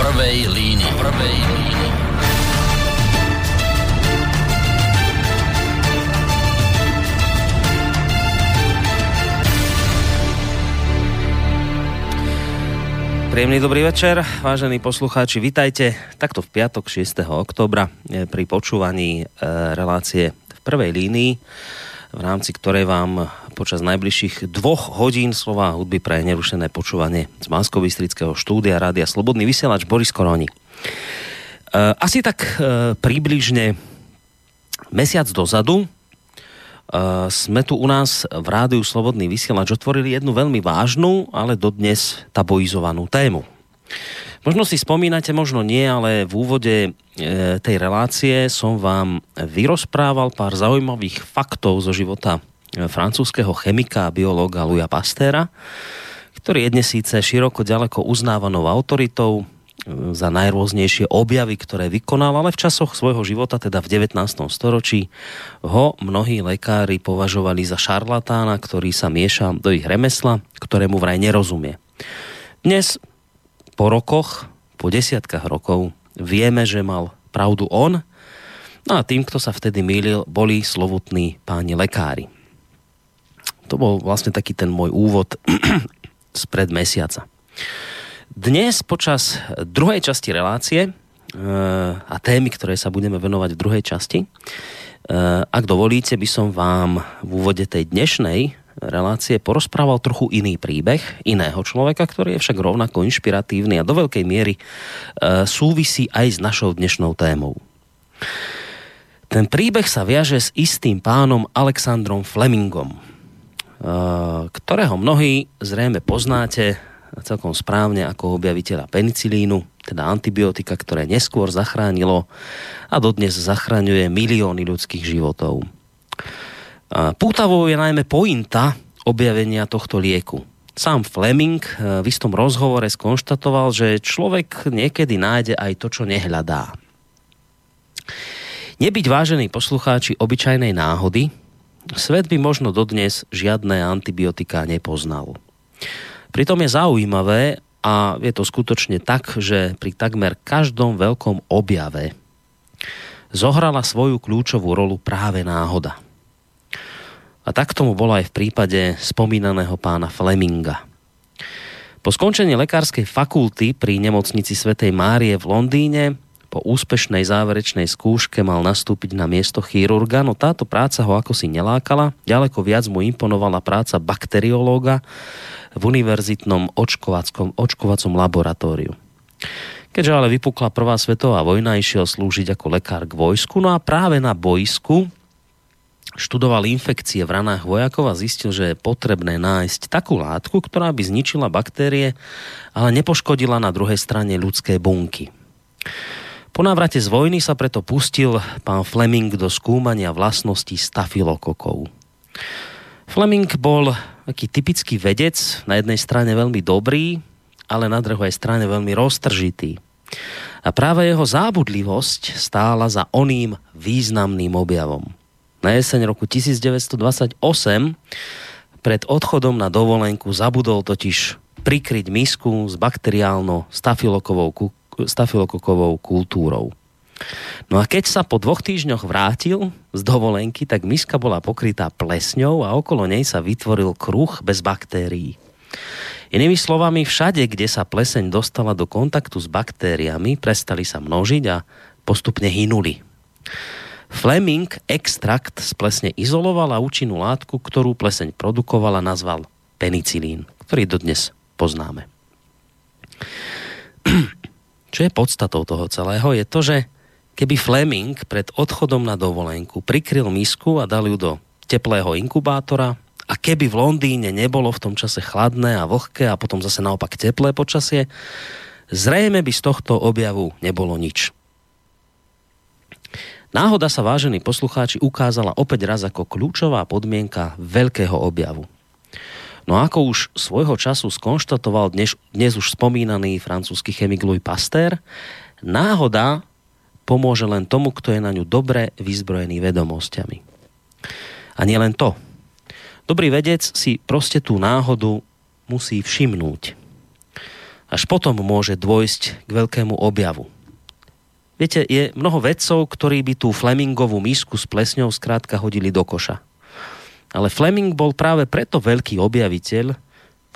prvej línii. Prvej línii. Príjemný dobrý večer, vážení poslucháči, vitajte takto v piatok 6. oktobra eh, pri počúvaní e, relácie v prvej línii, v rámci ktorej vám počas najbližších dvoch hodín slova hudby pre nerušené počúvanie z bansko štúdia Rádia Slobodný vysielač Boris Koroni. E, asi tak e, približne mesiac dozadu Uh, sme tu u nás v rádiu Slobodný vysielač otvorili jednu veľmi vážnu, ale dodnes tabuizovanú tému. Možno si spomínate, možno nie, ale v úvode e, tej relácie som vám vyrozprával pár zaujímavých faktov zo života e, francúzského chemika a biológa Louisa Pastéra, ktorý je dnes síce široko ďaleko uznávanou autoritou, za najrôznejšie objavy, ktoré vykonal, ale v časoch svojho života, teda v 19. storočí, ho mnohí lekári považovali za šarlatána, ktorý sa mieša do ich remesla, ktorému vraj nerozumie. Dnes, po rokoch, po desiatkách rokov, vieme, že mal pravdu on, no a tým, kto sa vtedy mýlil, boli slovutní páni lekári. To bol vlastne taký ten môj úvod spred mesiaca. Dnes počas druhej časti relácie e, a témy, ktoré sa budeme venovať v druhej časti, e, ak dovolíte, by som vám v úvode tej dnešnej relácie porozprával trochu iný príbeh iného človeka, ktorý je však rovnako inšpiratívny a do veľkej miery e, súvisí aj s našou dnešnou témou. Ten príbeh sa viaže s istým pánom Alexandrom Flemingom, ktorého mnohí zrejme poznáte celkom správne ako objaviteľa penicilínu, teda antibiotika, ktoré neskôr zachránilo a dodnes zachraňuje milióny ľudských životov. Pútavou je najmä pointa objavenia tohto lieku. Sám Fleming e, v istom rozhovore skonštatoval, že človek niekedy nájde aj to, čo nehľadá. Nebyť vážení poslucháči obyčajnej náhody, svet by možno dodnes žiadne antibiotika nepoznal. Pritom je zaujímavé, a je to skutočne tak, že pri takmer každom veľkom objave zohrala svoju kľúčovú rolu práve náhoda. A tak tomu bolo aj v prípade spomínaného pána Fleminga. Po skončení lekárskej fakulty pri nemocnici Svetej Márie v Londýne po úspešnej záverečnej skúške mal nastúpiť na miesto chirurga, no táto práca ho ako si nelákala. Ďaleko viac mu imponovala práca bakteriológa, v univerzitnom očkovackom, očkovacom laboratóriu. Keďže ale vypukla prvá svetová vojna, išiel slúžiť ako lekár k vojsku, no a práve na boisku študoval infekcie v ranách vojakov a zistil, že je potrebné nájsť takú látku, ktorá by zničila baktérie, ale nepoškodila na druhej strane ľudské bunky. Po návrate z vojny sa preto pustil pán Fleming do skúmania vlastností stafilokokov. Fleming bol taký typický vedec, na jednej strane veľmi dobrý, ale na druhej strane veľmi roztržitý. A práve jeho zábudlivosť stála za oným významným objavom. Na jeseň roku 1928 pred odchodom na dovolenku zabudol totiž prikryť misku s bakteriálno-stafilokokovou kultúrou. No a keď sa po dvoch týždňoch vrátil z dovolenky, tak miska bola pokrytá plesňou a okolo nej sa vytvoril kruh bez baktérií. Inými slovami, všade, kde sa pleseň dostala do kontaktu s baktériami, prestali sa množiť a postupne hynuli. Fleming extrakt z plesne izoloval a účinnú látku, ktorú pleseň produkovala, nazval penicilín, ktorý dodnes poznáme. Čo je podstatou toho celého, je to, že keby Fleming pred odchodom na dovolenku prikryl misku a dal ju do teplého inkubátora a keby v Londýne nebolo v tom čase chladné a vlhké a potom zase naopak teplé počasie, zrejme by z tohto objavu nebolo nič. Náhoda sa, vážení poslucháči, ukázala opäť raz ako kľúčová podmienka veľkého objavu. No ako už svojho času skonštatoval dnes, dnes už spomínaný francúzsky chemik Louis Pasteur, náhoda pomôže len tomu, kto je na ňu dobre vyzbrojený vedomosťami. A nie len to. Dobrý vedec si proste tú náhodu musí všimnúť. Až potom môže dôjsť k veľkému objavu. Viete, je mnoho vedcov, ktorí by tú Flemingovú misku s plesňou skrátka hodili do koša. Ale Fleming bol práve preto veľký objaviteľ,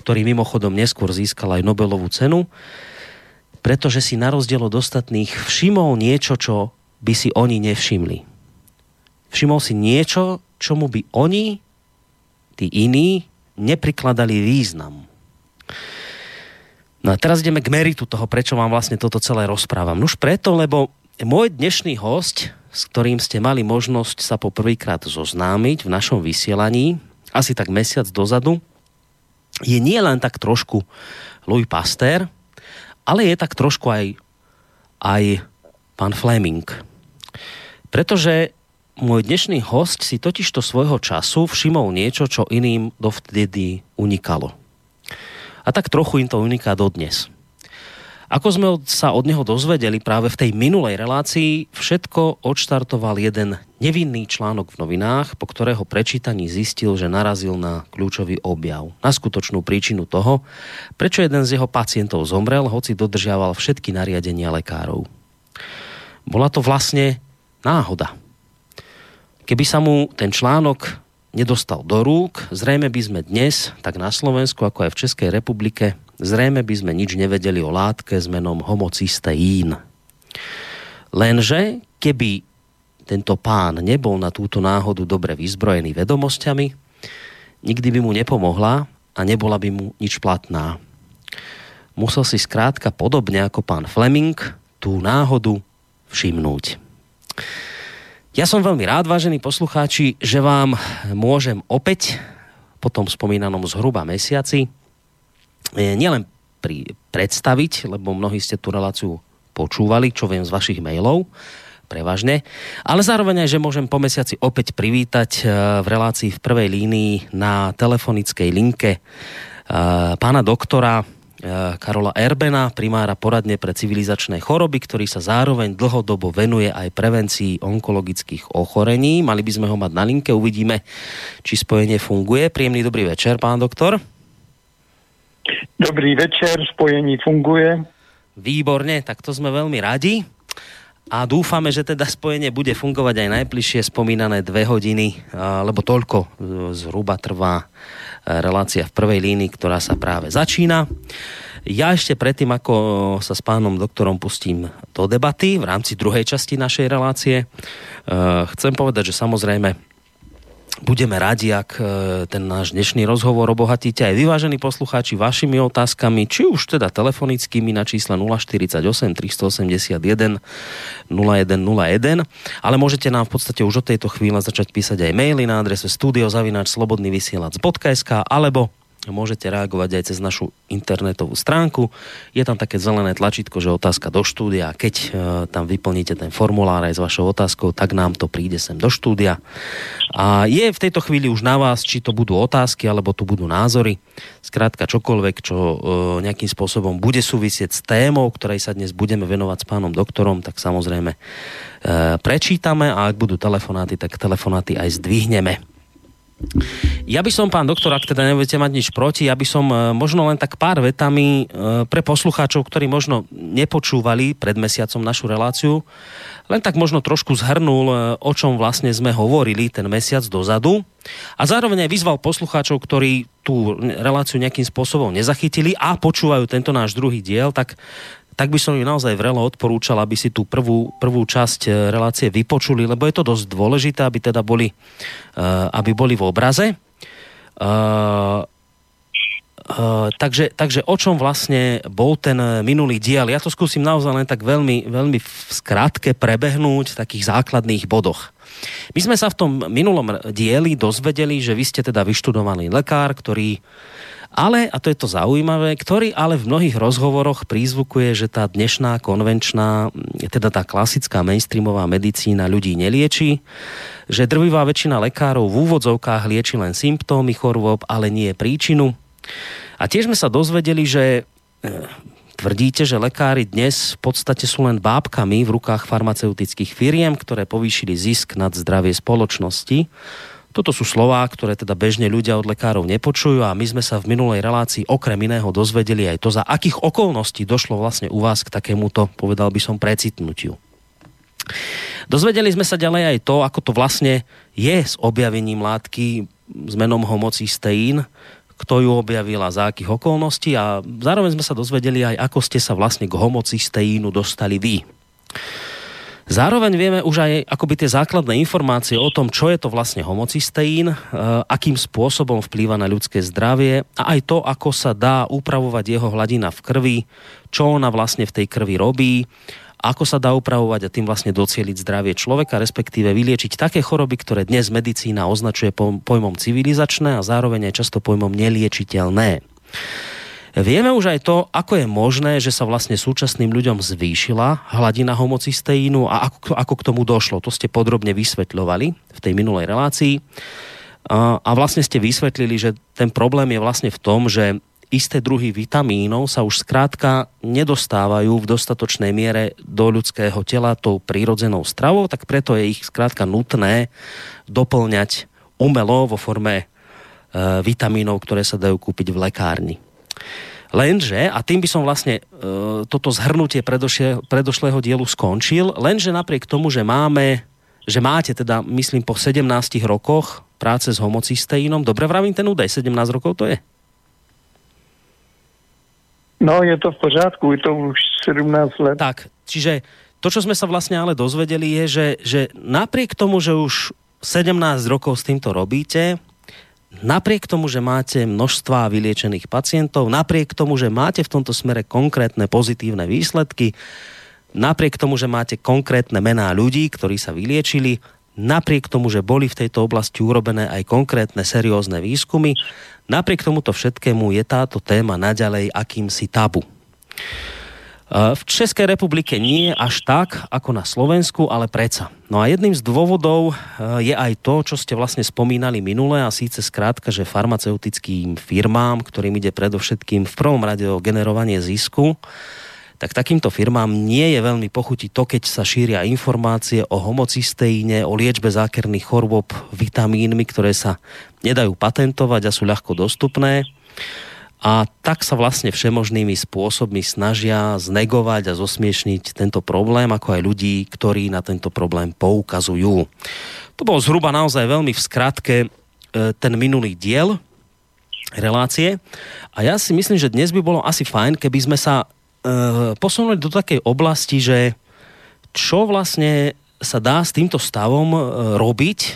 ktorý mimochodom neskôr získal aj Nobelovú cenu, pretože si na rozdiel od ostatných všimol niečo, čo by si oni nevšimli. Všimol si niečo, čomu by oni, tí iní, neprikladali význam. No a teraz ideme k meritu toho, prečo vám vlastne toto celé rozprávam. Už preto, lebo môj dnešný host, s ktorým ste mali možnosť sa poprvýkrát zoznámiť v našom vysielaní, asi tak mesiac dozadu, je nie len tak trošku Louis Pasteur, ale je tak trošku aj, aj pán Fleming. Pretože môj dnešný host si totižto svojho času všimol niečo, čo iným dovtedy unikalo. A tak trochu im to uniká dodnes. Ako sme sa od neho dozvedeli práve v tej minulej relácii, všetko odštartoval jeden nevinný článok v novinách, po ktorého prečítaní zistil, že narazil na kľúčový objav, na skutočnú príčinu toho, prečo jeden z jeho pacientov zomrel, hoci dodržiaval všetky nariadenia lekárov. Bola to vlastne náhoda. Keby sa mu ten článok nedostal do rúk, zrejme by sme dnes, tak na Slovensku ako aj v Českej republike, zrejme by sme nič nevedeli o látke s menom homocysteín. Lenže, keby tento pán nebol na túto náhodu dobre vyzbrojený vedomosťami, nikdy by mu nepomohla a nebola by mu nič platná. Musel si skrátka podobne ako pán Fleming tú náhodu všimnúť. Ja som veľmi rád, vážení poslucháči, že vám môžem opäť po tom spomínanom zhruba mesiaci e, nielen pri, predstaviť, lebo mnohí ste tú reláciu počúvali, čo viem z vašich mailov, prevažne, ale zároveň aj, že môžem po mesiaci opäť privítať e, v relácii v prvej línii na telefonickej linke e, pána doktora Eh, Karola Erbena, primára poradne pre civilizačné choroby, ktorý sa zároveň dlhodobo venuje aj prevencii onkologických ochorení. Mali by sme ho mať na linke, uvidíme, či spojenie funguje. Príjemný dobrý večer, pán doktor. Dobrý večer, spojení funguje. Výborne, tak to sme veľmi radi. A dúfame, že teda spojenie bude fungovať aj najbližšie spomínané dve hodiny, eh, lebo toľko eh, zhruba trvá relácia v prvej línii, ktorá sa práve začína. Ja ešte predtým, ako sa s pánom doktorom pustím do debaty v rámci druhej časti našej relácie, eh, chcem povedať, že samozrejme budeme radi, ak e, ten náš dnešný rozhovor obohatíte aj vyvážení poslucháči vašimi otázkami, či už teda telefonickými na čísle 048 381 0101, ale môžete nám v podstate už od tejto chvíle začať písať aj maily na adrese studiozavináčslobodnyvysielac.sk alebo môžete reagovať aj cez našu internetovú stránku. Je tam také zelené tlačítko, že otázka do štúdia. Keď e, tam vyplníte ten formulár aj s vašou otázkou, tak nám to príde sem do štúdia. A je v tejto chvíli už na vás, či to budú otázky, alebo tu budú názory. Skrátka čokoľvek, čo e, nejakým spôsobom bude súvisieť s témou, ktorej sa dnes budeme venovať s pánom doktorom, tak samozrejme e, prečítame a ak budú telefonáty, tak telefonáty aj zdvihneme. Ja by som, pán doktor, ak teda nebudete mať nič proti, ja by som e, možno len tak pár vetami e, pre poslucháčov, ktorí možno nepočúvali pred mesiacom našu reláciu, len tak možno trošku zhrnul, e, o čom vlastne sme hovorili ten mesiac dozadu. A zároveň aj vyzval poslucháčov, ktorí tú reláciu nejakým spôsobom nezachytili a počúvajú tento náš druhý diel, tak tak by som ju naozaj vrelo odporúčal, aby si tú prvú, prvú časť e, relácie vypočuli, lebo je to dosť dôležité, aby teda boli, uh, aby boli v obraze. Uh, takže, takže o čom vlastne bol ten minulý diel? Ja to skúsim naozaj len tak veľmi, veľmi v skratke prebehnúť v takých základných bodoch. My sme sa v tom minulom dieli dozvedeli, že vy ste teda vyštudovaný lekár, ktorý ale, a to je to zaujímavé, ktorý ale v mnohých rozhovoroch prízvukuje, že tá dnešná konvenčná, teda tá klasická mainstreamová medicína ľudí nelieči, že drvivá väčšina lekárov v úvodzovkách lieči len symptómy chorôb, ale nie príčinu. A tiež sme sa dozvedeli, že e, tvrdíte, že lekári dnes v podstate sú len bábkami v rukách farmaceutických firiem, ktoré povýšili zisk nad zdravie spoločnosti. Toto sú slová, ktoré teda bežne ľudia od lekárov nepočujú a my sme sa v minulej relácii okrem iného dozvedeli aj to, za akých okolností došlo vlastne u vás k takémuto, povedal by som, precitnutiu. Dozvedeli sme sa ďalej aj to, ako to vlastne je s objavením látky s menom homocysteín, kto ju objavil a za akých okolností a zároveň sme sa dozvedeli aj, ako ste sa vlastne k homocysteínu dostali vy. Zároveň vieme už aj akoby tie základné informácie o tom, čo je to vlastne homocysteín, e, akým spôsobom vplýva na ľudské zdravie a aj to, ako sa dá upravovať jeho hladina v krvi, čo ona vlastne v tej krvi robí, ako sa dá upravovať a tým vlastne docieliť zdravie človeka, respektíve vyliečiť také choroby, ktoré dnes medicína označuje pojmom civilizačné a zároveň aj často pojmom neliečiteľné. Vieme už aj to, ako je možné, že sa vlastne súčasným ľuďom zvýšila hladina homocysteínu a ako, ako k tomu došlo. To ste podrobne vysvetľovali v tej minulej relácii. A, vlastne ste vysvetlili, že ten problém je vlastne v tom, že isté druhy vitamínov sa už skrátka nedostávajú v dostatočnej miere do ľudského tela tou prírodzenou stravou, tak preto je ich skrátka nutné doplňať umelo vo forme e, vitamínov, ktoré sa dajú kúpiť v lekárni. Lenže, a tým by som vlastne e, toto zhrnutie predošle, predošlého dielu skončil, lenže napriek tomu, že máme, že máte teda, myslím, po 17 rokoch práce s homocysteínom, dobre vravím ten údaj, 17 rokov to je? No, je to v pořádku, je to už 17 let. Tak, čiže to, čo sme sa vlastne ale dozvedeli, je, že, že napriek tomu, že už 17 rokov s týmto robíte, napriek tomu, že máte množstva vyliečených pacientov, napriek tomu, že máte v tomto smere konkrétne pozitívne výsledky, napriek tomu, že máte konkrétne mená ľudí, ktorí sa vyliečili, napriek tomu, že boli v tejto oblasti urobené aj konkrétne seriózne výskumy, napriek tomuto všetkému je táto téma naďalej akýmsi tabu. V Českej republike nie až tak, ako na Slovensku, ale predsa. No a jedným z dôvodov e, je aj to, čo ste vlastne spomínali minule, a síce skrátka, že farmaceutickým firmám, ktorým ide predovšetkým v prvom rade o generovanie zisku, tak takýmto firmám nie je veľmi pochutiť to, keď sa šíria informácie o homocysteíne, o liečbe zákerných chorôb vitamínmi, ktoré sa nedajú patentovať a sú ľahko dostupné a tak sa vlastne všemožnými spôsobmi snažia znegovať a zosmiešniť tento problém, ako aj ľudí, ktorí na tento problém poukazujú. To bol zhruba naozaj veľmi v skratke e, ten minulý diel relácie a ja si myslím, že dnes by bolo asi fajn, keby sme sa e, posunuli do takej oblasti, že čo vlastne sa dá s týmto stavom e, robiť, e,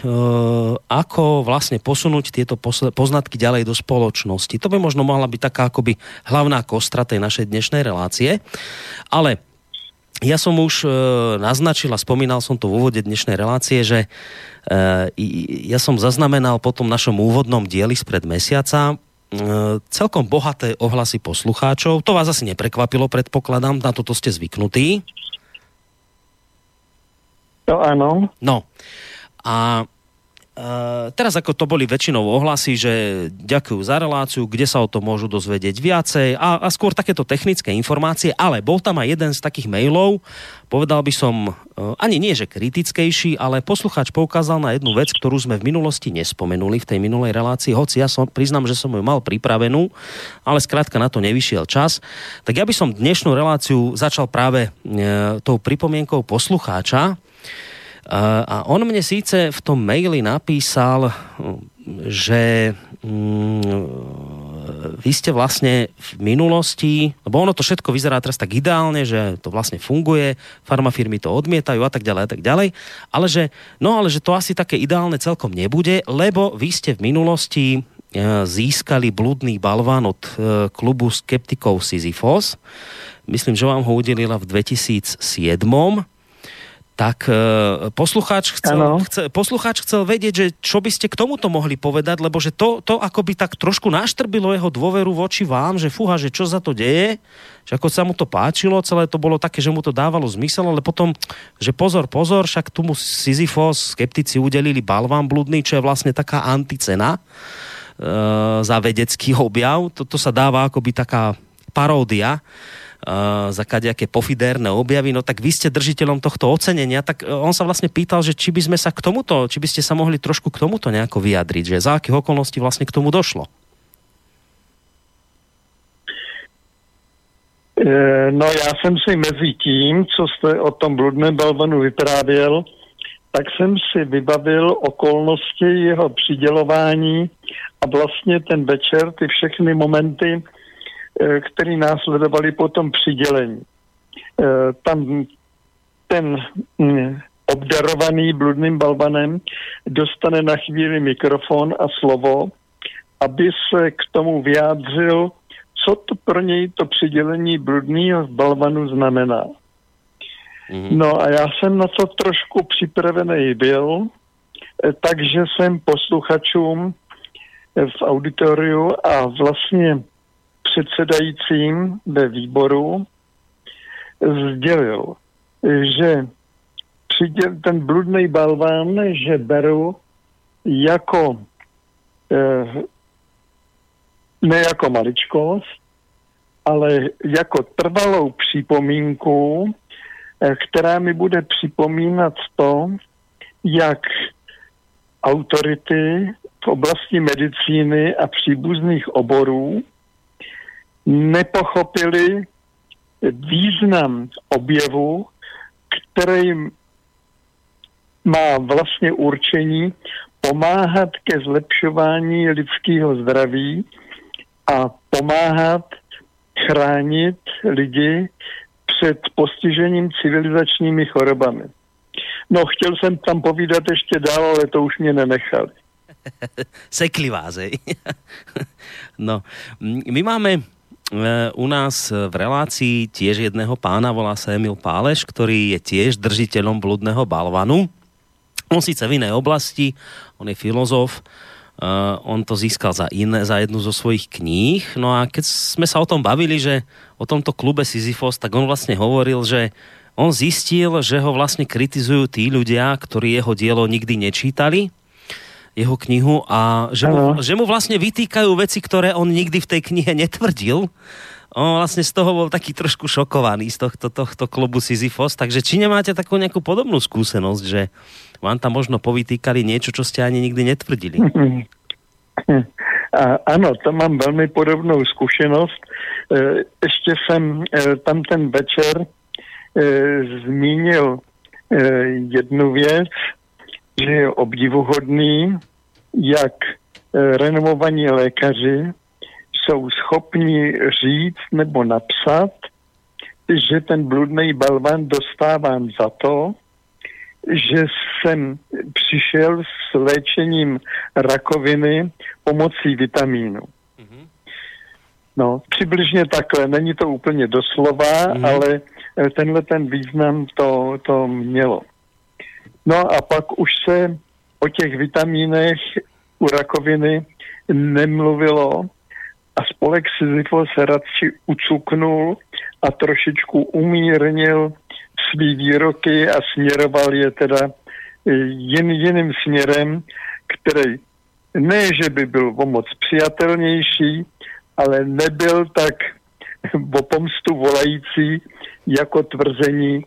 ako vlastne posunúť tieto poznatky ďalej do spoločnosti. To by možno mohla byť taká akoby hlavná kostra tej našej dnešnej relácie. Ale ja som už e, naznačil a spomínal som to v úvode dnešnej relácie, že ja som zaznamenal po tom našom úvodnom dieli spred mesiaca celkom bohaté ohlasy poslucháčov. To vás asi neprekvapilo, predpokladám, na toto ste zvyknutí. To áno. No. A Uh, teraz ako to boli väčšinou ohlasy, že ďakujú za reláciu, kde sa o to môžu dozvedieť viacej a, a skôr takéto technické informácie, ale bol tam aj jeden z takých mailov, povedal by som, uh, ani nie, že kritickejší, ale posluchač poukázal na jednu vec, ktorú sme v minulosti nespomenuli v tej minulej relácii, hoci ja som, priznám, že som ju mal pripravenú, ale skrátka na to nevyšiel čas. Tak ja by som dnešnú reláciu začal práve uh, tou pripomienkou poslucháča, a on mne síce v tom maili napísal, že mm, vy ste vlastne v minulosti, lebo ono to všetko vyzerá teraz tak ideálne, že to vlastne funguje, farmafirmy to odmietajú a tak ďalej a tak ďalej, ale že, no ale že to asi také ideálne celkom nebude, lebo vy ste v minulosti e, získali blúdny balván od e, klubu skeptikov Sisyphos. Myslím, že vám ho udelila v 2007 tak e, poslucháč chcel, chce, poslucháč chcel vedieť, že čo by ste k tomuto mohli povedať, lebo že to, to akoby tak trošku naštrbilo jeho dôveru voči vám, že fúha, že čo za to deje, že ako sa mu to páčilo, celé to bolo také, že mu to dávalo zmysel, ale potom, že pozor, pozor, však tu mu Sisyphos, skeptici udelili balván bludný, čo je vlastne taká anticena e, za vedecký objav. Toto sa dáva akoby taká paródia za kadejaké pofidérne objavy, no tak vy ste držiteľom tohto ocenenia, tak on sa vlastne pýtal, že či by sme sa k tomuto, či by ste sa mohli trošku k tomuto nejako vyjadriť, že za akých okolností vlastne k tomu došlo. E, no já jsem si mezi tím, co jste o tom bludném balvanu vyprávěl, tak jsem si vybavil okolnosti jeho přidělování a vlastně ten večer, ty všechny momenty, e, které následovaly po tom přidělení. E, tam ten mm, obdarovaný bludným balvanem dostane na chvíli mikrofon a slovo, aby se k tomu vyjádřil co to pro něj to přidělení bludného balvanu znamená. Mm-hmm. No a já jsem na to trošku připravený byl, eh, takže jsem posluchačům v auditoriu a vlastně předsedajícím ve výboru sdělil, že ten bludný balván, že beru jako eh, ne jako maličkost, ale jako trvalou připomínku, eh, která mi bude připomínat to, jak autority v oblasti medicíny a příbuzných oborů nepochopili význam objevu, který má vlastně určení pomáhat ke zlepšování lidského zdraví a pomáhat chránit lidi před postižením civilizačními chorobami. No, chtěl jsem tam povídat ještě dál, ale to už mě nenechali. Sekli vás, No, my máme u nás v relácii tiež jedného pána, volá sa Emil Páleš, ktorý je tiež držiteľom bludného balvanu. On síce v inej oblasti, on je filozof, Uh, on to získal za, iné, za jednu zo svojich kníh. No a keď sme sa o tom bavili, že o tomto klube Sisyphos, tak on vlastne hovoril, že on zistil, že ho vlastne kritizujú tí ľudia, ktorí jeho dielo nikdy nečítali, jeho knihu a že mu, že mu vlastne vytýkajú veci, ktoré on nikdy v tej knihe netvrdil. On vlastne z toho bol taký trošku šokovaný z tohto, tohto klubu Sisyphos, takže či nemáte takú nejakú podobnú skúsenosť, že vám tam možno povytýkali niečo, čo ste ani nikdy netvrdili. A, ano, to mám velmi podobnou zkušenost. E, ještě jsem e, tam ten večer e, zmínil jednu věc, že je obdivuhodný, jak renomovaní lékaři jsou schopni říct nebo napsat, že ten bludný balvan dostávám za to, že jsem přišel s léčením rakoviny pomocí vitamínu. Mm-hmm. No, přibližně takhle, není to úplně doslova, mm-hmm. ale eh, tenhle ten význam to, to mělo. No a pak už se o těch vitamínech u rakoviny nemluvilo. A spolek Sisyfo se radši ucuknul a trošičku umírnil svý výroky a směroval je teda eh, jen jiným směrem, který ne, že by byl o moc přijatelnější, ale nebyl tak o pomstu volající jako tvrzení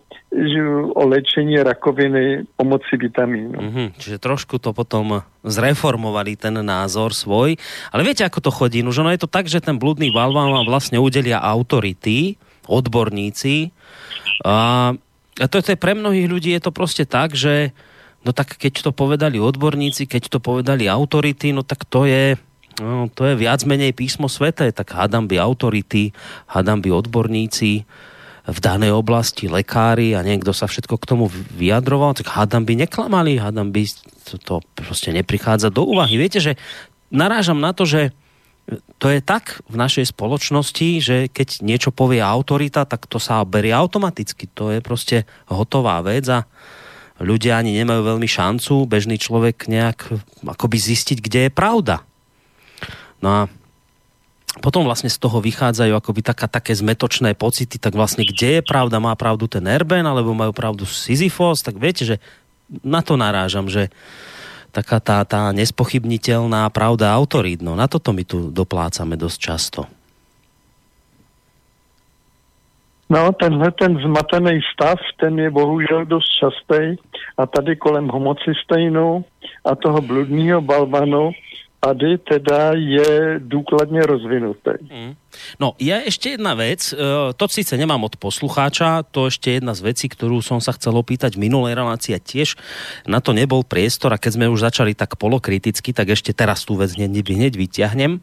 o léčení rakoviny pomocí vitamínu. Mm-hmm, čiže trošku to potom zreformovali ten názor svoj. Ale viete, ako to chodí? No, že no je to tak, že ten blúdny balván vám vlastne udelia autority, odborníci, a a to, to je pre mnohých ľudí je to proste tak, že no tak keď to povedali odborníci, keď to povedali autority, no tak to je, no, to je viac menej písmo svete, tak hádam by autority, hádam by odborníci v danej oblasti, lekári a niekto sa všetko k tomu vyjadroval, tak hádam by neklamali, hádam by to, to proste neprichádza do úvahy. Viete, že narážam na to, že to je tak v našej spoločnosti, že keď niečo povie autorita, tak to sa berie automaticky. To je proste hotová vec a ľudia ani nemajú veľmi šancu, bežný človek nejak akoby zistiť, kde je pravda. No a potom vlastne z toho vychádzajú akoby taká, také zmetočné pocity, tak vlastne kde je pravda, má pravdu ten Erben, alebo majú pravdu Sisyphos, tak viete, že na to narážam, že taká tá, tá nespochybniteľná pravda autorít. No na toto my tu doplácame dosť často. No, tenhle ten zmatený stav, ten je bohužel dost častý a tady kolem homocystejnu a toho bludního balvanu tady teda je důkladně rozvinutý. Mm. No, je ešte jedna vec, e, to síce nemám od poslucháča, to ešte jedna z vecí, ktorú som sa chcel opýtať v minulej relácii a tiež na to nebol priestor a keď sme už začali tak polokriticky, tak ešte teraz tú vec hneď, hneď vyťahnem.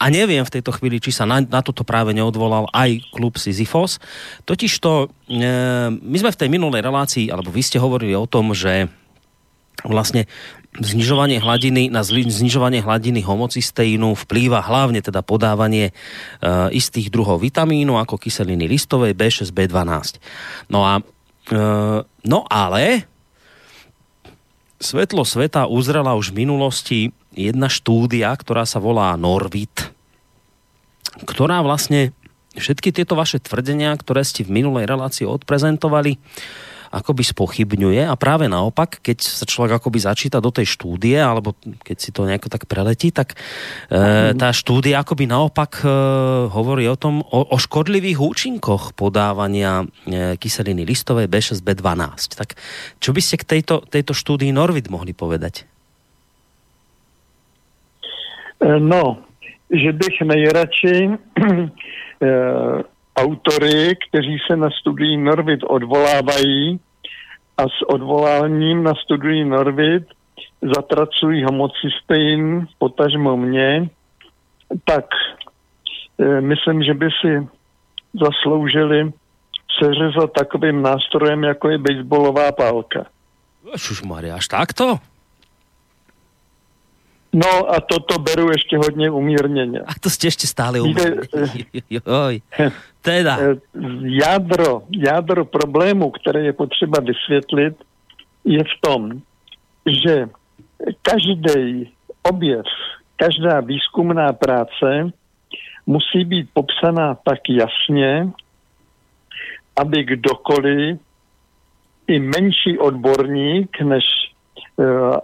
A neviem v tejto chvíli, či sa na, na toto práve neodvolal aj klub Sisyphos. Totižto e, my sme v tej minulej relácii, alebo vy ste hovorili o tom, že vlastne znižovanie hladiny, na znižovanie hladiny homocysteínu vplýva hlavne teda podávanie e, istých druhov vitamínu ako kyseliny listovej, B6, B12. No a e, no ale svetlo sveta uzrela už v minulosti jedna štúdia, ktorá sa volá Norvit, ktorá vlastne všetky tieto vaše tvrdenia, ktoré ste v minulej relácii odprezentovali, akoby spochybňuje a práve naopak, keď sa človek akoby začíta do tej štúdie, alebo keď si to nejako tak preletí, tak e, tá štúdia akoby naopak e, hovorí o tom, o, o škodlivých účinkoch podávania e, kyseliny listovej B6, B12. Tak čo by ste k tejto, tejto štúdii Norvid mohli povedať? E, no, že bych nejradši e, autory, kteří se na studii Norvid odvolávají, a s odvoláním na studii Norvid zatracují homocystein, potažmo mě, tak e, myslím, že by si zasloužili seřezat takovým nástrojem, jako je baseballová pálka. Maria, až takto? No a toto beru ještě hodně umírněně. A to jste ještě stále umírněně. teda. Eh, jádro, jádro problému, které je potřeba vysvětlit, je v tom, že každý objev, každá výzkumná práce musí být popsaná tak jasně, aby kdokoliv, i menší odborník než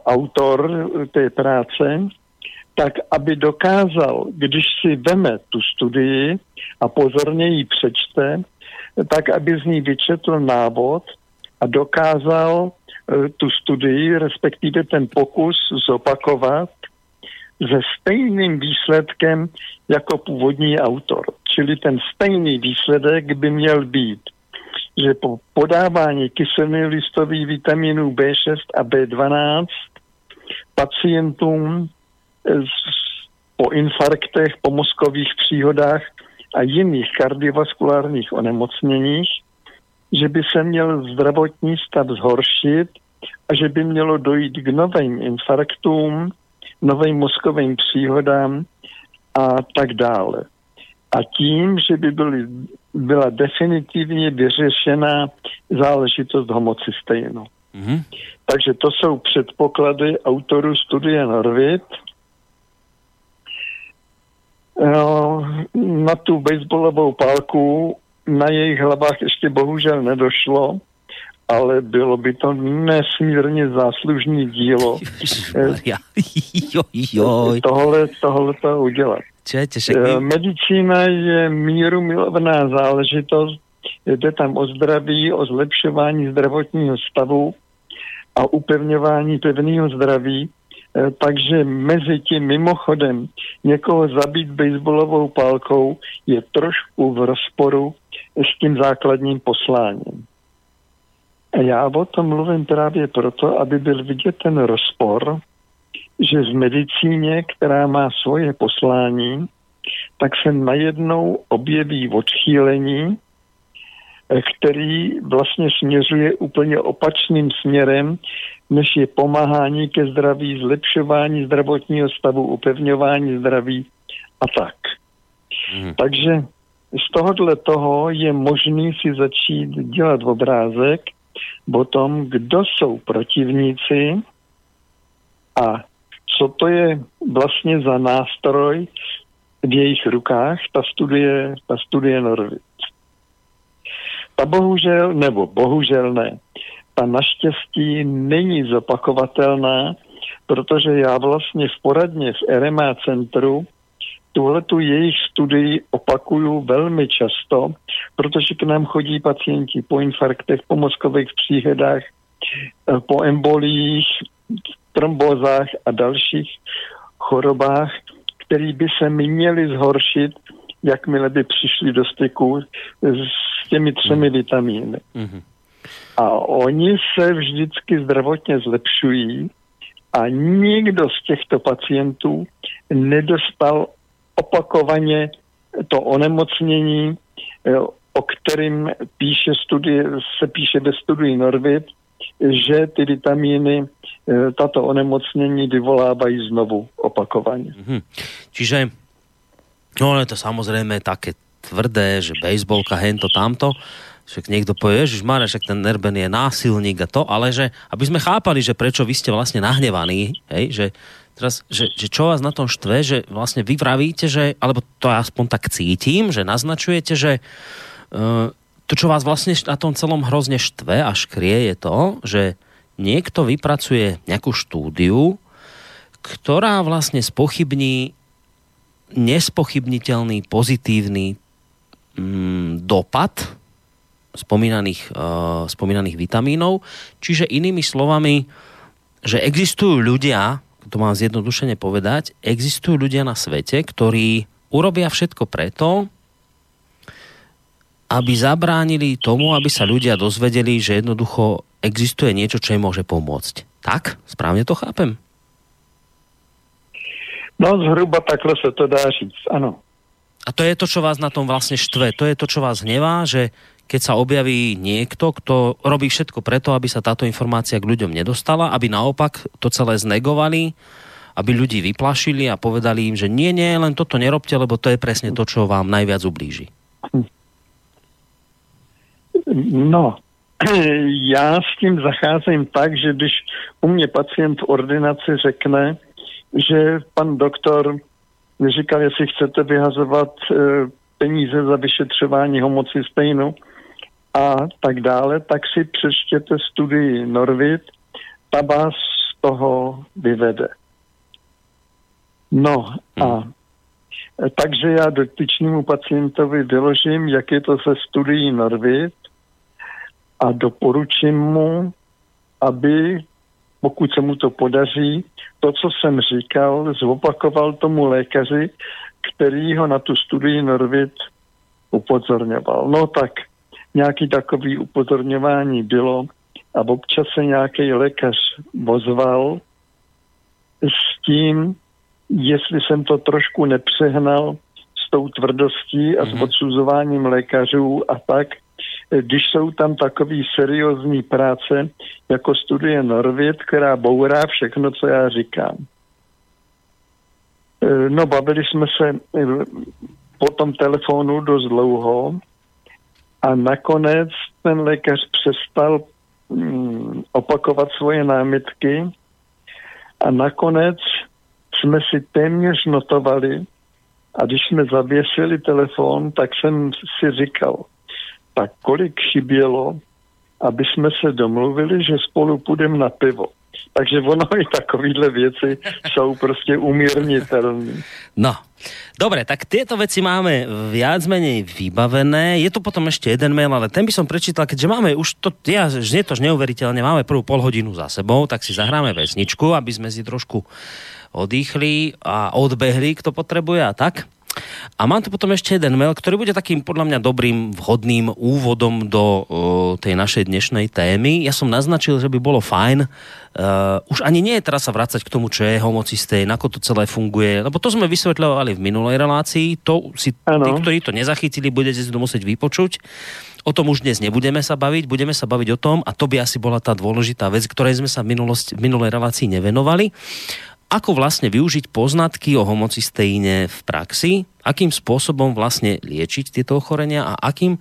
autor té práce, tak aby dokázal, když si veme tu studii a pozorně ji přečte, tak aby z ní vyčetl návod a dokázal uh, tu studii, respektive ten pokus zopakovat se stejným výsledkem jako původní autor. Čili ten stejný výsledek by měl být, že po podávání kyseliny listových vitaminů B6 a B12 pacientům po infarktech, po mozkových příhodách a jiných kardiovaskulárních onemocněních, že by se měl zdravotní stav zhoršit a že by mělo dojít k novým infarktům, novým mozkovým příhodám a tak dále. A tím, že by byly, byla definitivně vyřešena záležitost homocysteinu. Mm-hmm. Takže to jsou předpoklady autorů studie Norvit, No, na tu baseballovou pálku na jejich hlavách ještě bohužel nedošlo, ale bylo by to nesmírně záslužný dílo tohle, tohle to udělat. Eh, medicína je míru milovná záležitost, jde tam o zdraví, o zlepšování zdravotního stavu a upevňování pevného zdraví Eh, takže mezi tím mimochodem někoho zabít baseballovou pálkou je trošku v rozporu s tím základním posláním. A já o tom mluvím právě proto, aby byl vidět ten rozpor, že v medicíně, která má svoje poslání, tak se najednou objeví odchýlení, eh, který vlastně směřuje úplně opačným směrem, než je pomáhání ke zdraví, zlepšování zdravotního stavu, upevňování zdraví a tak. Hmm. Takže z tohohle toho je možný si začít dělat obrázek o tom, kdo jsou protivníci a co to je vlastně za nástroj v jejich rukách, ta studie, ta studie Norvic. Ta bohužel, nebo bohužel ne, ta naštěstí není zopakovatelná, protože já vlastně v poradně v RMA centru tuhle tu jejich studii opakuju velmi často, protože k nám chodí pacienti po infarktech, po mozkových příhedách, eh, po embolích, trombózách a dalších chorobách, které by se měly zhoršit, jakmile by přišli do styku s těmi třemi mm. vitamíny. Mm-hmm. A oni se vždycky zdravotně zlepšují a nikdo z těchto pacientů nedostal opakovaně to onemocnění, eh, o kterým píše studie, se píše ve studii Norvit, že ty vitamíny eh, tato onemocnění vyvolávají znovu opakovaně. Mm-hmm. Čiže, no ale to samozrejme také tvrdé, že bejsbolka, hento, tamto, však niekto povie, že Mária, však ten Nerben je násilník a to, ale že, aby sme chápali, že prečo vy ste vlastne nahnevaní, hej, že teraz, že, že čo vás na tom štve, že vlastne vy vravíte, že, alebo to aspoň tak cítim, že naznačujete, že uh, to, čo vás vlastne na tom celom hrozne štve a škrie je to, že niekto vypracuje nejakú štúdiu, ktorá vlastne spochybní nespochybniteľný pozitívny mm, dopad spomínaných, uh, spomínaných vitamínov. Čiže inými slovami, že existujú ľudia, to mám zjednodušene povedať, existujú ľudia na svete, ktorí urobia všetko preto, aby zabránili tomu, aby sa ľudia dozvedeli, že jednoducho existuje niečo, čo im môže pomôcť. Tak? Správne to chápem? No zhruba takhle sa to dá říct, ano. A to je to, čo vás na tom vlastne štve. To je to, čo vás hnevá, že keď sa objaví niekto, kto robí všetko preto, aby sa táto informácia k ľuďom nedostala, aby naopak to celé znegovali, aby ľudí vyplašili a povedali im, že nie, nie, len toto nerobte, lebo to je presne to, čo vám najviac ublíži. No, já s tím zacházím tak, že když u mě pacient v ordinaci řekne, že pan doktor říkal, jestli chcete vyhazovat e, peníze za vyšetřování homocystejnu, a tak dále, tak si přečtěte studii Norvit, ta vás z toho vyvede. No a hmm. takže já dotyčnému pacientovi vyložím, jak je to se studií Norvit a doporučím mu, aby, pokud se mu to podaří, to, co jsem říkal, zopakoval tomu lékaři, který ho na tu studii Norvit upozorňoval. No tak nějaký takový upozorňování bylo a občas se nějaký lékař vozval s tím, jestli jsem to trošku nepřehnal s tou tvrdostí a mm-hmm. s mhm. odsuzováním lékařů a tak, když jsou tam takový seriózní práce, jako studie Norvit, která bourá všechno, co já říkám. No, bavili jsme se po tom telefonu dost dlouho a nakonec ten lékař přestal mm, opakovat svoje námitky a nakonec jsme si téměř notovali a když jsme zavěsili telefon, tak jsem si říkal, tak kolik chybělo, aby jsme se domluvili, že spolu půjdeme na pivo. Takže ono i takovýhle věci jsou prostě umírniteľné. No, dobre, tak tieto veci máme viac menej vybavené. Je tu potom ešte jeden mail, ale ten by som prečítal, keďže máme už to, ja, je to neuveriteľne, máme prvú pol hodinu za sebou, tak si zahráme vesničku, aby sme si trošku odýchli a odbehli, kto potrebuje a tak. A mám tu potom ešte jeden mail, ktorý bude takým podľa mňa dobrým, vhodným úvodom do uh, tej našej dnešnej témy. Ja som naznačil, že by bolo fajn. Uh, už ani nie je teraz sa vrácať k tomu, čo je homocystén, ako to celé funguje, lebo to sme vysvetľovali v minulej relácii. To si ano. tí, ktorí to nezachytili, budete si to musieť vypočuť. O tom už dnes nebudeme sa baviť, budeme sa baviť o tom, a to by asi bola tá dôležitá vec, ktorej sme sa v, minulosti, v minulej relácii nevenovali ako vlastne využiť poznatky o homocysteíne v praxi, akým spôsobom vlastne liečiť tieto ochorenia a akým e,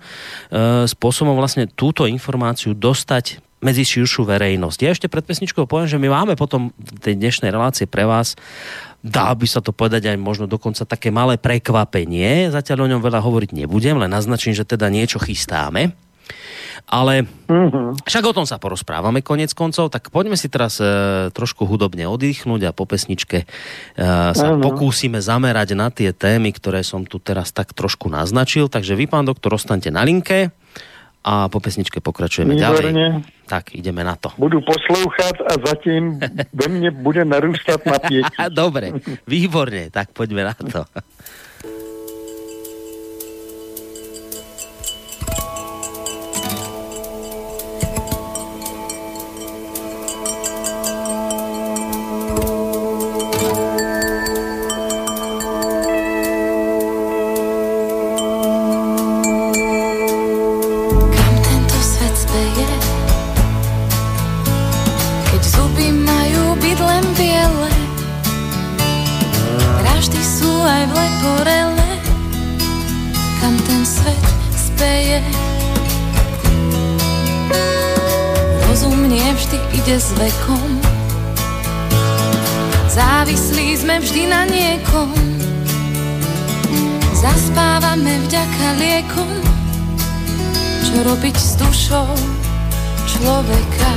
spôsobom vlastne túto informáciu dostať medzi širšiu verejnosť. Ja ešte pred pesničkou poviem, že my máme potom v tej dnešnej relácie pre vás dá by sa to povedať aj možno dokonca také malé prekvapenie. Zatiaľ o ňom veľa hovoriť nebudem, len naznačím, že teda niečo chystáme. Ale uh-huh. však o tom sa porozprávame konec koncov, tak poďme si teraz e, trošku hudobne oddychnúť a po pesničke e, sa uh-huh. pokúsime zamerať na tie témy, ktoré som tu teraz tak trošku naznačil. Takže vy, pán doktor, ostaňte na linke a po pesničke pokračujeme Výborne. ďalej. Tak, ideme na to. Budu poslouchat a zatím ve mne bude narústať napätie. Dobre, výborne, tak poďme na to. vďaka liekom. Čo robiť s dušou človeka,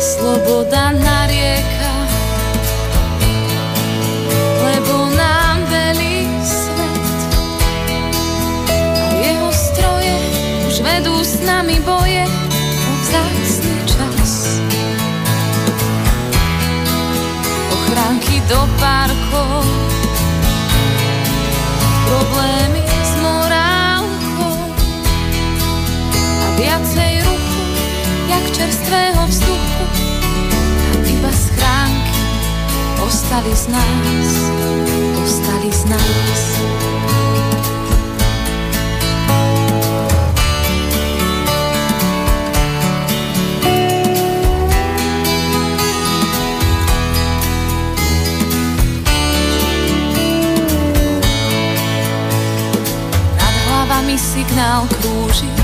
sloboda narieka. Lebo nám velí svet a jeho stroje už vedú s nami boje o vzácný čas. schránky do parkov, vzduchu a iba schránky ostali z nás, ostali z nás. mi signál krúži.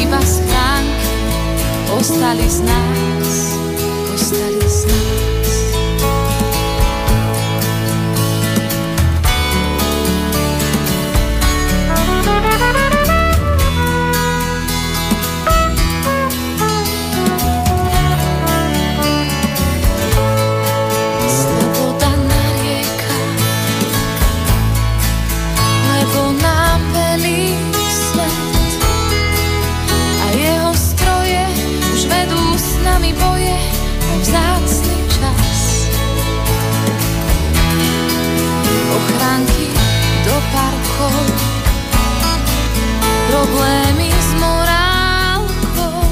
iba schránky ostali z nás, problémy s morálkou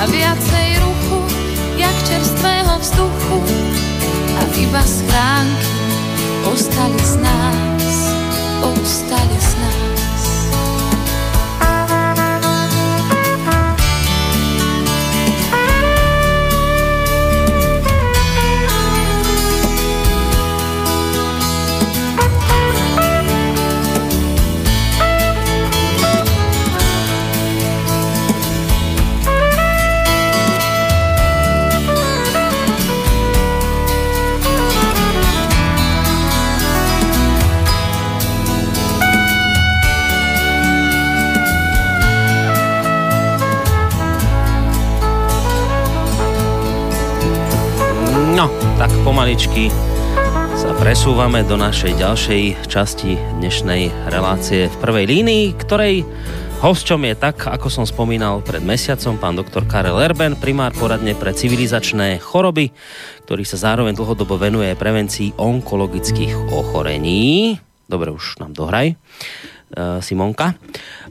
a viacej ruchu, jak čerstvého vzduchu a iba schránky ostali z nás, ostali pomaličky sa presúvame do našej ďalšej časti dnešnej relácie v prvej línii, ktorej hosťom je tak, ako som spomínal pred mesiacom, pán doktor Karel Erben, primár poradne pre civilizačné choroby, ktorý sa zároveň dlhodobo venuje prevencii onkologických ochorení. Dobre, už nám dohraj, uh, Simonka.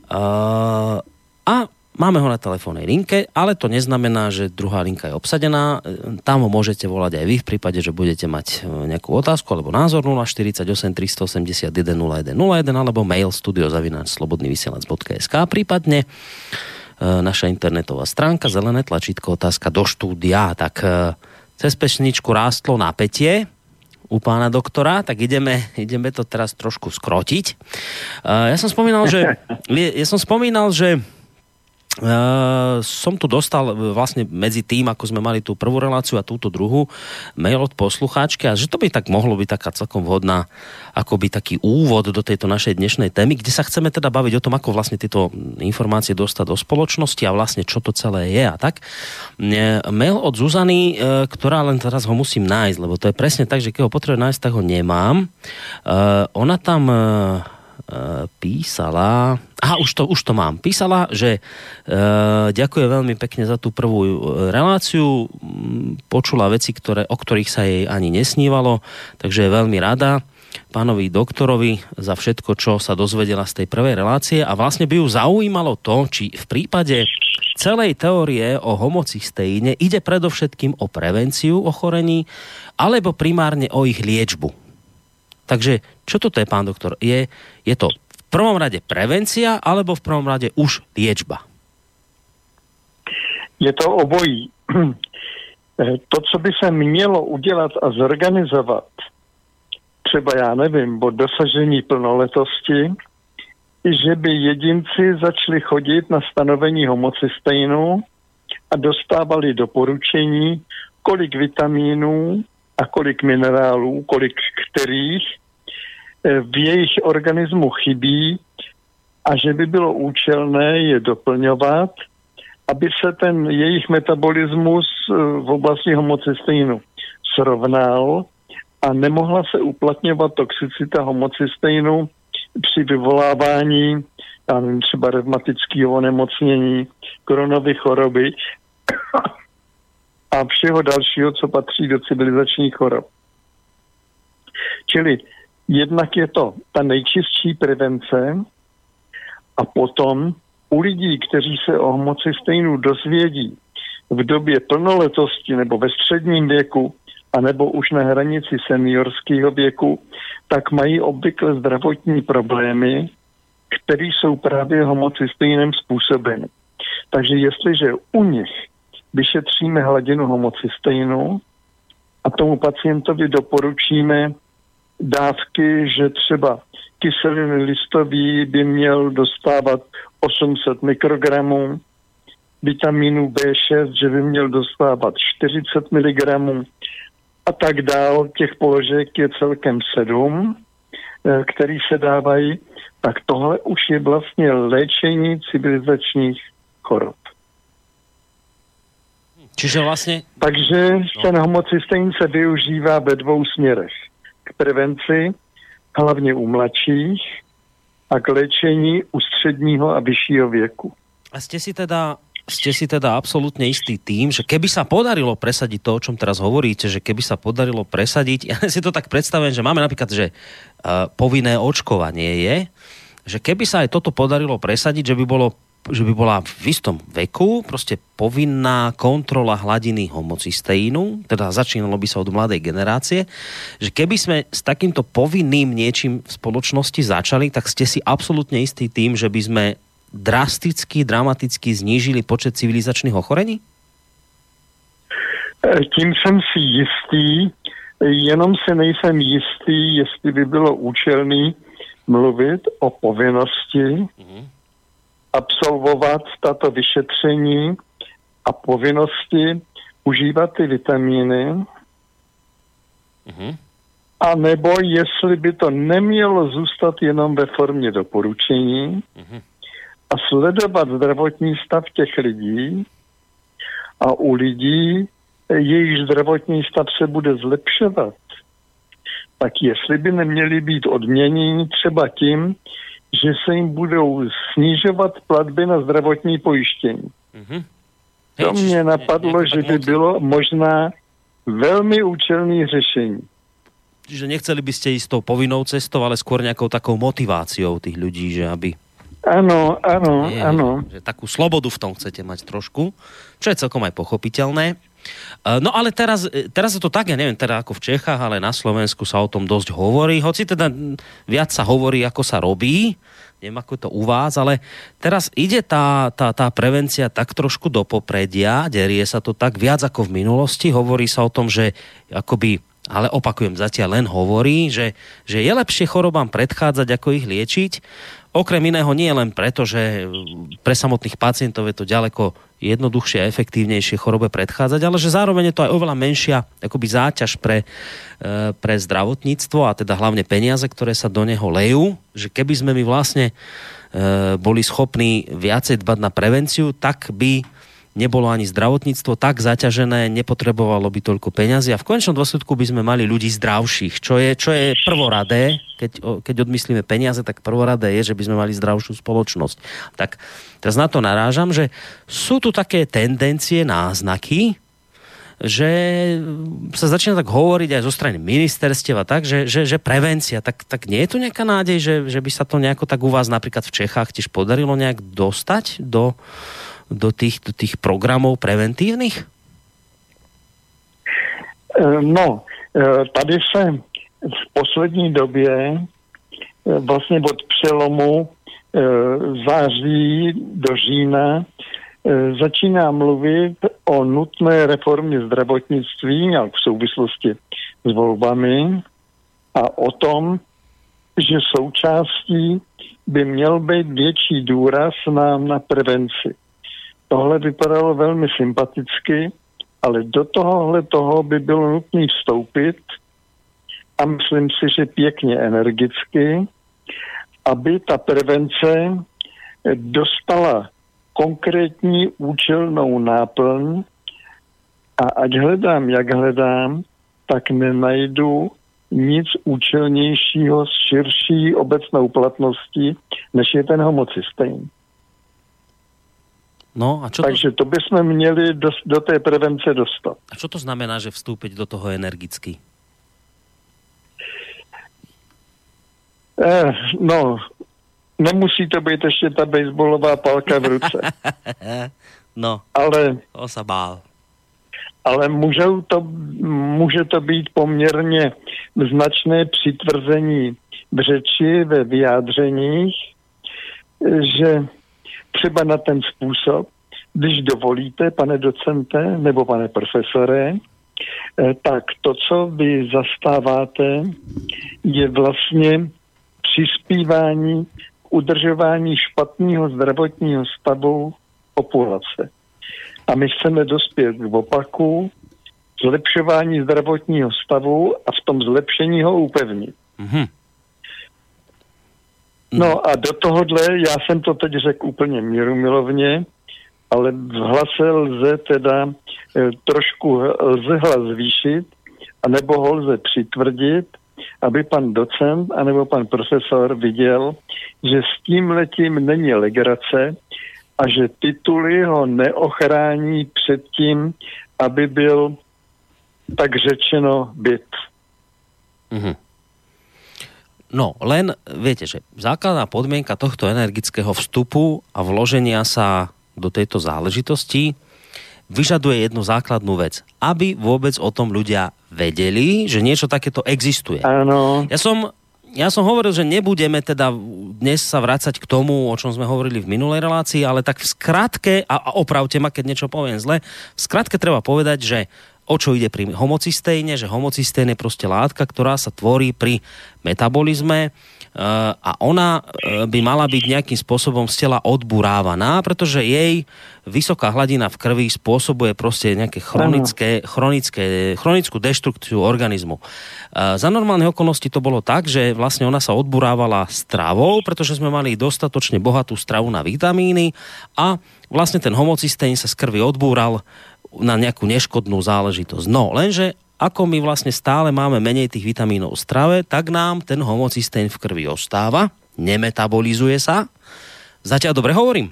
Uh, a Máme ho na telefónnej linke, ale to neznamená, že druhá linka je obsadená. Tam ho môžete volať aj vy v prípade, že budete mať e, nejakú otázku alebo názor 048 381 0101 alebo mail studiozavináčslobodnyvysielac.sk prípadne e, naša internetová stránka, zelené tlačítko, otázka do štúdia. Tak e, cez pešničku rástlo napätie u pána doktora, tak ideme, ideme to teraz trošku skrotiť. Ja som spomínal, že, ja som spomínal, že Uh, som tu dostal e, vlastne medzi tým, ako sme mali tú prvú reláciu a túto druhú, mail od poslucháčky a že to by tak mohlo byť taká celkom vhodná akoby taký úvod do tejto našej dnešnej témy, kde sa chceme teda baviť o tom, ako vlastne tieto informácie dostať do spoločnosti a vlastne čo to celé je a tak. Mail od Zuzany, e, ktorá len teraz ho musím nájsť, lebo to je presne tak, že keď ho potrebujem nájsť, tak ho nemám. Ona tam písala, aha, už to, už to mám, písala, že e, ďakuje veľmi pekne za tú prvú e, reláciu, počula veci, ktoré, o ktorých sa jej ani nesnívalo, takže je veľmi rada pánovi doktorovi za všetko, čo sa dozvedela z tej prvej relácie. A vlastne by ju zaujímalo to, či v prípade celej teórie o homocysteíne ide predovšetkým o prevenciu ochorení alebo primárne o ich liečbu. Takže čo toto je, pán doktor? Je, je to v prvom rade prevencia alebo v prvom rade už liečba? Je to obojí. To, co by se mělo udělat a zorganizovat, třeba já nevím, od dosažení plnoletosti, že by jedinci začali chodit na stanovení homocystejnu a dostávali doporučení, kolik vitamínů a kolik minerálů, kolik kterých v jejich organismu chybí a že by bylo účelné je doplňovat, aby se ten jejich metabolismus eh, v oblasti homocysteinu srovnal a nemohla se uplatňovat toxicita homocysteinu při vyvolávání já nevím, třeba revmatického onemocnění, koronové choroby a všeho dalšího, co patří do civilizačních chorob. Čili jednak je to ta nejčistší prevence a potom u lidí, kteří se o homocystejnu dozvědí v době plnoletosti nebo ve středním věku, anebo už na hranici seniorského věku, tak mají obvykle zdravotní problémy, které jsou právě homocystejnem způsobeny. Takže jestliže u nich vyšetříme hladinu homocysteinu a tomu pacientovi doporučíme dávky, že třeba kyseliny listový by měl dostávat 800 mikrogramů, vitamínu B6, že by měl dostávat 40 mg a tak dál. Těch položek je celkem sedm, eh, který se dávají. Tak tohle už je vlastně léčení civilizačních chorob. Čiže vlastne... Takže ten homocystein se využívá ve dvou směrech. Prevenci, hlavně u mladších, a k léčení u středního a vyššího věku. A ste si teda ste si teda absolútne istý tým, že keby sa podarilo presadiť to, o čom teraz hovoríte, že keby sa podarilo presadiť, ja si to tak predstavujem, že máme napríklad, že uh, povinné očkovanie je, že keby sa aj toto podarilo presadiť, že by bolo že by bola v istom veku proste povinná kontrola hladiny homocysteínu, teda začínalo by sa od mladej generácie, že keby sme s takýmto povinným niečím v spoločnosti začali, tak ste si absolútne istý tým, že by sme drasticky, dramaticky znížili počet civilizačných ochorení? E, tím jsem si jistý, jenom se nejsem jistý, jestli by bylo účelný mluvit o povinnosti mm-hmm absolvovat tato vyšetření a povinnosti užívat ty vitamíny, mm-hmm. a nebo jestli by to nemělo zůstat jenom ve formě doporučení mm-hmm. a sledovat zdravotní stav těch lidí a u lidí, jejich zdravotní stav se bude zlepšovat, tak jestli by neměli být odměněni třeba tím, že se jim budou snižovat platby na zdravotní pojištění. Mhm. To Hej, mě napadlo, že by bylo možná velmi účelné řešení. Čiže nechceli by ste ísť tou povinnou cestou, ale skôr nejakou takou motiváciou tých ľudí, že aby... Nie, ano. Že takú slobodu v tom chcete mať trošku, čo je celkom aj pochopiteľné. E, No ale teraz, e, teraz je to tak, ja neviem, teda ako v Čechách, ale na Slovensku sa o tom dosť hovorí, hoci teda viac sa hovorí, ako sa robí, neviem, ako je to u vás, ale teraz ide tá, tá, tá prevencia tak trošku do popredia, derie sa to tak viac ako v minulosti, hovorí sa o tom, že akoby ale opakujem, zatiaľ len hovorí, že, že je lepšie chorobám predchádzať, ako ich liečiť. Okrem iného nie len preto, že pre samotných pacientov je to ďaleko jednoduchšie a efektívnejšie chorobe predchádzať, ale že zároveň je to aj oveľa menšia akoby záťaž pre, e, pre zdravotníctvo a teda hlavne peniaze, ktoré sa do neho lejú, že keby sme my vlastne e, boli schopní viacej dbať na prevenciu, tak by nebolo ani zdravotníctvo tak zaťažené, nepotrebovalo by toľko peňazí a v konečnom dôsledku by sme mali ľudí zdravších, čo je, čo je prvoradé, keď, keď odmyslíme peniaze, tak prvoradé je, že by sme mali zdravšiu spoločnosť. Tak teraz na to narážam, že sú tu také tendencie, náznaky, že sa začína tak hovoriť aj zo strany ministerstiev a tak, že, že, že prevencia, tak, tak nie je tu nejaká nádej, že, že by sa to nejako tak u vás napríklad v Čechách tiež podarilo nejak dostať do, do, tých, do tých programov preventívnych? Eh, No, eh, tady se v poslední době eh, vlastně od přelomu září do října začíná mluvit o nutné reformě zdravotnictví nějak v souvislosti s volbami a o tom, že součástí by měl být větší důraz na, na prevenci. Tohle vypadalo velmi sympaticky, ale do tohohle toho by bylo nutné vstoupit a myslím si, že pěkně energicky, aby ta prevence dostala konkrétní účelnou náplň a ať hledám, jak hledám, tak nenajdu nic účelnějšího s širší obecnou platností, než je ten homocystén. No a čo, to, Takže to bychom měli do, do té prevence dostat. a čo to znamená, že vstúpiť do toho energicky? Eh, no, nemusí to být ještě ta baseballová palka v ruce, No, ale, to sa bál. ale můžou to, může to být poměrně značné přitvrzení v řeči, ve vyjádřeních, že třeba na ten způsob, když dovolíte, pane docente nebo pane profesore, eh, tak to, co vy zastáváte, je vlastně přispívání k udržování špatného zdravotního stavu populace. A my chceme dospět k opaku, zlepšování zdravotního stavu a v tom zlepšení ho upevnit. Mhm. No a do tohohle, já jsem to teď řekl úplně mírumilovně, ale v hlase lze teda e, trošku lze hlas zvýšit, anebo ho lze přitvrdit, aby pan docent anebo pan profesor viděl, že s tím letím není legrace a že tituly ho neochrání před tím, aby byl tak řečeno byt. Mhm. No, len viete, že základná podmienka tohto energického vstupu a vloženia sa do tejto záležitosti vyžaduje jednu základnú vec. Aby vôbec o tom ľudia vedeli, že niečo takéto existuje. Ano, Ja som, ja som hovoril, že nebudeme teda dnes sa vrácať k tomu, o čom sme hovorili v minulej relácii, ale tak v skratke, a, a opravte ma, keď niečo poviem zle, v skratke treba povedať, že o čo ide pri homocysténe, že homocystén je proste látka, ktorá sa tvorí pri metabolizme eh, a ona eh, by mala byť nejakým spôsobom z tela odburávaná, pretože jej vysoká hladina v krvi spôsobuje proste nejaké chronické, chronické, chronickú deštrukciu organizmu. Eh, Za normálnych okolností to bolo tak, že vlastne ona sa odburávala stravou, pretože sme mali dostatočne bohatú stravu na vitamíny a vlastne ten homocystén sa z krvi odbúral na nejakú neškodnú záležitosť. No, lenže ako my vlastne stále máme menej tých vitamínov v strave, tak nám ten homocystén v krvi ostáva, nemetabolizuje sa. Zatiaľ dobre hovorím?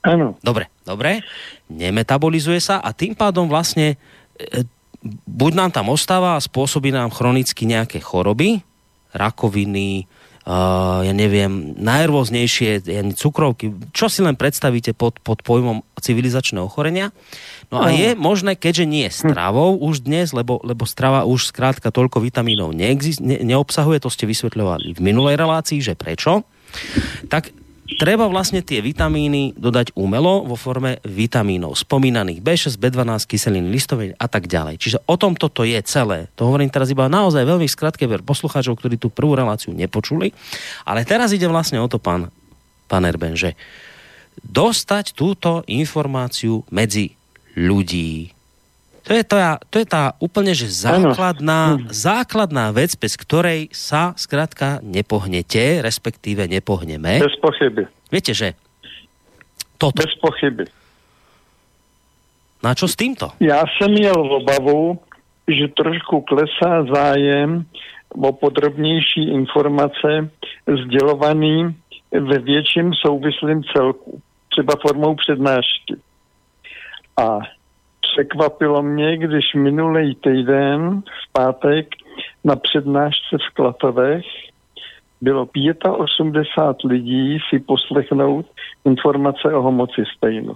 Áno. Dobre, dobre. Nemetabolizuje sa a tým pádom vlastne e, buď nám tam ostáva a spôsobí nám chronicky nejaké choroby, rakoviny, uh, ja neviem, najrôznejšie ja, cukrovky, čo si len predstavíte pod, pod pojmom civilizačného ochorenia. No a je možné, keďže nie stravou už dnes, lebo, lebo strava už skrátka toľko vitamínov neexist, ne, neobsahuje, to ste vysvetľovali v minulej relácii, že prečo, tak treba vlastne tie vitamíny dodať umelo vo forme vitamínov spomínaných B6, B12, kyseliny listovej a tak ďalej. Čiže o tom toto je celé. To hovorím teraz iba naozaj veľmi skratke ver poslucháčov, ktorí tú prvú reláciu nepočuli. Ale teraz ide vlastne o to, pán, pán Erben, že dostať túto informáciu medzi ľudí, to je, tá, to je tá úplne že základná, základná vec, bez ktorej sa skrátka nepohnete, respektíve nepohneme. Bez pochyby. Viete, že toto. Bez pochyby. Na čo s týmto? Já jsem měl obavu, že trošku klesá zájem o podrobnější informace sdělovaný ve větším souvislým celku, třeba formou přednášky. A překvapilo mě, když minulý týden v pátek na přednášce v Klatovech bylo 85 lidí si poslechnout informace o homocystejnu.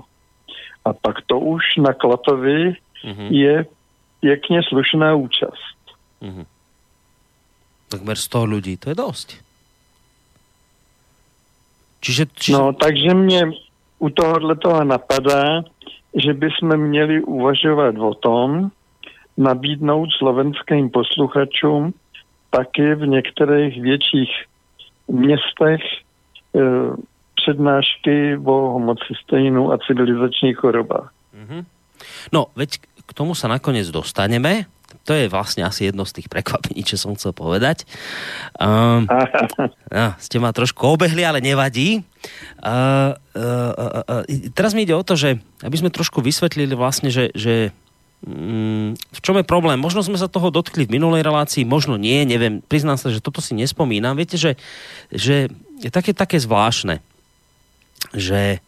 A pak to už na Klatovi mm-hmm. je pěkně slušná účast. Mm-hmm. Takmer 100 ľudí, to je dosť. Čiže, čiže... No, takže mě u tohohle toho napadá, že bychom měli uvažovat o tom, nabídnout slovenským posluchačům taky v některých větších městech e, přednášky o homocysténu a civilizačních chorobách. Mm-hmm. No, veď k tomu sa nakoniec dostaneme. To je vlastne asi jedno z tých prekvapení, čo som chcel povedať. Um, no, ste ma trošku obehli, ale nevadí. Uh, uh, uh, uh, teraz mi ide o to, že aby sme trošku vysvetlili vlastne, že, že um, v čom je problém. Možno sme sa toho dotkli v minulej relácii, možno nie, neviem. Priznám sa, že toto si nespomínam. Viete, že, že je také, také zvláštne, že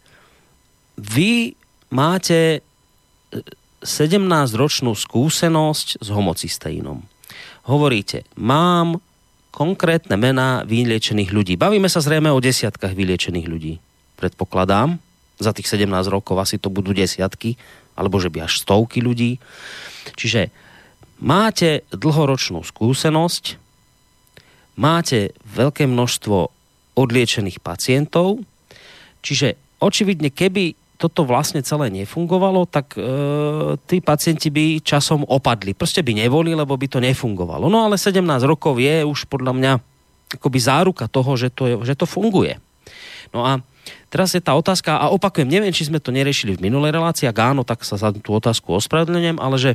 vy máte 17-ročnú skúsenosť s homocystéinom. Hovoríte, mám konkrétne mená vyliečených ľudí. Bavíme sa zrejme o desiatkách vyliečených ľudí. Predpokladám. Za tých 17 rokov asi to budú desiatky, alebo že by až stovky ľudí. Čiže máte dlhoročnú skúsenosť, máte veľké množstvo odliečených pacientov, čiže očividne, keby toto vlastne celé nefungovalo, tak e, tí pacienti by časom opadli. Proste by neboli, lebo by to nefungovalo. No ale 17 rokov je už podľa mňa akoby záruka toho, že to, je, že to funguje. No a teraz je tá otázka, a opakujem, neviem, či sme to neriešili v minulej relácii, ak áno, tak sa za tú otázku ospravedlňujem, ale že,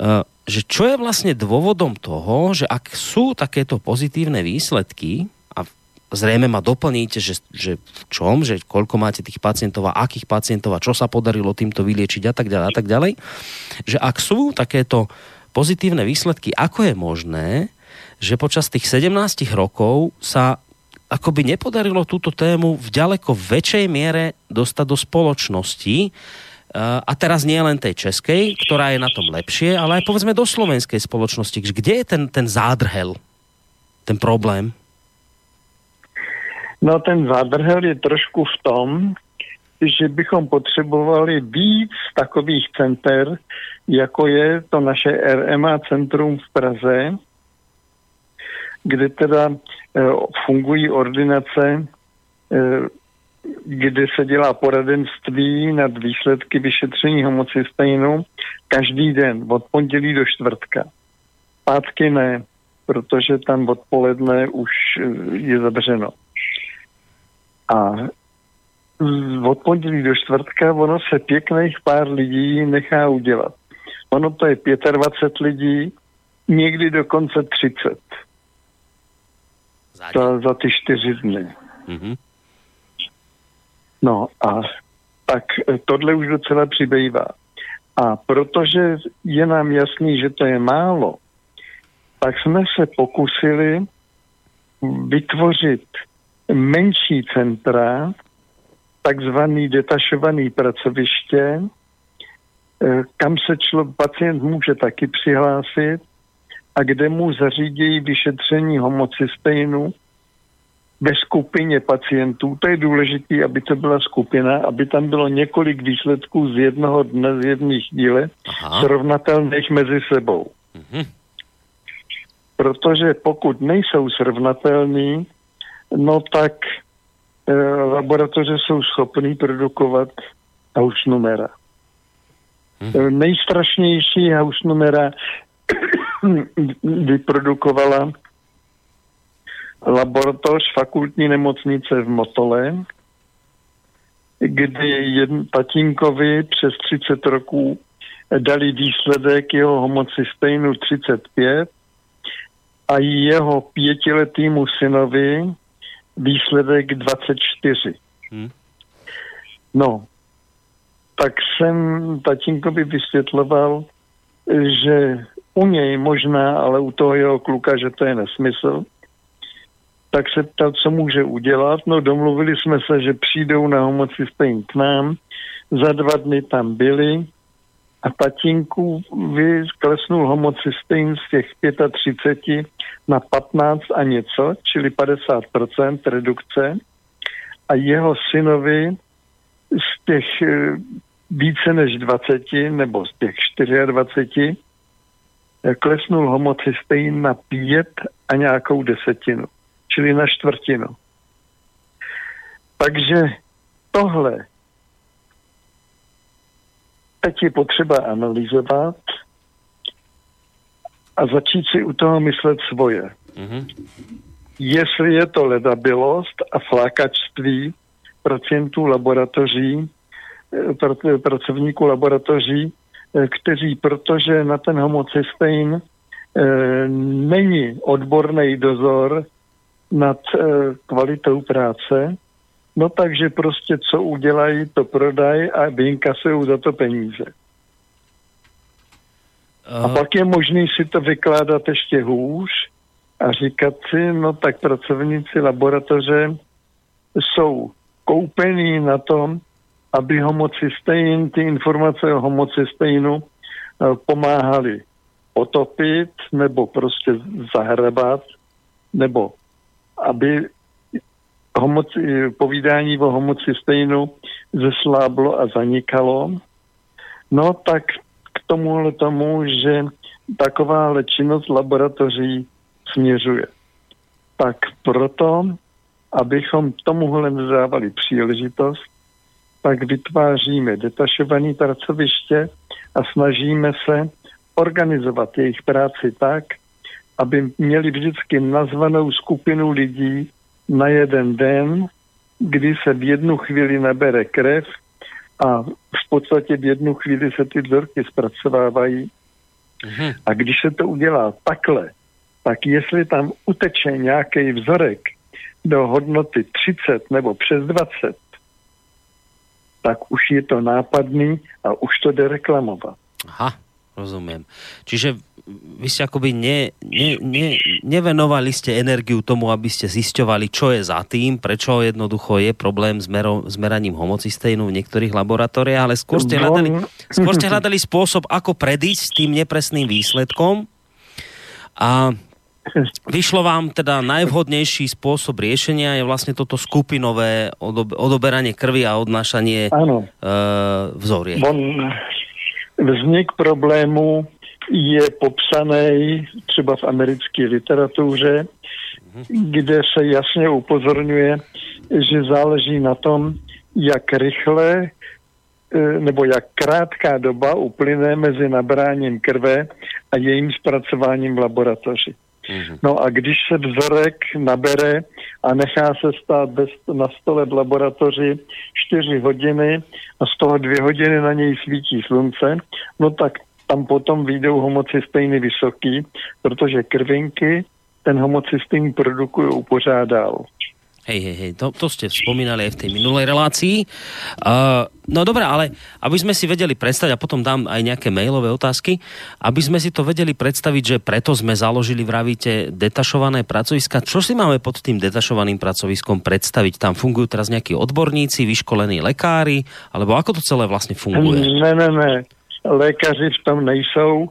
e, že čo je vlastne dôvodom toho, že ak sú takéto pozitívne výsledky, zrejme ma doplníte, že, že v čom, že koľko máte tých pacientov a akých pacientov a čo sa podarilo týmto vyliečiť a tak ďalej a tak ďalej. Že ak sú takéto pozitívne výsledky, ako je možné, že počas tých 17 rokov sa akoby nepodarilo túto tému v ďaleko väčšej miere dostať do spoločnosti, a teraz nie len tej českej, ktorá je na tom lepšie, ale aj povedzme do slovenskej spoločnosti. Kde je ten, ten zádrhel, ten problém? No ten zádrhel je trošku v tom, že bychom potřebovali víc takových center, jako je to naše RMA centrum v Praze, kde teda e, fungují ordinace, e, kde se dělá poradenství nad výsledky vyšetření homocystejnu každý den, od pondělí do čtvrtka. Pátky ne, protože tam odpoledne už e, je zavřeno. A od pondělí do čtvrtka ono se pěkných pár lidí nechá udělat. Ono to je 25 lidí, někdy dokonce 30. Za, za ty čtyři dny. Mm-hmm. No a tak tohle už docela přibývá. A protože je nám jasný, že to je málo, tak jsme se pokusili vytvořit menší centra, takzvaný detašovaný pracoviště, eh, kam se člo, pacient může taky přihlásit a kde mu zařídí vyšetření homocystejnu ve skupině pacientů. To je důležité, aby to byla skupina, aby tam bylo několik výsledků z jednoho dne, z jedných díle, Aha. srovnatelných mezi sebou. Mhm. Protože pokud nejsou srovnatelný, no tak e, laboratoře jsou schopný produkovat house numera. E, nejstrašnější house numera vyprodukovala laboratoř fakultní nemocnice v Motole, kdy jedn, tatínkovi přes 30 roků dali výsledek jeho homocystejnu 35 a jeho pětiletýmu synovi výsledek 24. Hmm. No, tak jsem tatínkovi vysvětloval, že u něj možná, ale u toho jeho kluka, že to je nesmysl, tak se ptal, co může udělat. No domluvili jsme se, že přijdou na homocystejn k nám, za dva dny tam byli a tatínku klesnul homocystejn z těch 35 na 15 a něco, čili 50% redukce a jeho synovi z těch eh, více než 20 nebo z těch 24 eh, klesnul homocystein na 5 a nějakou desetinu, čili na čtvrtinu. Takže tohle teď je potřeba analyzovat a začít si u toho myslet svoje. Mhm. Jestli je to ledabilost a flákačství pacientů laboratoří, eh, pr- pracovníků laboratoří, eh, kteří, protože na ten homocystein e, není odborný dozor nad e, kvalitou práce, no takže prostě co udělají, to prodají a vyinkasují za to peníze. A Uh, pak je možný si to vykládat ještě hůř a říkat si, no tak pracovníci laboratoře jsou koupení na tom, aby homocystein, ty informace o homocysteinu eh, pomáhali potopit nebo prostě zahrabat, nebo aby homoci, povídání o homocysteinu zesláblo a zanikalo, no tak k tomuhle tomu, že takováhle činnost laboratoří směřuje. Tak proto, abychom tomuhle nedávali příležitost, tak vytváříme detašované pracoviště a snažíme se organizovat jejich práci tak, aby měli vždycky nazvanou skupinu lidí na jeden den, kdy se v jednu chvíli nabere krev a v podstatě v jednu chvíli se ty vzorky zpracovávají. mhm. A když se to udělá takhle, tak jestli tam uteče nějaký vzorek do hodnoty 30 nebo přes 20, tak už je to nápadný a už to jde reklamovat. Aha, rozumiem. Čiže vy ste akoby ne, ne, ne, nevenovali ste energiu tomu, aby ste zisťovali, čo je za tým, prečo jednoducho je problém s, mero, s meraním homocysténu v niektorých laboratóriách, ale skôr ste, hľadali, skôr ste hľadali spôsob, ako predísť s tým nepresným výsledkom. A vyšlo vám teda najvhodnejší spôsob riešenia je vlastne toto skupinové odob- odoberanie krvi a odnášanie e, Ano, vzoriek. on, vznik problému je popsaný třeba v americké literatuře, kde se jasně upozorňuje, že záleží na tom, jak rychle eh, nebo jak krátká doba uplyne mezi nabráním krve a jejím zpracováním v laboratoři. Mhm. No a když se vzorek nabere a nechá se stát bez, na stole v laboratoři 4 hodiny a z toho dvě hodiny na něj svítí slunce, no tak tam potom vyjdou homocystejny vysoký, protože krvinky ten homocystein produkují pořád dál. Hej, hej, hej, to, to ste spomínali aj v tej minulej relácii. Uh, no dobré, ale aby sme si vedeli predstaviť, a potom dám aj nejaké mailové otázky, aby sme si to vedeli predstaviť, že preto sme založili, vravíte, detašované pracoviska. Čo si máme pod tým detašovaným pracoviskom predstaviť? Tam fungujú teraz nejakí odborníci, vyškolení lekári, alebo ako to celé vlastne funguje? Ne, ne, ne. Lékaři v tom nejsou.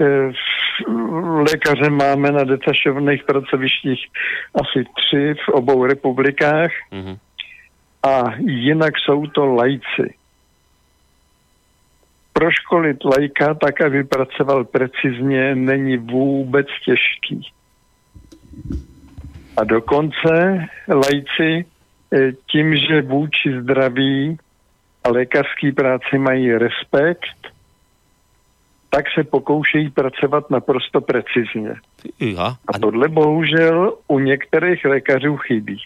E, lékaře máme na detašovaných pracovištích asi tři v obou republikách Mhm. a jinak jsou to lajci. Proškolit lajka tak, aby pracoval precizně, není vůbec těžký. A dokonce lajci eh, tím, že vůči zdraví a lékařské práci mají respekt, tak se pokoušejí pracovat naprosto precizně. Iha. A tohle bohužel u některých lékařů chybí.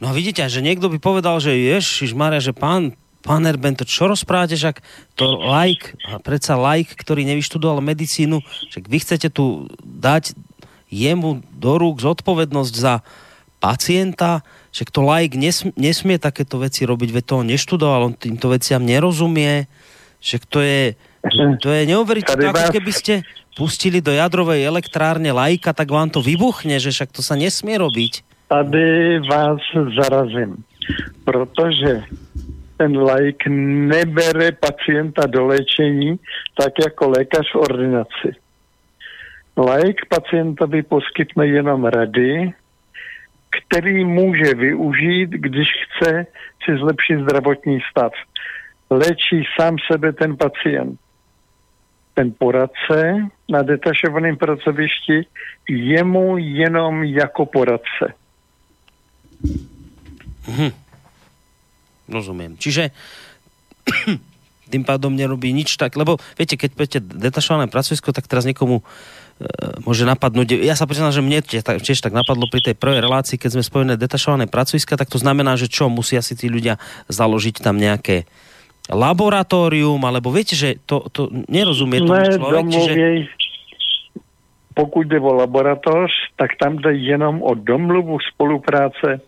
No a vidíte, že niekto by povedal, že ježiš Maria, že pán, pán Erben, to čo rozprávate, však to like, a predsa like, ktorý nevyštudoval medicínu, však vy chcete tu dať jemu do rúk zodpovednosť za pacienta, však to like nesmie, nesmie takéto veci robiť, veď to on neštudoval, on týmto veciam nerozumie, však to je, to je neuveriteľné, ako keby ste pustili do jadrovej elektrárne lajka, tak vám to vybuchne, že však to sa nesmie robiť. Tady vás zarazím, protože ten laik nebere pacienta do léčení tak jako lékař v ordinaci. Laik pacientovi poskytne jenom rady, který může využít, když chce si zlepšit zdravotní stav. Léčí sám sebe ten pacient. Ten poradce na detašovaném pracovišti jemu jenom jako poradce. Rozumiem. Čiže tým pádom nerobí nič tak, lebo viete, keď poviete detašované pracovisko, tak teraz niekomu môže napadnúť. Ja sa priznám, že mne tiež tak, napadlo pri tej prvej relácii, keď sme spojené detašované pracoviska, tak to znamená, že čo, musia si tí ľudia založiť tam nejaké laboratórium, alebo viete, že to, to nerozumie tomu Ne, človek, čiže... pokud jde o laboratoř, tak tam jde jenom o domluvu spolupráce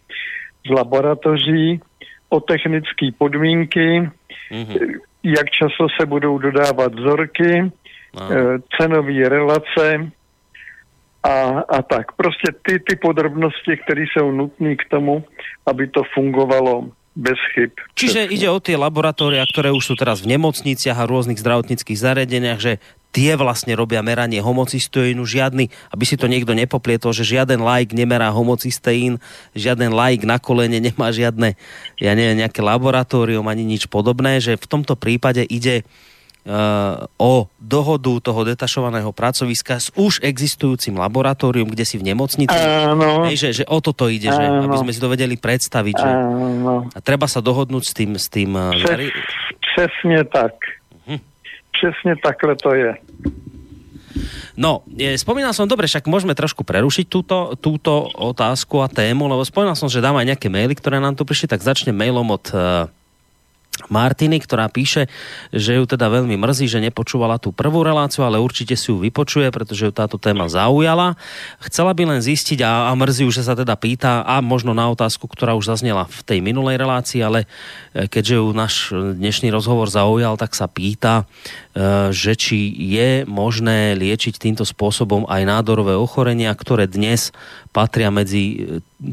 s laboratoří, o technické podmínky, Mhm. jak často se budou dodávat vzorky, cenové relace a, a tak. Prostě ty, ty podrobnosti, které jsou nutné k tomu, aby to fungovalo bez chyb. Čiže ide o tie laboratória, ktoré už sú teraz v nemocniciach a rôznych zdravotníckých zariadeniach, že tie vlastne robia meranie homocysteínu, žiadny, aby si to niekto nepoplietol, že žiaden like nemerá homocysteín, žiaden like na kolene nemá žiadne, ja neviem, nejaké laboratórium ani nič podobné, že v tomto prípade ide o dohodu toho detašovaného pracoviska s už existujúcim laboratórium, kde si v nemocnici. Áno, Hej, že, že o toto ide, že, Áno. aby sme si to vedeli predstaviť. Že, áno. a treba sa dohodnúť s tým, s tým Přes, přesně tak. Mhm. Přesně takhle to je. No, je, spomínal som, dobre, však môžeme trošku prerušiť túto, túto otázku a tému, lebo spomínal som, že dám aj nejaké maily, ktoré nám tu prišli, tak začne mailom od uh, Martiny, ktorá píše, že ju teda veľmi mrzí, že nepočúvala tú prvú reláciu, ale určite si ju vypočuje, pretože ju táto téma zaujala. Chcela by len zistiť a, a mrzí ju, že sa teda pýta a možno na otázku, ktorá už zaznela v tej minulej relácii, ale e, keďže ju náš dnešný rozhovor zaujal, tak sa pýta, e, že či je možné liečiť týmto spôsobom aj nádorové ochorenia, ktoré dnes patria medzi e,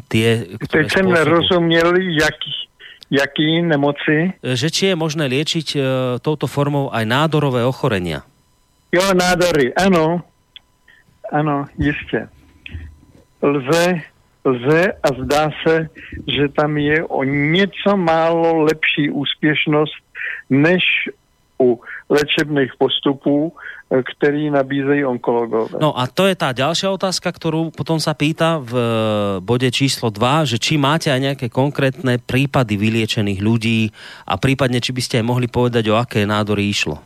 tie, ktoré Teď jsem spôsobujú- nerozuměl, jaký, jaký nemoci. že či je možné liečiť e, touto formou aj nádorové ochorenia. Jo, nádory, ano. Ano, jistě. Lze, lze a zdá se, že tam je o něco málo lepší úspěšnost než u léčebných postupů, který nabízejí onkologové. No a to je tá ďalšia otázka, ktorú potom sa pýta v e, bode číslo 2, že či máte aj nejaké konkrétne prípady vyliečených ľudí a prípadne, či by ste aj mohli povedať, o aké nádory išlo.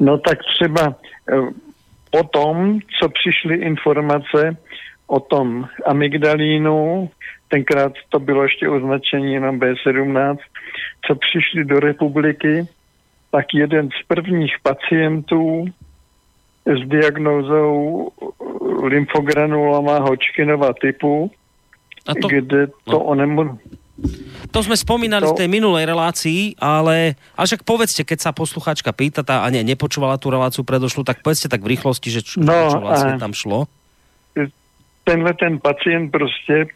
No tak třeba eh, potom, co přišly informace o tom amygdalínu, tenkrát to bylo ještě označení jenom B17, co přišli do republiky, tak jeden z prvních pacientů s diagnózou lymfogranulama Hodgkinova typu, A to, kde to no. onemo... to sme spomínali to- v tej minulej relácii, ale, ale však povedzte, keď sa posluchačka pýta tá, a nie, nepočúvala tú reláciu predošlu, tak povedzte tak v rýchlosti, že čo, No, čo vlastne tam šlo. tenhle ten pacient prostě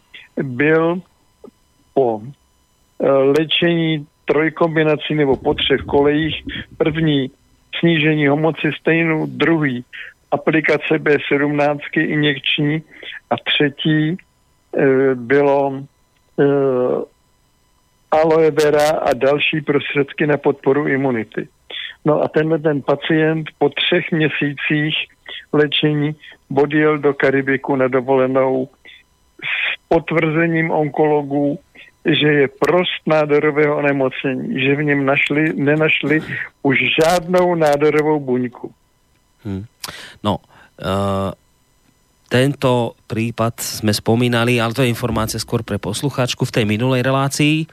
byl po eh, léčení trojkombinací nebo po třech kolejích. První snížení homocysteinu, druhý aplikace B17 injekční. A třetí eh, bylo eh, aloe vera a další prostředky na podporu imunity. No a tenhle ten pacient po třech měsících léčení odjel do Karibiku na dovolenou s potvrzením onkologů, že je prost nádorového onemocnění, že v něm našli, nenašli už žádnou nádorovou buňku. Hm. No, uh, tento prípad sme spomínali, ale to je informácia skôr pre poslucháčku v tej minulej relácii.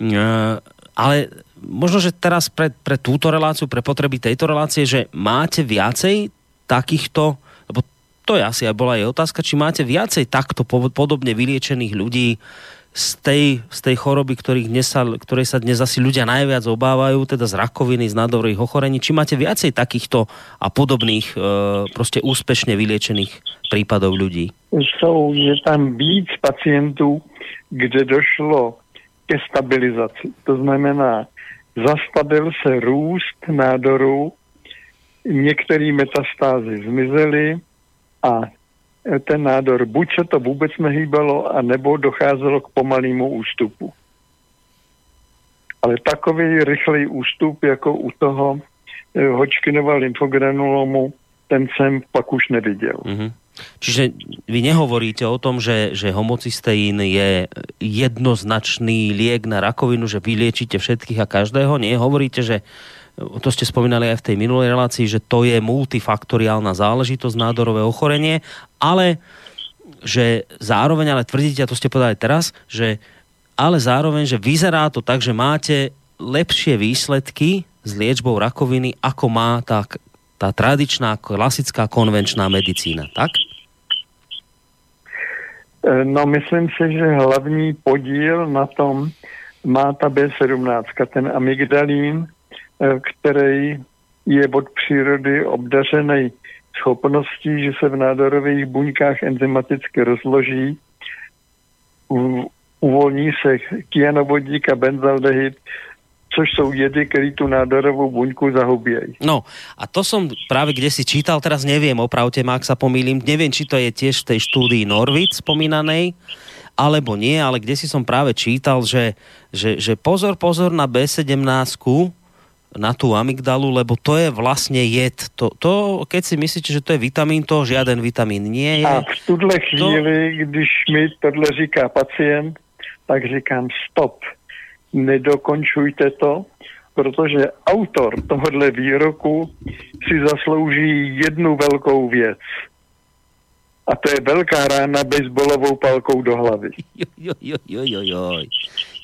Uh, ale možno, že teraz pre, pre túto reláciu, pre potreby tejto relácie, že máte viacej takýchto, lebo to je asi aj bola jej otázka, či máte viacej takto po- podobne vyliečených ľudí z tej, z tej choroby, ktorých dnes sa, ktorej sa dnes asi ľudia najviac obávajú, teda z rakoviny, z nádorových ochorení. Či máte viacej takýchto a podobných e, proste úspešne vyliečených prípadov ľudí? Jsou, je tam víc pacientů, kde došlo ke stabilizaci. To znamená, zastavil se růst nádoru, některé metastázy zmizely a ten nádor buď se to vůbec nehýbalo, anebo docházelo k pomalému ústupu. Ale takový rychlý ústup, jako u toho eh, Hodgkinova lymfogranulomu, ten jsem pak už neviděl. Mhm. Čiže vy nehovoríte o tom, že, že homocysteín je jednoznačný liek na rakovinu, že vyliečite všetkých a každého. Nie, hovoríte, že to ste spomínali aj v tej minulej relácii, že to je multifaktoriálna záležitosť, nádorové ochorenie, ale že zároveň, ale tvrdíte, a to ste povedali teraz, že ale zároveň, že vyzerá to tak, že máte lepšie výsledky s liečbou rakoviny, ako má tá, tá tradičná, klasická, konvenčná medicína, tak? E, No, myslím si, že hlavní podíl na tom má ta B17, ten amygdalín, který je od přírody obdařený schopností, že se v nádorových buňkách enzymaticky rozloží, uvolní se kyanovodík a benzaldehyd, což jsou jedy, které tu nádorovou buňku zahubějí. No a to som práve kde si čítal, teraz neviem, opravte ma, ak sa pomýlim, neviem, či to je tiež v tej štúdii Norvit spomínanej, alebo nie, ale kde si som práve čítal, že, že, že pozor, pozor na B17, na tú amygdalu, lebo to je vlastne jed. To, to, keď si myslíte, že to je vitamín, to žiaden vitamín nie je. A v tuhle chvíli, když mi tohle říká pacient, tak říkám stop, nedokončujte to, protože autor tohohle výroku si zaslouží jednu velkou věc. A to je velká rána baseballovou palkou do hlavy. Jo, jo, jo, jo, jo,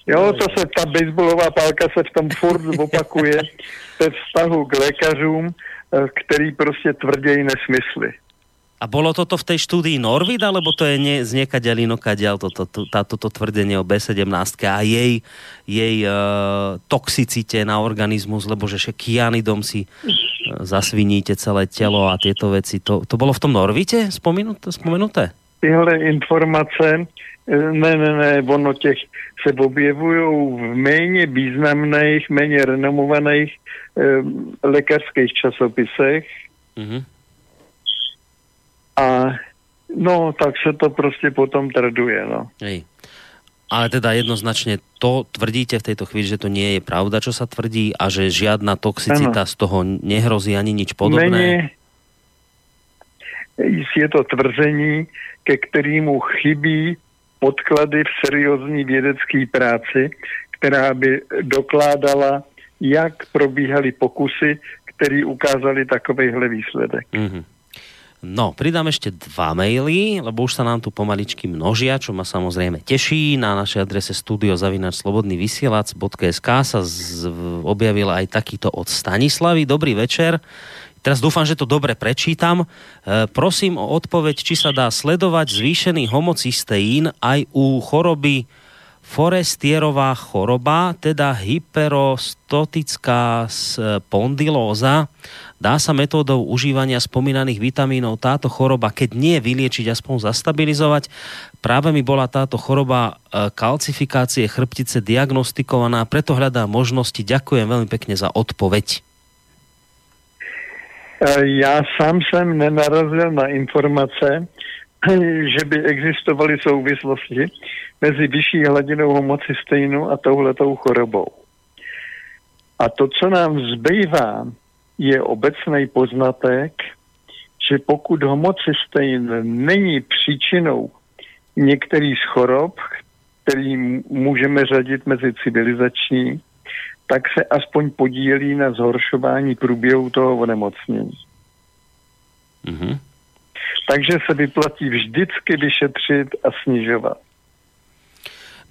jo. To se, ta baseballová pálka se v tom furt opakuje ve vztahu k lékařům, eh, který prostě tvrdějí nesmysly. A bolo toto v tej štúdii Norvid, alebo to je nie, z niekaďal inokadiaľ toto to, tá, toto tvrdenie o B17 a jej, jej uh, toxicite na organizmus, lebo že kianidom si uh, zasviníte celé telo a tieto veci. To, to bolo v tom Norvite spomenuté? tyhle informace, ne, ne, ne, ono těch se objevují v méně významných, méně renomovaných eh, lékařských časopisech Uh-huh. a no, tak se to prostě potom traduje, no. Hej. Ale teda jednoznačne to tvrdíte v tejto chvíli, že to nie je pravda, čo sa tvrdí a že žiadna toxicita z toho nehrozí ani nič podobné. Není, je to tvrzení, ke kterému chybí podklady v seriózní vědecké práci, která by dokládala, jak probíhaly pokusy, které ukázaly takovýhle výsledek. Mhm. No, pridám ešte dva maily, lebo už sa nám tu pomaličky množia, čo ma samozrejme teší. Na našej adrese studiozavinačslobodnyvysielac.sk sa z, objavil aj takýto od Stanislavy. Dobrý večer. Teraz dúfam, že to dobre prečítam. E, prosím o odpoveď, či sa dá sledovať zvýšený homocysteín aj u choroby forestierová choroba, teda hyperostotická spondylóza. Dá sa metódou užívania spomínaných vitamínov táto choroba, keď nie vyliečiť, aspoň zastabilizovať. Práve mi bola táto choroba e, kalcifikácie chrbtice diagnostikovaná, preto hľadá možnosti. Ďakujem veľmi pekne za odpoveď. E, já sám jsem nenarazil na informace, že by existovaly souvislosti mezi vyšší hladinou homocysteinu a touhletou chorobou. A to, co nám zbývá, je obecný poznatek, že pokud homocystein není příčinou některých chorob, který můžeme řadit mezi civilizační, tak se aspoň podílí na zhoršování průběhu toho onemocnění. Mm-hmm. Takže se vyplatí vždycky vyšetřit a snižovat.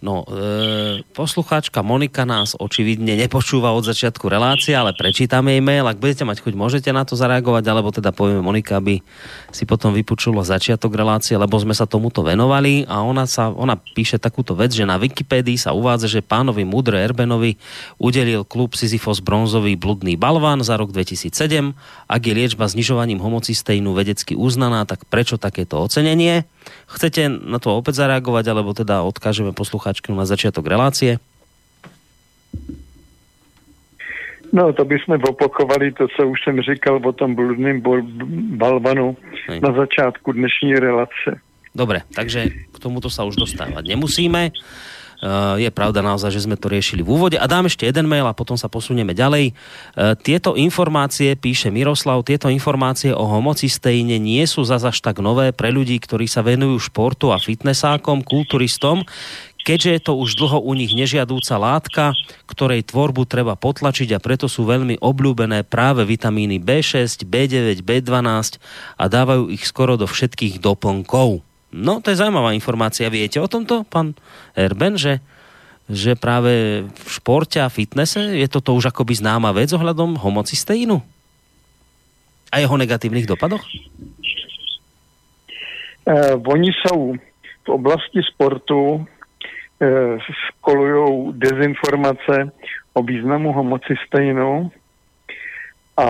No, e, poslucháčka Monika nás očividne nepočúva od začiatku relácie, ale prečítam jej mail. Ak budete mať chuť, môžete na to zareagovať, alebo teda povieme Monika, aby si potom vypočula začiatok relácie, lebo sme sa tomuto venovali a ona, sa, ona píše takúto vec, že na Wikipédii sa uvádza, že pánovi Mudre Erbenovi udelil klub Sisyfos bronzový bludný balván za rok 2007. Ak je liečba znižovaním homocysteínu vedecky uznaná, tak prečo takéto ocenenie? Chcete na to opäť zareagovať, alebo teda odkážeme poslucháčku na začiatok relácie? No, to by sme opakovali to, co už jsem říkal o tom bludným balvanu Hej. na začátku dnešní relace. Dobre, takže k tomuto sa už dostávať nemusíme. Eh, je pravda naozaj, že sme to riešili v úvode. A dám ešte jeden mail a potom sa posunieme ďalej. Eh, tieto informácie, píše Miroslav, tieto informácie o homocysteíne nie sú zase tak nové pre ľudí, ktorí sa venujú športu a fitnessákom, kulturistom, keďže je to už dlho u nich nežiadúca látka, ktorej tvorbu treba potlačiť a preto sú veľmi obľúbené práve vitamíny B6, B9, B12 a dávajú ich skoro do všetkých doplnkov. No, to je zaujímavá informácia. Viete o tomto, pán Erben, že, že práve v športe a fitnesse je toto už akoby známa vec ohľadom homocysteínu? A jeho negatívnych dopadoch? Uh, oni jsou v oblasti sportu uh, školují dezinformace o významu homocysteinu a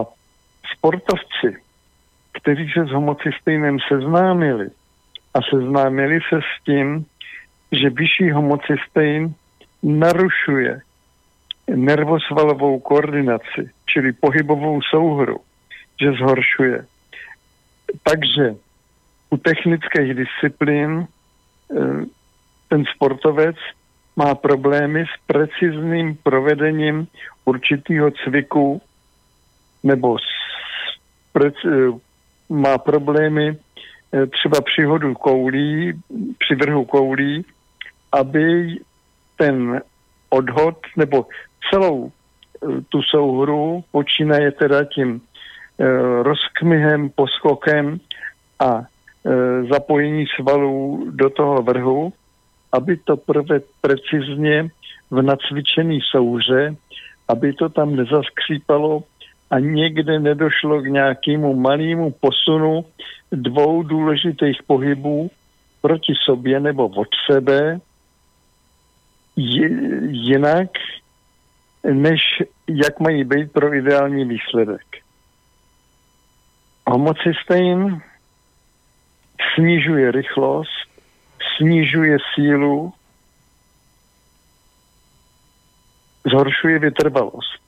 sportovci, kteří se s homocysteinem seznámili, a seznámili se s tím, že vyšší homocystein narušuje nervosvalovou koordinaci, čili pohybovou souhru, že zhoršuje. Takže u technických disciplín eh, ten sportovec má problémy s precizným provedením určitého cviku nebo s, prec, eh, má problémy třeba při hodu koulí, při vrhu koulí, aby ten odhod nebo celou eh, tu souhru počínaje teda tím e, rozkmihem, poskokem a e, zapojení svalů do toho vrhu, aby to prve precizně v nacvičený souře, aby to tam nezaskřípalo a někde nedošlo k nějakému malému posunu dvou důležitých pohybů proti sobě nebo od sebe jinak, než jak mají být pro ideální výsledek. Homocystein snižuje rychlost, snižuje sílu, zhoršuje vytrvalost.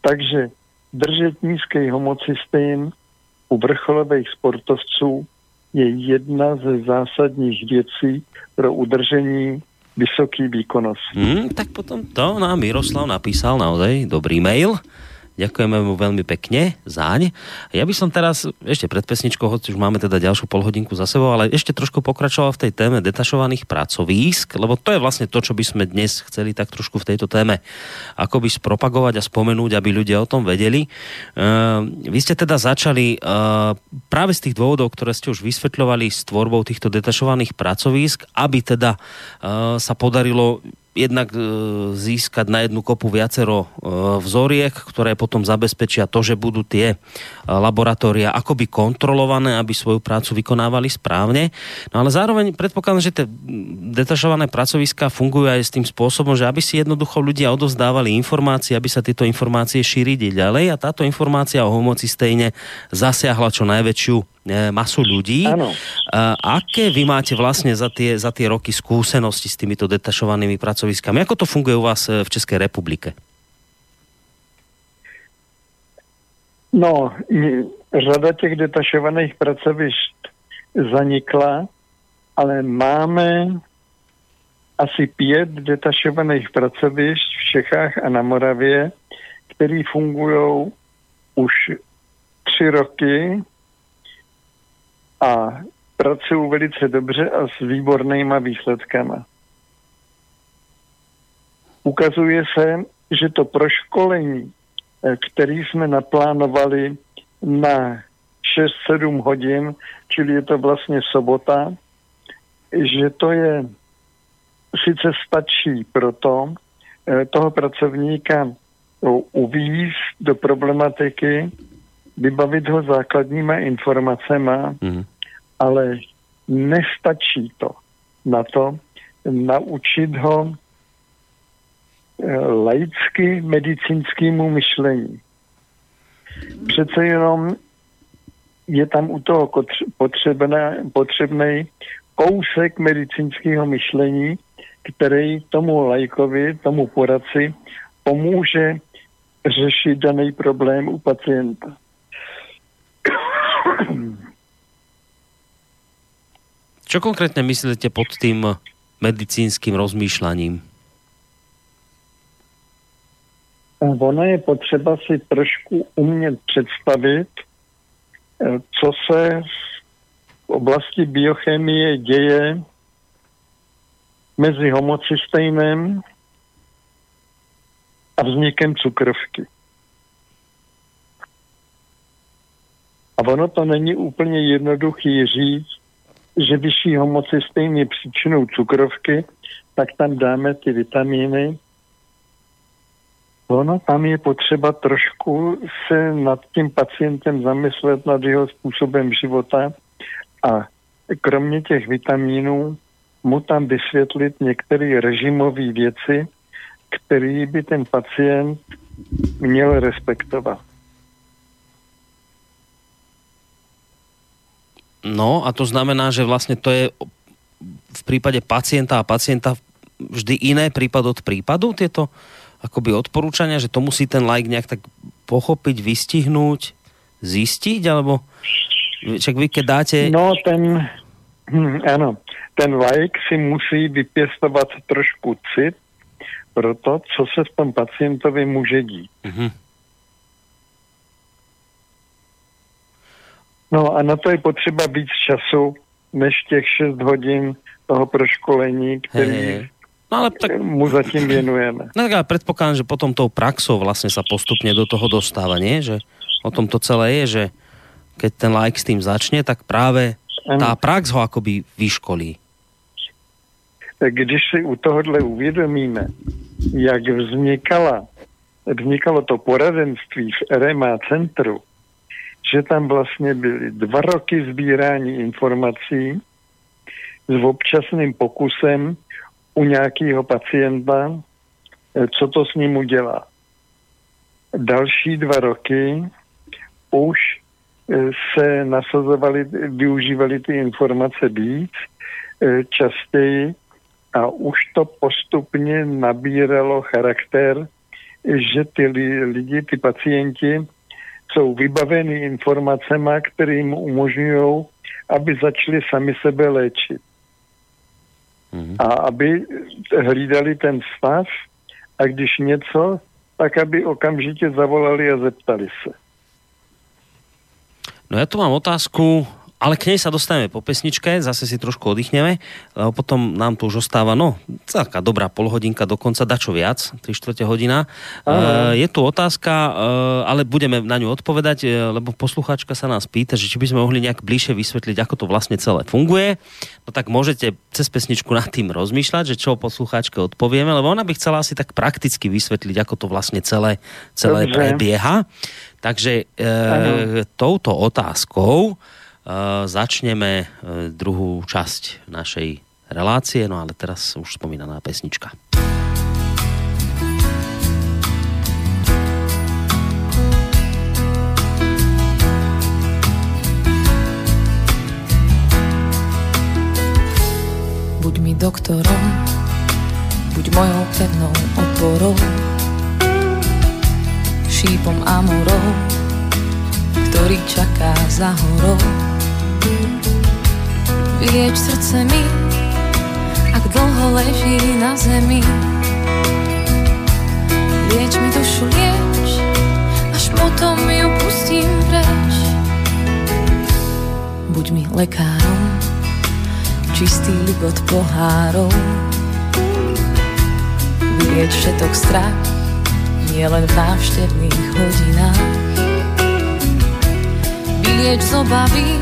Takže držet nízký homocystein u vrcholových sportovců je jedna ze zásadních věcí pro udržení vysoký výkonnosti. Hmm, tak potom to nám Miroslav napísal naozaj dobrý mail. Ďakujeme mu veľmi pekne záň. Ja by som teraz ešte pred pesničkou, hoci už máme teda ďalšiu polhodinku za sebou, ale ešte trošku pokračoval v tej téme detašovaných pracovísk, lebo to je vlastne to, čo by sme dnes chceli tak trošku v tejto téme akoby spropagovať a spomenúť, aby ľudia o tom vedeli. Uh, vy ste teda začali uh, práve z tých dôvodov, ktoré ste už vysvetľovali s tvorbou týchto detašovaných pracovísk, aby teda uh, sa podarilo jednak e, získať na jednu kopu viacero e, vzoriek, ktoré potom zabezpečia to, že budú tie e, laboratória akoby kontrolované, aby svoju prácu vykonávali správne. No ale zároveň predpokladám, že tie detašované pracoviska fungujú aj s tým spôsobom, že aby si jednoducho ľudia odovzdávali informácie, aby sa tieto informácie šírili ďalej a táto informácia o homocysténe zasiahla čo najväčšiu masu ľudí. Ano. Aké vy máte vlastne za tie, za tie roky skúsenosti s týmito detašovanými pracoviskami? Ako to funguje u vás e, v Českej republike? No, řada těch detašovaných pracovišť zanikla, ale máme asi pět detašovaných pracovišť v Čechách a na Moravě, které fungují už tři roky a pracují velice dobře a s výbornýma výsledkama. Ukazuje se, že to proškolení, eh, který jsme naplánovali na 6-7 hodin, čili je to vlastně sobota, že to je sice stačí pro to, eh, toho pracovníka uvízt do problematiky, vybavit ho základníma informacema, mm. ale nestačí to na to naučit ho eh, laicky medicínskému myšlení. Přece jenom je tam u toho potřebný kousek medicínského myšlení, který tomu lajkovi, tomu poradci pomůže řešit daný problém u pacienta. Čo konkrétne myslíte pod tým medicínským rozmýšľaním? Ono je potřeba si trošku umět představit, eh, co se v oblasti biochemie děje mezi homocystejnem a vznikem cukrovky. A ono to není úplně jednoduchý říct, že vyšší homocystým je příčinou cukrovky, tak tam dáme ty vitamíny. Ono tam je potřeba trošku se nad tím pacientem zamyslet, nad jeho způsobem života a kromě těch vitamínů mu tam vysvětlit některé režimové věci, které by ten pacient měl respektovat. No a to znamená, že vlastne to je v prípade pacienta a pacienta vždy iné prípad od prípadu, tieto akoby odporúčania, že to musí ten like nejak tak pochopiť, vystihnúť, zistiť, alebo však vy keď dáte... No ten, hm, ten like si musí vypěstovat trošku cit pro to, co se v tom pacientovi může dít. Mm-hmm. No a na to je potřeba víc času, než těch 6 hodin toho proškolení, který hey. No ale tak, mu zatím věnujeme. No tak ale predpokladám, že potom tou praxou vlastne sa postupne do toho dostáva, nie? Že o tom to celé je, že keď ten like s tým začne, tak práve tá prax ho akoby vyškolí. Když si u tohohle uvědomíme, jak vznikala, vznikalo to poradenství v RMA centru, že tam vlastně byly dva roky sbírání informací s občasným pokusem u nějakého pacienta, eh, co to s ním udělá. Další dva roky už eh, se nasazovali, využívali ty informace víc, eh, častěji a už to postupně nabíralo charakter, že ty lidi, ty pacienti jsou vybaveny informacemi, které jim umožňují, aby začali sami sebe léčit. Mm-hmm. A aby hlídali ten stav a když něco, tak aby okamžitě zavolali a zeptali se. No ja tu mám otázku ale k nej sa dostaneme po pesničke, zase si trošku oddychneme, lebo potom nám tu už ostáva, no, taká dobrá polhodinka dokonca, dačo viac, 3 čtvrte hodina. Uh, je tu otázka, uh, ale budeme na ňu odpovedať, uh, lebo poslucháčka sa nás pýta, že či by sme mohli nejak bližšie vysvetliť, ako to vlastne celé funguje. No tak môžete cez pesničku nad tým rozmýšľať, že čo poslucháčke odpovieme, lebo ona by chcela asi tak prakticky vysvetliť, ako to vlastne celé, celé prebieha. Takže uh, touto otázkou začneme eh, druhú časť našej relácie, no ale teraz už spomínaná pesnička. Buď mi doktorom, buď mojou pevnou oporou, šípom amorov, ktorý čaká za horou Vylieč srdce mi, ak dlho leží na zemi. Lieč mi dušu, lieč, až potom ju pustím preč. Buď mi lekárom, čistý ligot pohárov. Vylieč všetok strach, nie len v návštevných hodinách. Vylieč z obavy,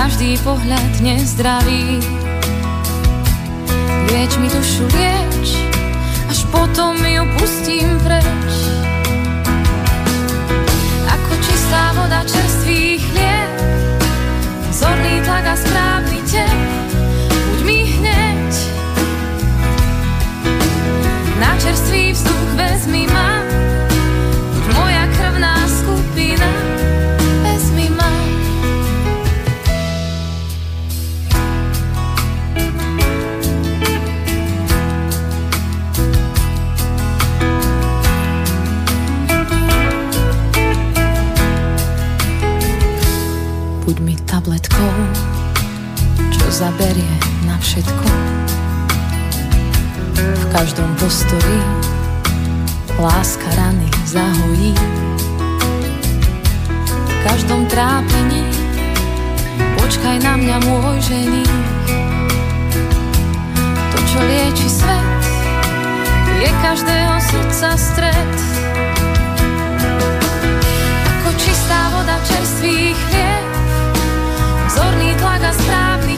každý pohľad nezdravý. Lieč mi dušu, lieč, až potom ju pustím preč. Ako čistá voda čerstvý chlieb, zorný tlak a správny tep, buď mi hneď. Na čerstvý vzduch vezmi ma, tabletkou, čo zaberie na všetko. V každom postoji láska rany zahojí. V každom trápení počkaj na mňa môj ženich. To, čo lieči svet, je každého srdca stred. Ako čistá voda čerstvých chlieb, zorný tlak a správny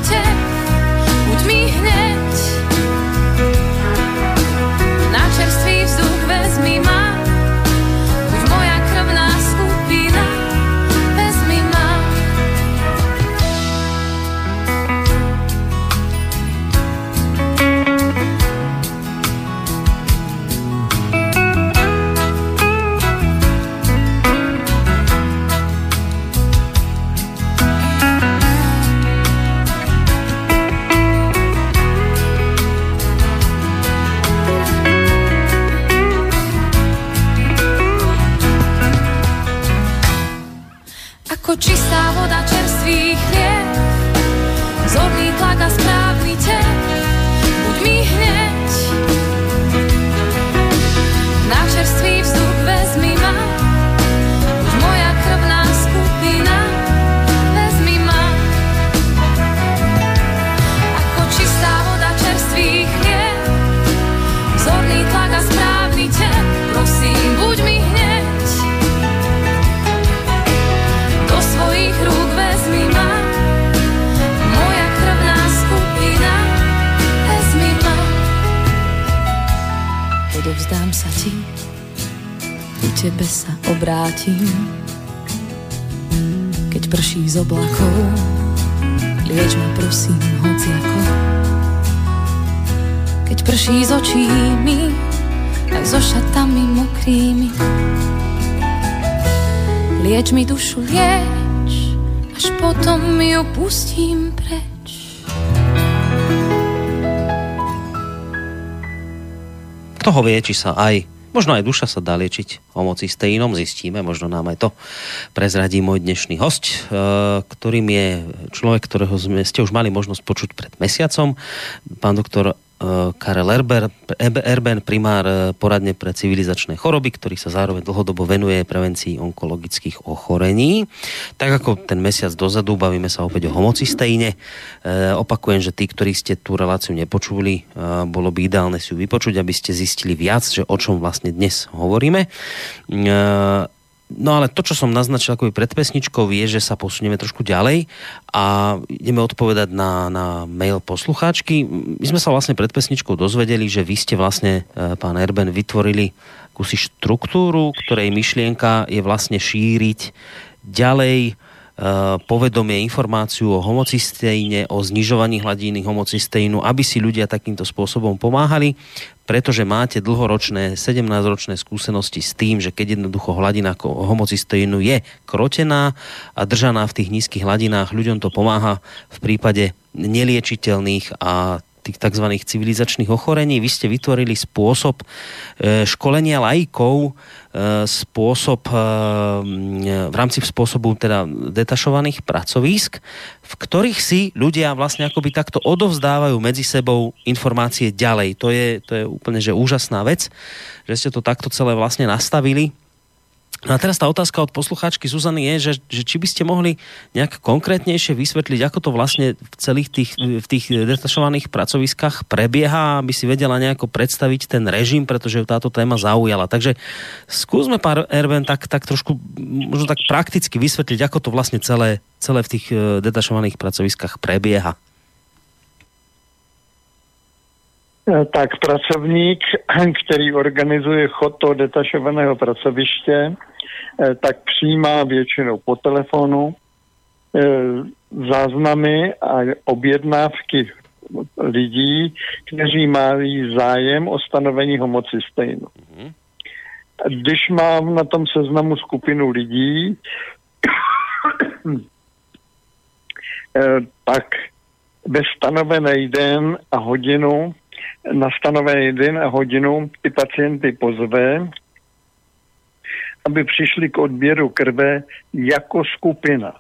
Ako čistá voda čerstvý chlieb, zorný tebe sa obrátim. Keď prší z oblakov, lieč ma prosím hociako. Keď prší z očí mi, aj so šatami mokrými. Lieč mi dušu, lieč, až potom ju pustím preč. Kto ho vie, či sa aj Možno aj duša sa dá liečiť homocystéinom, zistíme, možno nám aj to prezradí môj dnešný host, e, ktorým je človek, ktorého sme, ste už mali možnosť počuť pred mesiacom, pán doktor Karel Erber, Erben, primár e, poradne pre civilizačné choroby, ktorý sa zároveň dlhodobo venuje prevencii onkologických ochorení. Tak ako ten mesiac dozadu, bavíme sa opäť o homocysteíne. E, opakujem, že tí, ktorí ste tú reláciu nepočuli, bolo by ideálne si ju vypočuť, aby ste zistili viac, že o čom vlastne dnes hovoríme. No ale to, čo som naznačil ako pred pesničkou, je, že sa posunieme trošku ďalej a ideme odpovedať na, na mail poslucháčky. My sme sa vlastne pred pesničkou dozvedeli, že vy ste vlastne, e, pán Erben, vytvorili kusy štruktúru, ktorej myšlienka je vlastne šíriť ďalej Eh, povedomie, informáciu o homocysteíne, o znižovaní hladiny homocysteínu, aby si ľudia takýmto spôsobom pomáhali, pretože máte dlhoročné, 17-ročné skúsenosti s tým, že keď jednoducho hladina homocysteínu je krotená a držaná v tých nízkych hladinách, ľuďom to pomáha v prípade neliečiteľných a tých tzv. civilizačných ochorení. Vy ste vytvorili spôsob e, školenia lajkov, e, spôsob e, v rámci spôsobu teda detašovaných pracovísk, v ktorých si ľudia vlastne akoby takto odovzdávajú medzi sebou informácie ďalej. To je, to je úplne že úžasná vec, že ste to takto celé vlastne nastavili No a teraz tá otázka od poslucháčky Zuzany je, že, že či by ste mohli nejak konkrétnejšie vysvetliť, ako to vlastne v celých tých, v tých detašovaných pracoviskách prebieha, aby si vedela nejako predstaviť ten režim, pretože ju táto téma zaujala. Takže skúsme, pár Erben, tak, tak trošku možno tak prakticky vysvetliť, ako to vlastne celé, celé v tých e, detašovaných pracoviskách prebieha. E, tak pracovník, který organizuje chod toho detašovaného pracoviště, tak přijímá většinou po telefonu eh, záznamy a objednávky lidí, kteří mají zájem o stanovení homocystejnu. Mhm. Když mám na tom seznamu skupinu lidí, eh, tak ve stanovený den a hodinu, na stanovený den a hodinu ty pacienty pozve aby přišli k odběru krve jako skupina.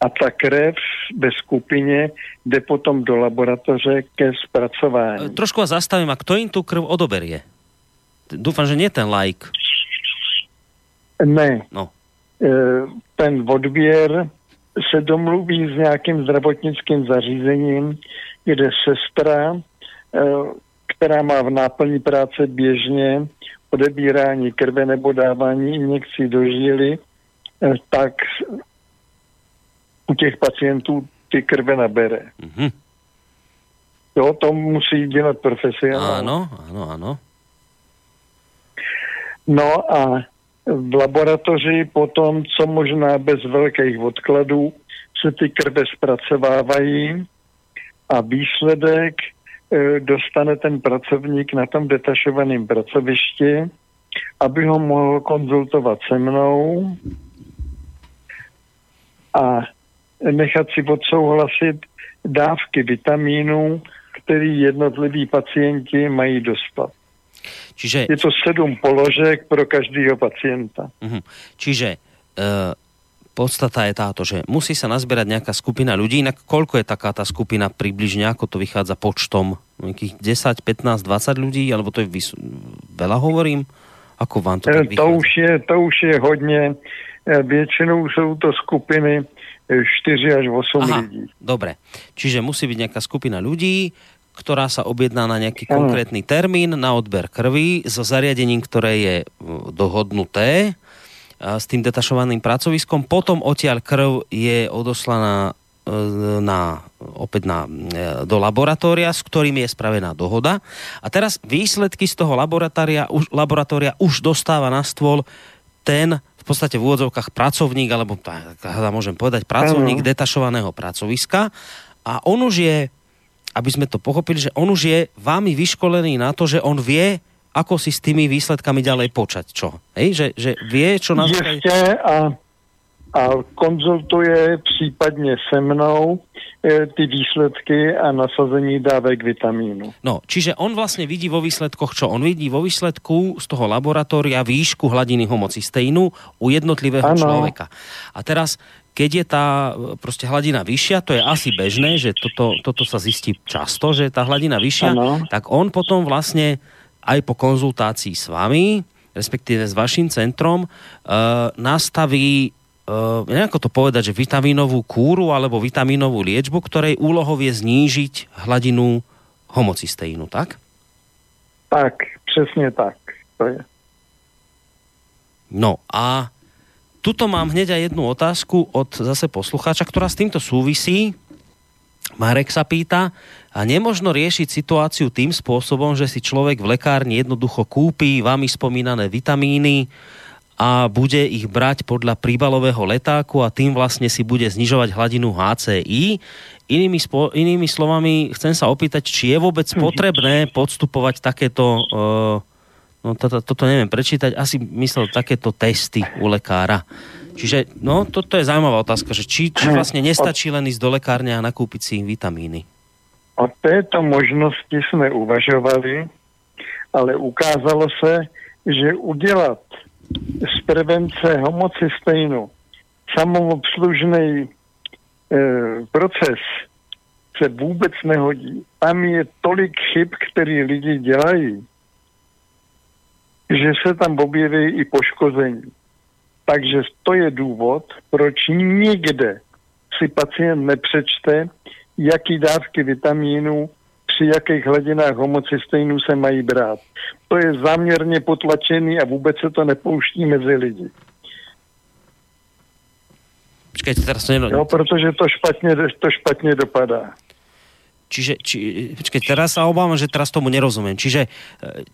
A ta krev ve skupině jde potom do laboratoře ke zpracování. E, trošku vás zastavím, a kto im tu krv odoberie? Dúfam, že nie ten like. Ne. No. E, ten odběr se domluví s nějakým zdravotnickým zařízením, kde sestra, e, která má v náplní práce běžně odebírání krve nebo dávání injekcí do žíly, tak u těch pacientů ty krve nabere. Mm-hmm. Jo, to musí dělat profesionál. Ano, ano, ano. No a v laboratoři potom, co možná bez velkých odkladů, se ty krve zpracovávají a výsledek dostane ten pracovník na tom detašovaném pracovišti, aby ho mohl konzultovat se mnou a nechat si odsouhlasit dávky vitamínů, který jednotliví pacienti mají dostat. Čiže... Je to sedm položek pro každého pacienta. Uh-huh. Čiže uh, podstata je táto, že musí sa nazbierať nejaká skupina ľudí, inak koľko je taká tá skupina približne, ako to vychádza počtom? Nejakých 10, 15, 20 ľudí, alebo to je vys- veľa hovorím? Ako vám to tak to už, je, to už je hodně. E, většinou jsou to skupiny 4 e, až 8 Aha, ľudí. Dobre, čiže musí byť nejaká skupina ľudí, ktorá sa objedná na nejaký ano. konkrétny termín na odber krvi so zariadením, ktoré je dohodnuté s tým detašovaným pracoviskom. Potom odtiaľ krv je odoslaná e, na, opäť na, e, do laboratória, s ktorým je spravená dohoda. A teraz výsledky z toho laboratória, už, laboratória už dostáva na stôl ten v podstate v úvodzovkách pracovník, alebo tak môžem povedať, pracovník uh-huh. detašovaného pracoviska. A on už je, aby sme to pochopili, že on už je vámi vyškolený na to, že on vie, ako si s tými výsledkami ďalej počať, čo? Hej, že, že vie, čo nás... Ještě a, a konzultuje případně se mnou e, ty výsledky a nasazení dávek vitamínu. No, čiže on vlastne vidí vo výsledkoch čo? On vidí vo výsledku z toho laboratória výšku hladiny homocysteínu u jednotlivého ano. človeka. A teraz keď je tá proste hladina vyššia, to je asi bežné, že toto, toto sa zistí často, že tá hladina vyššia, ano. tak on potom vlastne aj po konzultácii s vami, respektíve s vašim centrom, e, nastaví uh, nejako to povedať, že vitamínovú kúru alebo vitamínovú liečbu, ktorej úlohou je znížiť hladinu homocysteínu, tak? Tak, přesně tak. To je. No a tuto mám hneď aj jednu otázku od zase poslucháča, ktorá s týmto súvisí. Marek sa pýta, a nemožno riešiť situáciu tým spôsobom, že si človek v lekárni jednoducho kúpi vami spomínané vitamíny, a bude ich brať podľa príbalového letáku a tým vlastne si bude znižovať hladinu HCI. Inými, spo, inými slovami, chcem sa opýtať, či je vôbec potrebné podstupovať takéto, uh, no toto, toto neviem prečítať, asi myslel takéto testy u lekára. Čiže, no, toto je zaujímavá otázka, že či, či vlastne nestačí len ísť do lekárne a nakúpiť si vitamíny. O této možnosti jsme uvažovali, ale ukázalo se, že udělat z prevence homocystejnu samoobslužný e, proces se vůbec nehodí. Tam je tolik chyb, které lidi dělají, že se tam objeví i poškození. Takže to je důvod, proč nikde si pacient nepřečte, jaký dávky vitamínů při jakých hladinách homocysteinů se mají brát. To je záměrně potlačený a vůbec se to nepouští mezi lidi. Počkajte, teraz to No, protože to špatně, to špatně dopadá. Čiže, či, počkej, teraz sa obávam, že teraz tomu nerozumiem. Čiže,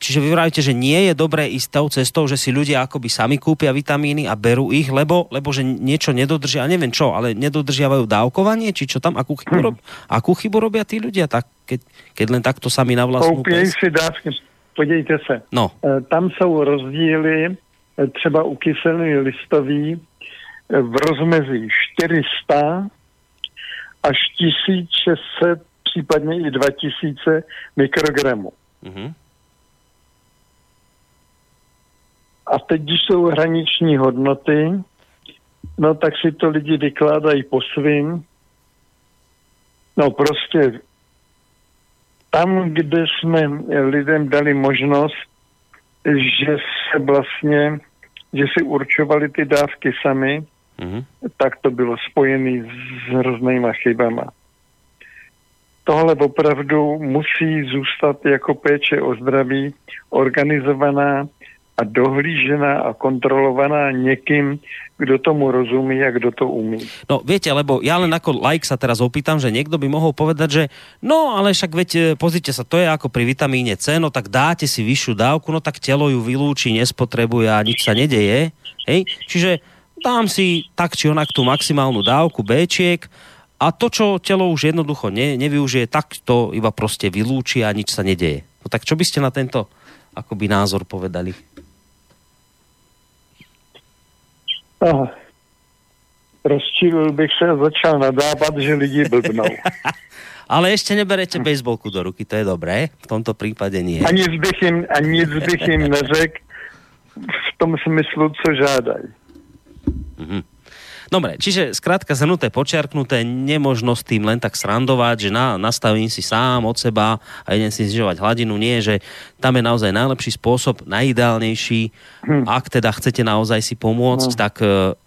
čiže vy vravíte, že nie je dobré ísť tou cestou, že si ľudia akoby sami kúpia vitamíny a berú ich, lebo, lebo že niečo nedodržia, neviem čo, ale nedodržiavajú dávkovanie, či čo tam, akú chybu, rob, akú chybu robia tí ľudia, tak, keď, keď len takto sami na vlastnú si dávky, podívejte se. No. E, tam jsou rozdíly, e, třeba u kyseliny listový, e, v rozmezí 400 až 1600 případně i 2000 mikrogramů. Mm-hmm. A teď, když jsou hraniční hodnoty, no tak si to lidi vykládají po svým. No prostě tam, kde jsme lidem dali možnost, že se vlastně, že si určovali ty dávky sami, mm-hmm. tak to bylo spojené s hroznýma chybama tohle opravdu musí zůstat jako péče o zdraví organizovaná a dohlížená a kontrolovaná někým, kdo tomu rozumí a kdo to umí. No viete, lebo ja len ako like sa teraz opýtam, že niekto by mohol povedať, že no ale však veď, e, pozrite sa, to je ako pri vitamíne C, no tak dáte si vyššiu dávku, no tak telo ju vylúči, nespotrebuje a nič sa nedeje. Hej? Čiže dám si tak či onak tú maximálnu dávku Bčiek, a to, čo telo už jednoducho ne, nevyužije, tak to iba proste vylúči a nič sa nedeje. No tak čo by ste na tento akoby názor povedali? Aha. Rozčílil bych se a začal nadávat, že lidi blbnou. Ale ešte neberete bejsbolku do ruky, to je dobré. V tomto prípade nie. A nic bych im, a nic bych im neřekl v tom smyslu, co žádají. Mm-hmm. Dobre, čiže skrátka zhrnuté, počiarknuté, nemožno s tým len tak srandovať, že na, nastavím si sám od seba a idem si znižovať hladinu. Nie, že tam je naozaj najlepší spôsob, najideálnejší. Hm. Ak teda chcete naozaj si pomôcť, hm. tak uh,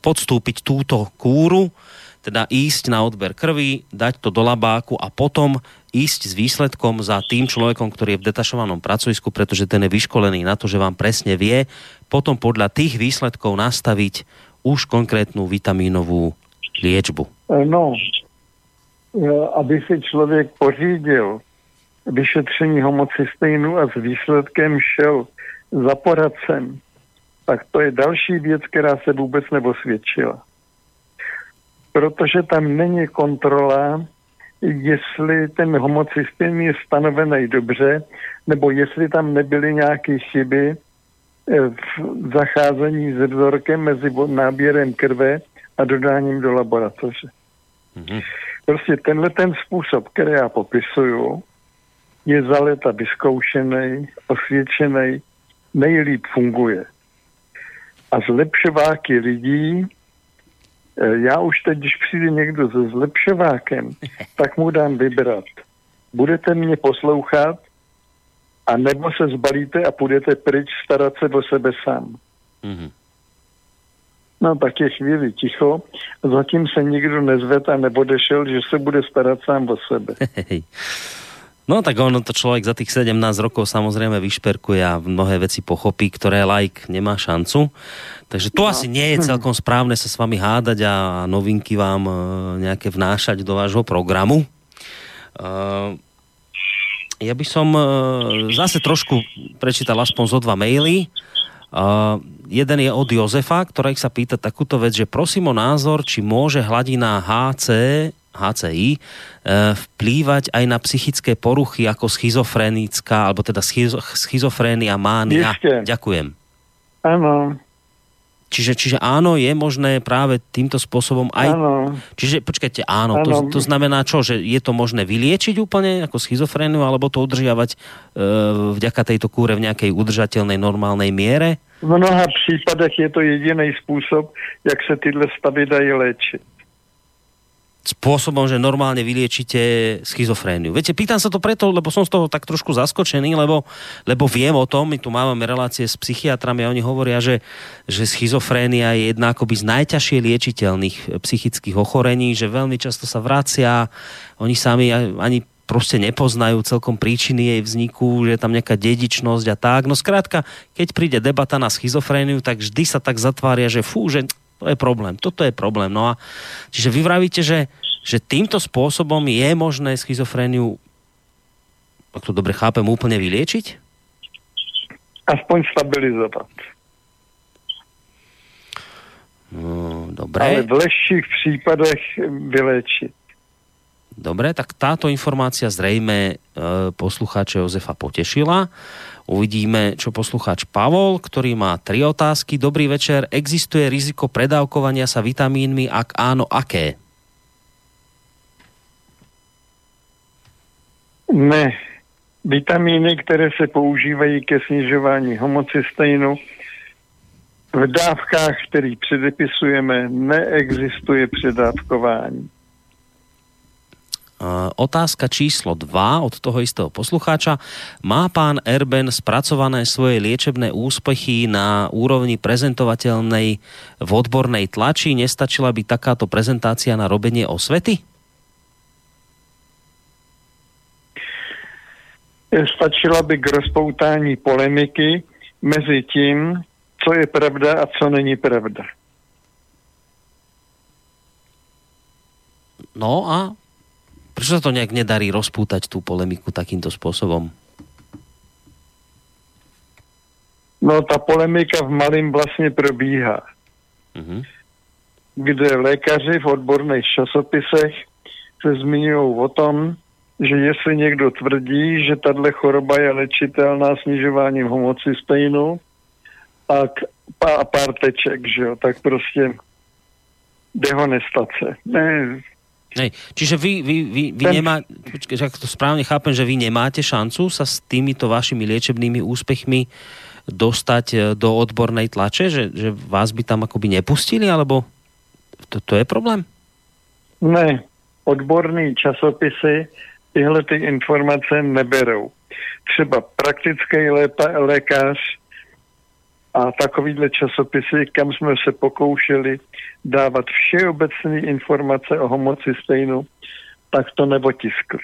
podstúpiť túto kúru, teda ísť na odber krvi, dať to do labáku a potom ísť s výsledkom za tým človekom, ktorý je v detašovanom pracovisku, pretože ten je vyškolený na to, že vám presne vie potom podľa tých výsledkov nastaviť už konkrétnu vitamínovú liečbu? No, e, aby si člověk pořídil vyšetření homocysteinu a s výsledkem šel za poradcem, tak to je další věc, která se vůbec neosvědčila. Protože tam není kontrola, jestli ten homocystein je stanovený dobře, nebo jestli tam nebyly nějaké chyby, v zacházení se vzorkem mezi náběrem krve a dodáním do laboratoře. Mm-hmm. Prostě tenhle ten způsob, který já popisuju, je za leta vyzkoušený, osvědčený, nejlíp funguje. A zlepšováky lidí E, Já už teď, když přijde někdo se zlepšovákem, tak mu dám vybrat. Budete mě poslouchat, a nebo se zbalíte a půjdete pryč starat se o sebe sám. Mhm. No tak je chvíli ticho. Zatím se nikdo nezvedl a nebodešel, že se bude starat sám o sebe. Hej. No tak ono to človek za tých 17 rokov samozrejme vyšperkuje a mnohé veci pochopí, ktoré like nemá šancu. Takže to asi nie je celkom správne sa s vami hádať a novinky vám e, nejaké vnášať do vášho programu. E, ja by som e, zase trošku prečítal aspoň zo dva maily. Uh, jeden je od Jozefa, ktorý sa pýta takúto vec, že prosím o názor, či môže hladina HC, HCI uh, vplývať aj na psychické poruchy ako schizofrenická, alebo teda schizo, schizofrénia, mánia. Ešte. Ďakujem. Áno, Čiže, čiže áno, je možné práve týmto spôsobom aj... áno. Čiže počkajte, áno, to, Áno. to znamená čo, že je to možné vyliečiť úplne ako schizofréniu, alebo to udržiavať e, vďaka tejto kúre v nejakej udržateľnej normálnej miere? V mnoha případech je to jediný způsob, jak se tyhle stavy dají léčit. Spôsobom, že normálne vyliečite schizofréniu. Viete, pýtam sa to preto, lebo som z toho tak trošku zaskočený, lebo, lebo viem o tom, my tu máme relácie s psychiatrami a oni hovoria, že, že schizofrénia je jedna akoby z najťažšie liečiteľných e, psychických ochorení, že veľmi často sa vracia, oni sami ani proste nepoznajú celkom príčiny jej vzniku, že je tam nejaká dedičnosť a tak. No skrátka, keď príde debata na schizofréniu, tak vždy sa tak zatvária, že fú, že to je problém, toto je problém. No a čiže vy vravíte, že, že týmto spôsobom je možné schizofréniu, ak to dobre chápem, úplne vyliečiť? Aspoň stabilizovat. No, Ale dobre, v lehčích případech vyléčit. dobre, tak táto informácia zrejme e, poslucháče Jozefa potešila. Uvidíme, čo poslucháč Pavol, ktorý má tri otázky. Dobrý večer. Existuje riziko predávkovania sa vitamínmi? Ak áno, aké? Ne. Vitamíny, které se používají ke snižování homocysteinu, v dávkách, který předepisujeme, neexistuje předávkování. Uh, Otázka číslo 2 od toho istého poslucháča. Má pán Erben spracované svoje liečebné úspechy na úrovni prezentovateľnej v odbornej tlači? Nestačila by takáto prezentácia na robenie osvety? Stačila by k rozpoutání polemiky mezi tím, co je pravda a co není pravda. No a prečo sa to nejak nedarí rozpútať tú polemiku takýmto spôsobom? No ta polemika v malém vlastně probíhá. Mhm. kde lékaři v odborných časopisech se zmiňují o tom, že jestli někdo tvrdí, že tahle choroba je léčitelná snižováním homocysteinu a, k, a pár teček, že jo, tak prostě dehonestace. Ne, Hej, čiže vy, vy, vy, vy Ten- nemá, počkaj, že ak to správne chápem, že vy nemáte šancu sa s týmito vašimi liečebnými úspechmi dostať e, do odbornej tlače, že, že vás by tam akoby nepustili, alebo to, to je problém? ne, odborný časopisy tyhle ty informace neberou. Třeba praktický lépa, lékař a takovýhle časopisy, kam jsme se pokoušeli dávat všeobecné informace o homocysteinu, tak to neotiskli.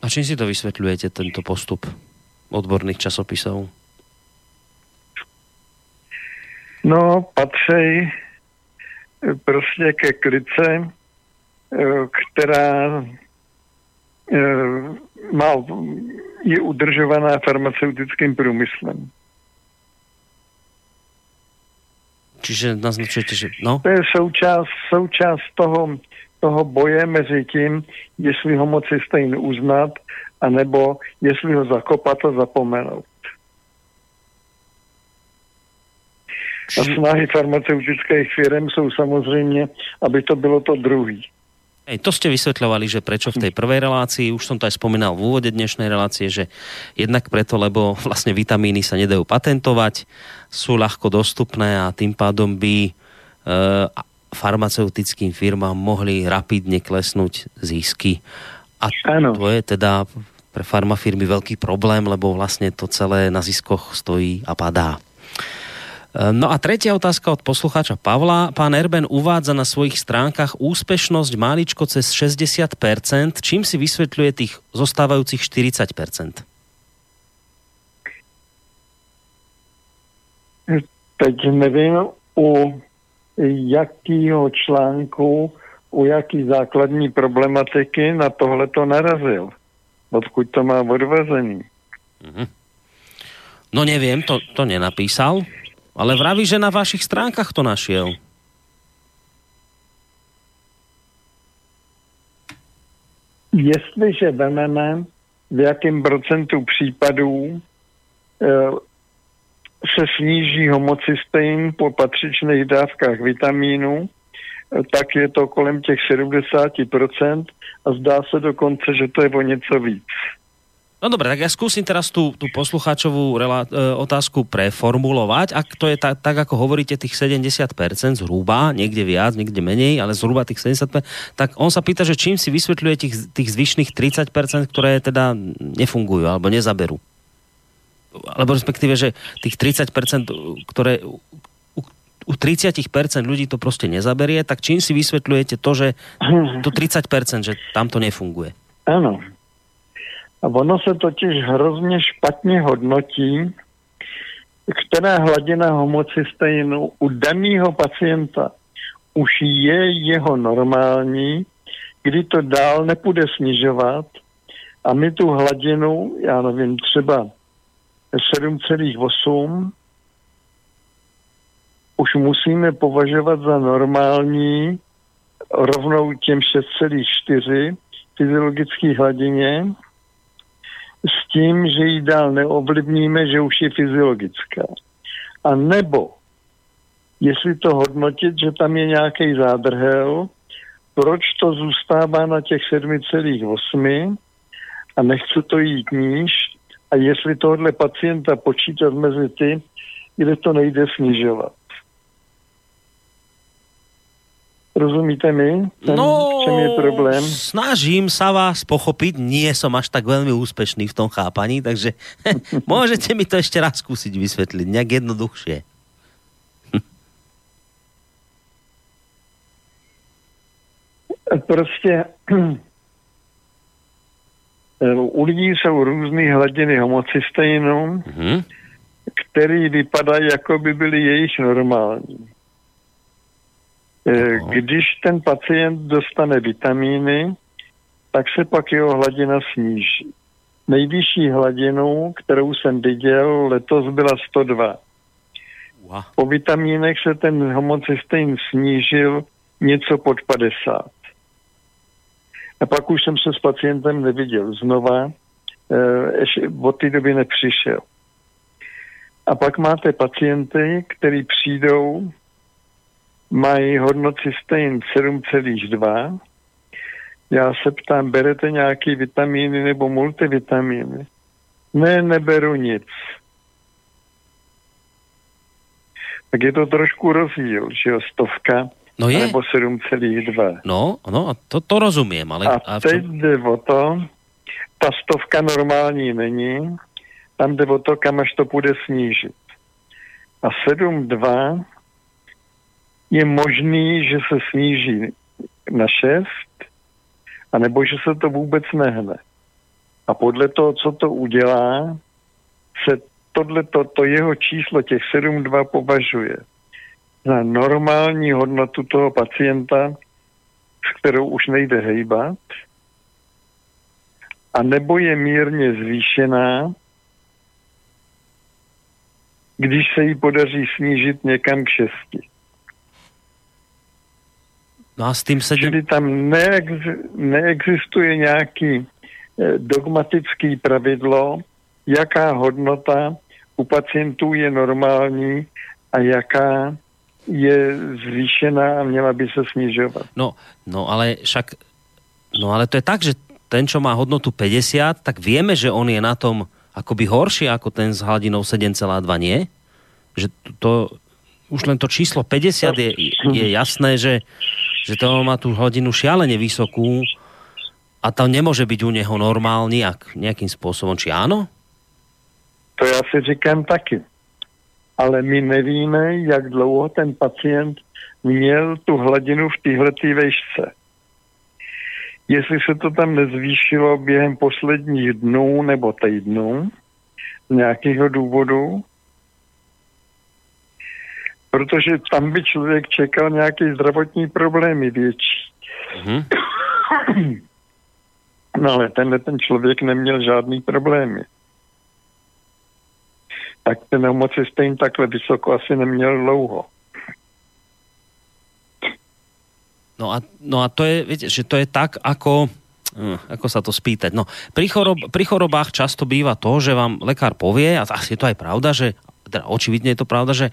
A čím si to vysvetľujete, tento postup odborných časopisov? No, patří eh, prostě ke klice, eh, která eh, má, je udržovaná farmaceutickým průmyslem. Čiže naznačujete, že no? To je součást, součást toho, toho boje mezi tím, jestli homocystein uznat, anebo jestli ho zakopat a zapomenout. A snahy farmaceutických firm jsou samozřejmě, aby to bylo to druhý. Hej, to ste vysvetľovali, že prečo v tej prvej relácii, už som to aj spomínal v úvode dnešnej relácie, že jednak preto, lebo vlastne vitamíny sa nedajú patentovať, sú ľahko dostupné a tým pádom by farmaceutickým firmám mohli rapidne klesnúť zisky. A ano. to je teda pre farmafirmy veľký problém, lebo vlastne to celé na ziskoch stojí a padá. No a tretia otázka od poslucháča Pavla. Pán Erben uvádza na svojich stránkach úspešnosť máličko cez 60%. Čím si vysvetľuje tých zostávajúcich 40%? Teď nevím, u jakého článku, u jaký základní problematiky na tohle to narazil. Odkud to má odvezený. Mm-hmm. No neviem, to, to nenapísal, ale vraví, že na vašich stránkach to našiel. Jestliže vememe, v jakém procentu případů e, se sníží homocystein po patřičných dávkách vitamínu, tak je to kolem těch 70% a zdá se dokonce, že to je o něco víc. No dobre, tak ja skúsim teraz tú, tú poslucháčovú relá, e, otázku preformulovať. Ak to je ta, tak, ako hovoríte, tých 70% zhruba, niekde viac, niekde menej, ale zhruba tých 70%, tak on sa pýta, že čím si vysvetľuje tých, tých zvyšných 30%, ktoré teda nefungujú alebo nezaberú alebo respektíve, že tých 30%, ktoré u, u 30% ľudí to proste nezaberie, tak čím si vysvetľujete to, že to 30%, že tam to nefunguje? Áno. Ono se totiž hrozně špatně hodnotí, která hladina homocysteinu u daného pacienta už je jeho normální, kdy to dál nepůjde snižovat. A my tu hladinu, já nevím, třeba 7,8 už musíme považovat za normální rovnou těm 6,4 fyziologické hladině s tím, že ji dál neovlivníme, že už je fyziologická. A nebo, jestli to hodnotit, že tam je nějaký zádrhel, proč to zůstává na těch 7,8 a nechce to jít níž, a jestli tohle pacienta počítat mezi ty, kde to nejde snižovat. Rozumíte mi? Ten, no, v čem je problém? snažím sa vás pochopiť, nie som až tak veľmi úspešný v tom chápaní, takže môžete mi to ešte raz skúsiť vysvetliť, nejak jednoduchšie. Prostě u lidí jsou různé hladiny homocysteinu, mm-hmm. který vypadají, jako by byly jejich normální. Eh, když ten pacient dostane vitamíny, tak se pak jeho hladina sníží. Nejvyšší hladinu, kterou jsem viděl, letos byla 102. Po vitamínech se ten homocystein snížil něco pod 50. A pak už jsem se s pacientem neviděl znova, ještě od té doby nepřišel. A pak máte pacienty, který přijdou, mají hodnoty stejn 7,2. Já se ptám, berete nějaký vitamíny nebo multivitamíny? Ne, neberu nic. Tak je to trošku rozdíl, že jo, stovka No je. Nebo 7,2. No, no, to, to rozumím. Ale, a, a teď čom... jde o to, ta stovka normální není, tam jde o to, kam až to půjde snížit. A 7,2 je možný, že se sníží na 6, anebo že se to vůbec nehne. A podle toho, co to udělá, se tohleto, to jeho číslo těch 7,2 považuje za normální hodnotu toho pacienta, s kterou už nejde hejbat, a nebo je mírně zvýšená, když se jí podaří snížit někam k šesti. No a s tím se... Čili tam neex- neexistuje nějaký eh, dogmatický pravidlo, jaká hodnota u pacientů je normální a jaká je zvýšená a měla by se snižovat. No, no ale však, no ale to je tak, že ten, čo má hodnotu 50, tak vieme, že on je na tom akoby horšie ako ten s hladinou 7,2, nie? Že to, už len to číslo 50 je, je jasné, že, že to má tú hladinu šialene vysokú a to nemôže byť u neho normál nejak, nejakým spôsobom. Či áno? To já si říkám taky. Ale my nevíme, jak dlouho ten pacient měl tu hladinu v téhletý vejšce. Jestli se to tam nezvýšilo během posledních dnů nebo týdnů z nějakého důvodu, protože tam by člověk čekal nějaký zdravotní problémy větší. Mhm. No ale tenhle ten člověk neměl žádný problémy. Tak ten homocystým takhle vysoko asi neměl dlouho. No a, no a to je, viete, že to je tak, ako, hm, ako sa to spýtať. No, pri, chorob, pri chorobách často býva to, že vám lekár povie, a asi je to aj pravda, že teda očividne je to pravda, že,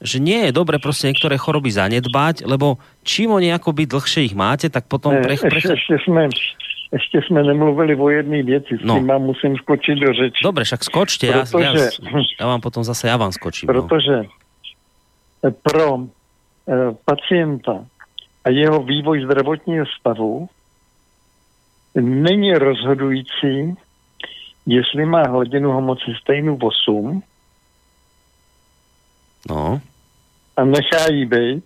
že nie je dobre proste niektoré choroby zanedbať, lebo čím oni akoby dlhšie ich máte, tak potom Ne, prech, ešte, prech... ešte, sme, ešte sme nemluvili o jednej věci, s No. tím vám musím skočiť do řeči. Dobre, však skočte, ja, ja, Protože- ja vám potom zase ja vám skočím. No. Protože pro eh, pacienta a jeho vývoj zdravotního stavu není rozhodující, jestli má hladinu homocystejnu 8 no. A nechá jí být,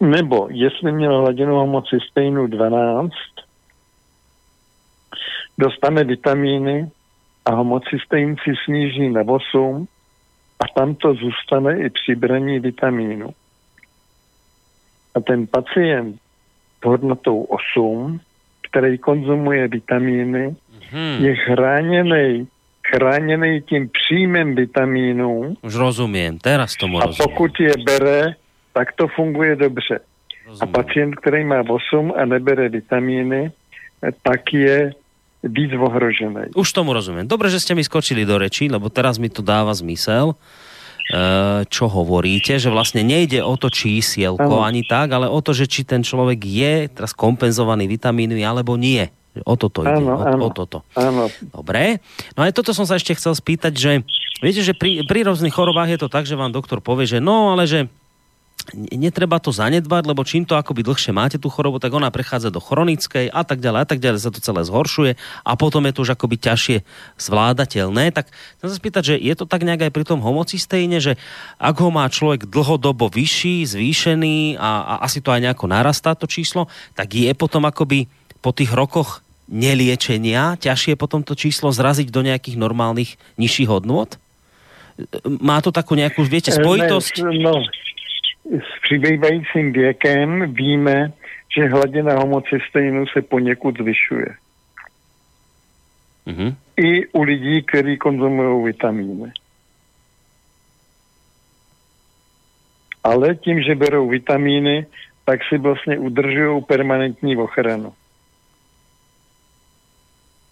nebo jestli měl hladinu homocystejnu 12, dostane vitamíny a homocystejn si sníží na 8 a tam to zůstane i při braní vitamínu. A ten pacient s hodnotou 8, který konzumuje vitamíny, Hm, je chráněný, chráněný tím příjmem vitamínů už rozumiem, teraz tomu a rozumiem. pokud je bere, tak to funguje dobře. A rozumiem. pacient, který má 8 a nebere vitamíny, tak je víc ohrožený. Už tomu rozumiem. Dobre, že ste mi skočili do reči, lebo teraz mi to dáva zmysel, e, čo hovoríte, že vlastne nejde o to čísielko Áno. ani tak, ale o to, že či ten človek je teraz kompenzovaný vitamínmi alebo nie. O toto ide. Áno, o, áno. o toto. Áno, Dobre. No aj toto som sa ešte chcel spýtať, že viete, že pri, pri rôznych chorobách je to tak, že vám doktor povie, že no, ale že ne- netreba to zanedbať, lebo čím to akoby dlhšie máte tú chorobu, tak ona prechádza do chronickej a tak ďalej a tak ďalej, sa to celé zhoršuje a potom je to už akoby ťažšie zvládateľné. Tak chcem sa spýtať, že je to tak nejak aj pri tom homocysténe, že ak ho má človek dlhodobo vyšší, zvýšený a, a asi to aj nejako narastá to číslo, tak je potom akoby po tých rokoch neliečenia ťažšie potom to číslo zraziť do nejakých normálnych nižších hodnôt? Má to takú nejakú, viete, spojitosť? Ne, no, s přibývajícím věkem víme, že hladina homocystejnu se poněkud zvyšuje. Mhm. I u lidí, kteří konzumují vitamíny. Ale tím, že berou vitamíny, tak si vlastně udržují permanentní ochranu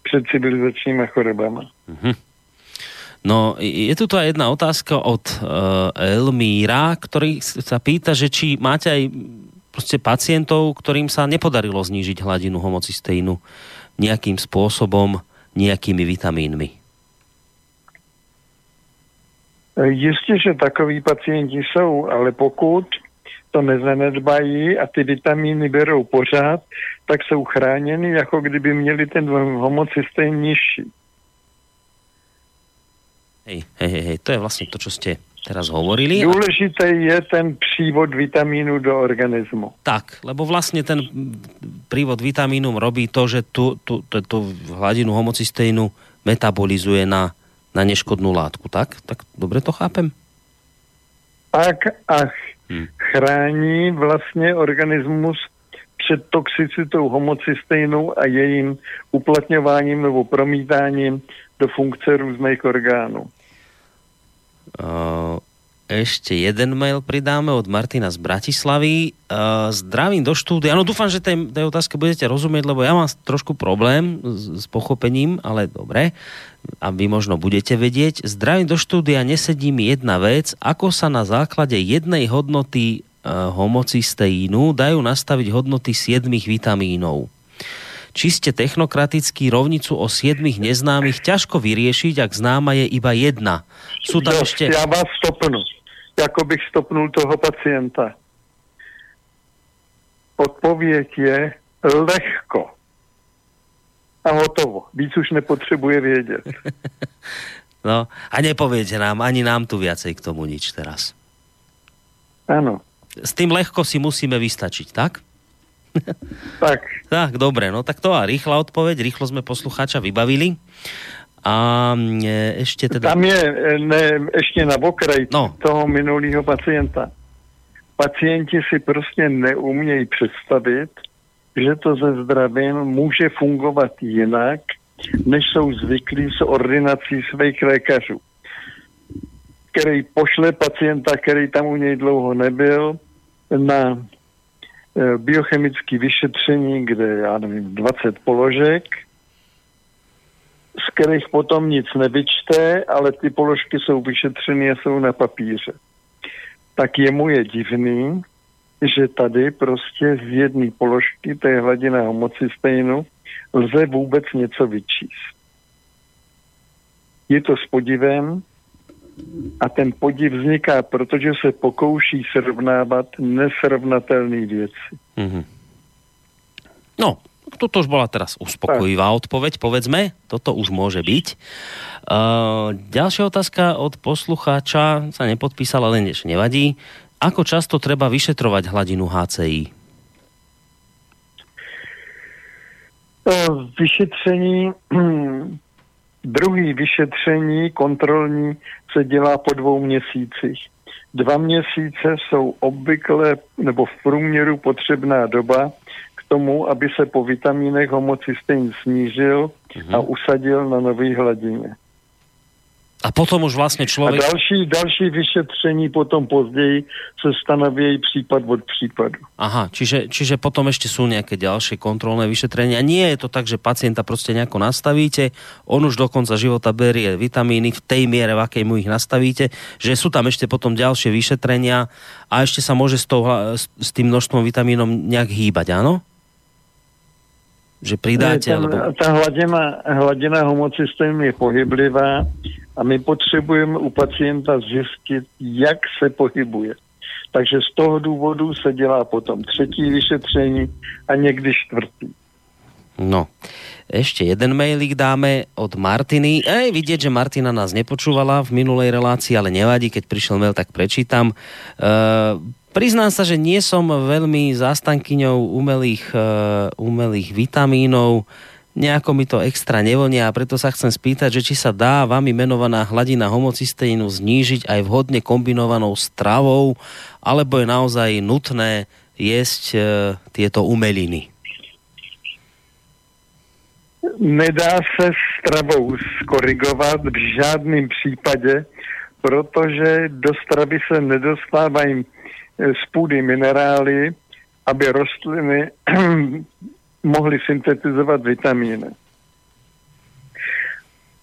před civilizačními chorobama. Mhm. No, je tu aj jedna otázka od uh, Elmíra, ktorý sa pýta, že či máte aj proste pacientov, ktorým sa nepodarilo znížiť hladinu homocysteínu nejakým spôsobom, nejakými vitamínmi. E, Jistě, že takoví pacienti jsou, ale pokud to nezanedbají a ty vitamíny berou pořád, tak jsou chráněni, jako kdyby měli ten homocystén nižší. Hej, hej, hej, to je vlastne to, čo ste teraz hovorili. A, Důležité je ten přívod vitamínu do organismu. tak, lebo vlastne ten prívod vitamínu robí to, že tú, tú, tú, tú hladinu homocysteínu metabolizuje na, na neškodnú látku, tak? Tak dobre to chápem? Tak a Hm. chrání vlastně organismus před toxicitou homocystejnu a jejím uplatňováním nebo promítáním do funkce různých orgánů. Uh, ešte jeden mail pridáme od Martina z Bratislavy. Uh, zdravím do štúdia. Áno, dúfam, že tej, tej otázke budete rozumieť, lebo ja mám trošku problém s, s pochopením, ale dobre. A vy možno budete vedieť. Zdravím do štúdia, nesedí mi jedna vec. Ako sa na základe jednej hodnoty uh, homocysteínu dajú nastaviť hodnoty siedmých vitamínov? Čiste technokraticky rovnicu o siedmých neznámych ťažko vyriešiť, ak známa je iba jedna. Sú tam Dosť, ešte... Já vás stopnu. Jako bych stopnul toho pacienta. Odpověď je lehko. A hotovo. Víc už nepotřebuje vědět. No a nepoviete nám, ani nám tu viacej k tomu nič teraz. Áno. S tým lehko si musíme vystačiť, tak? Tak. Tak, dobre, no tak to a rýchla odpoveď, rýchlo sme poslucháča vybavili. A ešte teda... Tam je ne, ešte na okraj No. toho minulého pacienta. Pacienti si prostě neumějí představit, že to ze zdravím může fungovat jinak, než jsou zvyklí s ordinací svých lékařů. Který pošle pacienta, který tam u něj dlouho nebyl, na eh, biochemické vyšetření, kde, já nevím, 20 položek, z kterých potom nic nevyčte, ale ty položky jsou vyšetřené a jsou na papíře. Tak jemu je divný, že tady prostě z jedné položky, to je hladina homocystejnu, lze vůbec něco vyčíst. Je to s podivem a ten podiv vzniká, protože se pokouší srovnávat nesrovnatelné věci. Mhm. No, toto už bola teraz uspokojivá odpoveď, povedzme. Toto už môže byť. Uh, ďalšia otázka od poslucháča sa nepodpísala, ale než nevadí. Ako často treba vyšetrovať hladinu HCI? Vyšetření, druhý vyšetření kontrolní se dělá po dvou měsících. Dva měsíce jsou obvykle nebo v průměru potřebná doba tomu, aby se po vitamínech homocystein snížil a usadil na nový hladině. A potom už vlastne A človek... další, další vyšetření potom později se stanoví případ od případu. Aha, čiže, čiže potom ešte sú nejaké ďalšie kontrolné vyšetrenia. Nie je to tak, že pacienta proste nejako nastavíte, on už do konca života berie vitamíny v tej miere, v akej mu ich nastavíte, že sú tam ešte potom ďalšie vyšetrenia a ešte sa môže s, tou, s, tým množstvom vitamínom nejak hýbať, áno? Že pridáte, Ne, alebo... tam, ta hladina, hladina homocysteinu je pohyblivá a my potřebujeme u pacienta zjistit, jak se pohybuje. Takže z toho důvodu se dělá potom třetí vyšetření a někdy čtvrtý. No, ešte jeden mailík dáme od Martiny. Ej, vidieť, že Martina nás nepočúvala v minulej relácii, ale nevadí, keď prišiel mail, tak prečítam. Uh, priznám sa, že nie som veľmi zástankyňou umelých, uh, umelých vitamínov. Nejako mi to extra nevonia a preto sa chcem spýtať, že či sa dá vami menovaná hladina homocysteínu znížiť aj vhodne kombinovanou stravou, alebo je naozaj nutné jesť uh, tieto umeliny. Nedá se stravou skorigovat v žádném případě, protože do stravy se nedostávají půdy minerály, aby rostliny mohly syntetizovat vitamíny.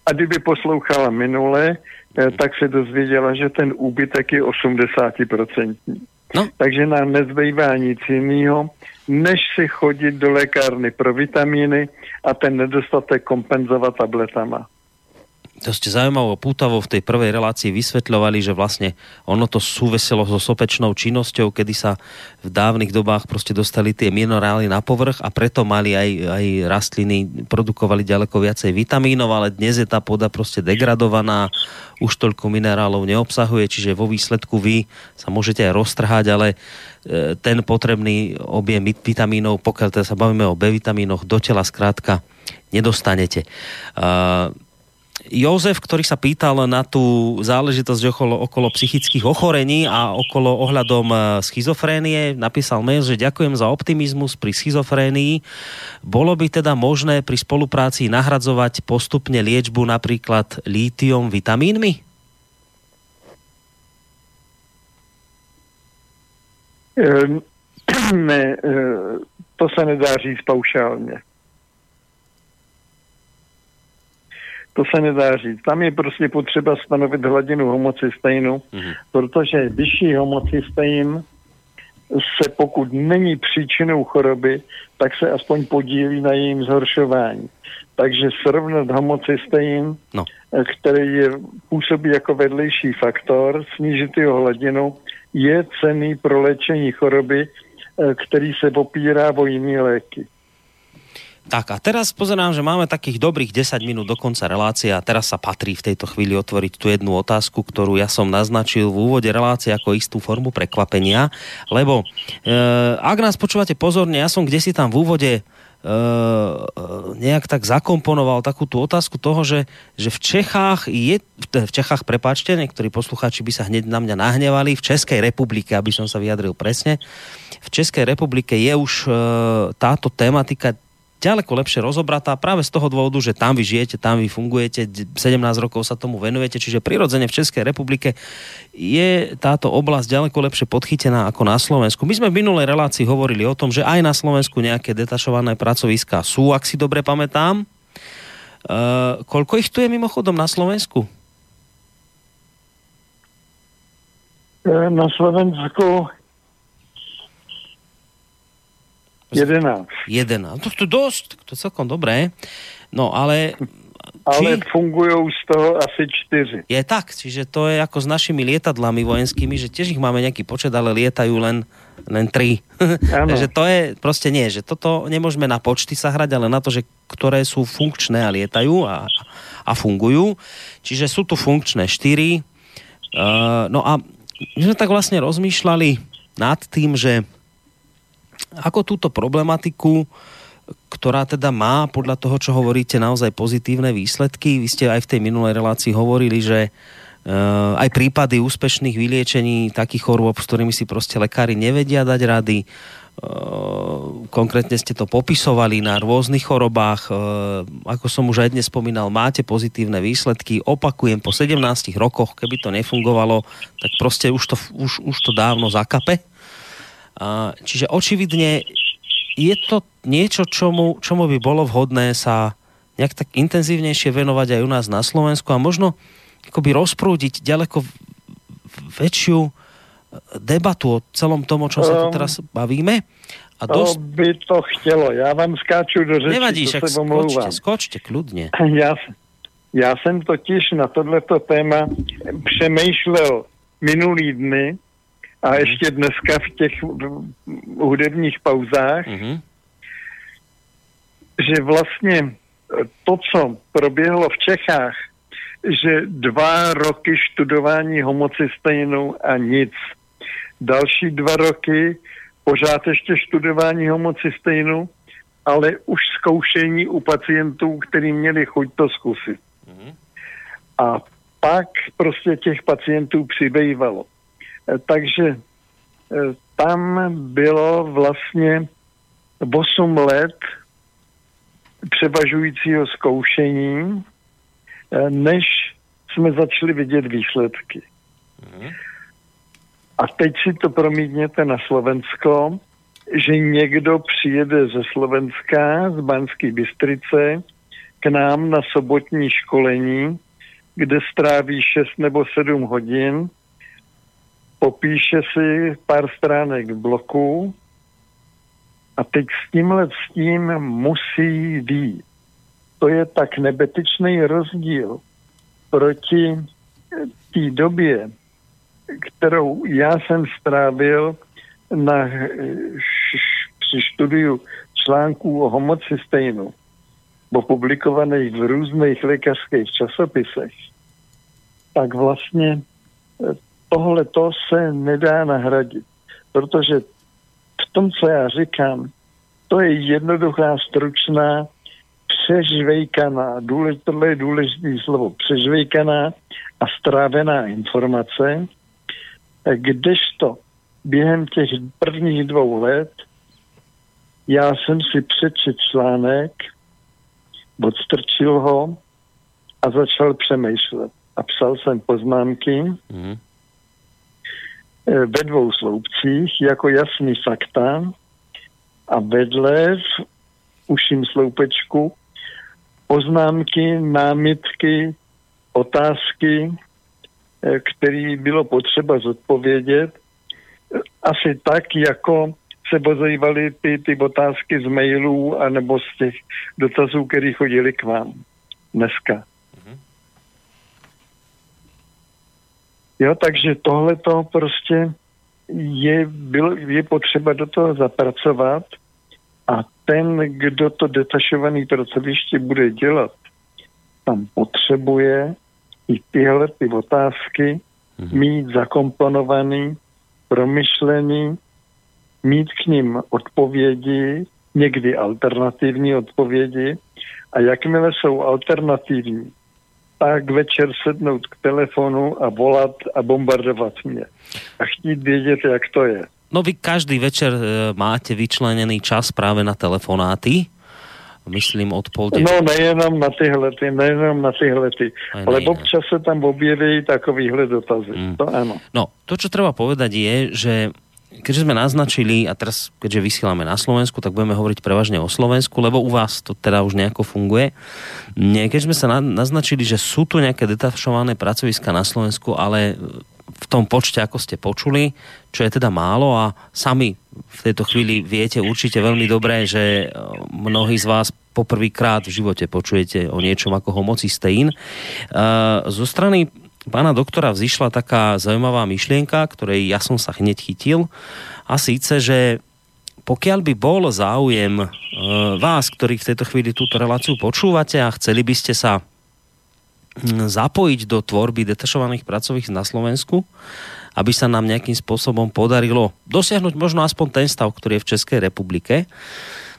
A kdyby poslouchala minule, eh, tak se dozvěděla, že ten úbytek je 80%. No. Takže nám nezbývá nic jiného, než si chodit do lékárny pro vitamíny a ten nedostatek kompenzovat tabletama. To ste zaujímavo pútavo v tej prvej relácii vysvetľovali, že vlastne ono to súviselo so sopečnou činnosťou, kedy sa v dávnych dobách proste dostali tie minerály na povrch a preto mali aj, aj rastliny, produkovali ďaleko viacej vitamínov, ale dnes je tá pôda proste degradovaná, už toľko minerálov neobsahuje, čiže vo výsledku vy sa môžete aj roztrhať, ale e, ten potrebný objem vit- vitamínov, pokiaľ teda sa bavíme o B vitamínoch, do tela skrátka nedostanete. Uh, Jozef, ktorý sa pýtal na tú záležitosť okolo, okolo psychických ochorení a okolo ohľadom e, schizofrénie, napísal mail, že ďakujem za optimizmus pri schizofrénii. Bolo by teda možné pri spolupráci nahradzovať postupne liečbu napríklad lítium vitamínmi? Eh, Ne, eh, to se nedá říct paušálně. To se nedá říct. Tam je prostě potřeba stanovit hladinu homocysteinu, Mhm. protože vyšší homocystein se pokud není příčinou choroby, tak se aspoň podílí na jejím zhoršování. Takže srovnat homocystein, No. který je, působí jako vedlejší faktor, snížit jeho hladinu, je cený pro léčení choroby, eh, který se opírá o jiné léky. Tak a teraz pozerám, že máme takých dobrých 10 minút do konca relácie a teraz sa patrí v tejto chvíli otvoriť tú jednu otázku, ktorú ja som naznačil v úvode relácie ako istú formu prekvapenia, lebo e, ak nás počúvate pozorne, ja som kde si tam v úvode e, e, nejak tak zakomponoval takú tú otázku toho, že, že v Čechách je, v Čechách, prepáčte, niektorí poslucháči by sa hneď na mňa nahnevali, v Českej republike, aby som sa vyjadril presne, v Českej republike je už e, táto tematika ďaleko lepšie rozobratá práve z toho dôvodu, že tam vy žijete, tam vy fungujete, 17 rokov sa tomu venujete, čiže prirodzene v Českej republike je táto oblasť ďaleko lepšie podchytená ako na Slovensku. My sme v minulej relácii hovorili o tom, že aj na Slovensku nejaké detašované pracoviská sú, ak si dobre pamätám. Uh, koľko ich tu je mimochodom na Slovensku? Eh, Na Slovensku 11. 11. To, to dosť, to je celkom dobré. No ale Ale Či- fungují z toho asi čtyři. je tak, čiže to je ako s našimi lietadlami vojenskými, že tiež ich máme nejaký počet, ale lietajú len, len tri. Takže to je proste nie, že toto nemôžeme na počty sa hrať, ale na to, že ktoré sú funkčné a lietajú a, a fungujú. Čiže sú tu funkčné štyri. Uh, no a my sme tak vlastne rozmýšľali nad tým, že ako túto problematiku, ktorá teda má podľa toho, čo hovoríte, naozaj pozitívne výsledky. Vy ste aj v tej minulej relácii hovorili, že uh, aj prípady úspešných vyliečení takých chorôb, s ktorými si proste lekári nevedia dať rady. Uh, konkrétne ste to popisovali na rôznych chorobách. Uh, ako som už aj dnes spomínal, máte pozitívne výsledky. Opakujem, po 17 rokoch, keby to nefungovalo, tak proste už to, už, už to dávno zakape. A, čiže očividne je to niečo, čomu, čomu by bolo vhodné sa nejak tak intenzívnejšie venovať aj u nás na Slovensku a možno akoby rozprúdiť ďaleko väčšiu debatu o celom tom, o čom sa tu Um, teraz bavíme. A To dosť... by to chtělo. Já vám skáču do řeči, Nevadí, to však skočte, skočte, kľudne. Já, já jsem totiž na tohleto téma přemýšlel minulý dny a ještě dneska v těch hudebních pauzách, Mhm. že vlastně to, co proběhlo v Čechách, že dva roky študování homocystejnu a nic. Další dva roky pořád ještě študování homocystejnu, ale už zkoušení u pacientů, kteří měli chuť to zkusit. A pak prostě těch pacientů přibývalo. Eh, Takže eh, tam bylo vlastně 8 let převažujícího zkoušení, eh, než jsme začali vidět výsledky. A teď si to promítněte na Slovensko, že někdo přijede ze Slovenska, z Banské Bystrice, k nám na sobotní školení, kde stráví 6 nebo 7 hodin, popíše si pár stránek bloku a teď s tímhle s tím musí být. To je tak nebetičný rozdíl proti té době, kterou já jsem strávil na, při studiu článků o homocystejnu, publikovaných v různých lékařských časopisech, tak vlastně tohle to se nedá nahradit. Protože v tom, co já říkám, to je jednoduchá, stručná, přežvejkaná, důlež, tohle je důležité slovo, přežvejkaná a strávená informace, kdežto během těch prvních dvou let já jsem si přečet článek, odstrčil ho a začal přemýšlet. A psal jsem poznámky Mhm. Eh, ve dvou sloupcích jako jasný fakta a vedle v uším sloupečku poznámky, námitky, otázky, eh, které bylo potřeba zodpovědět, asi tak, jako se pozývaly ty, ty otázky z mailů anebo z těch dotazů, které chodili k vám dneska. Jo, takže tohle to prostě je, bylo, je potřeba do toho zapracovat a ten, kdo to detašovaný pracoviště bude dělat, tam potřebuje i tyhle ty otázky mm-hmm. mít zakomponovaný, promyšlený, mít k ním odpovědi, někdy alternativní odpovědi a jakmile jsou alternativní, tak večer sednout k telefonu a volat a bombardovat mě. A chtít vědět, jak to je. No vy každý večer e, máte vyčlenený čas práve na telefonáty, myslím od pol No nejenom na tyhle, ty, nejenom na tyhle, ty. ale občas se tam objeví takovýhle dotazy. Mm. To áno. No, to, čo treba povedať je, že keďže sme naznačili, a teraz keďže vysielame na Slovensku, tak budeme hovoriť prevažne o Slovensku, lebo u vás to teda už nejako funguje. Keď sme sa na, naznačili, že sú tu nejaké detašované pracoviska na Slovensku, ale v tom počte, ako ste počuli, čo je teda málo a sami v tejto chvíli viete určite veľmi dobre, že mnohí z vás poprvýkrát v živote počujete o niečom ako homocisteín. Zo strany pána doktora vzýšla taká zaujímavá myšlienka, ktorej ja som sa hneď chytil. A síce, že pokiaľ by bol záujem e, vás, ktorí v tejto chvíli túto reláciu počúvate a chceli by ste sa zapojiť do tvorby detašovaných pracových na Slovensku, aby sa nám nejakým spôsobom podarilo dosiahnuť možno aspoň ten stav, ktorý je v Českej republike,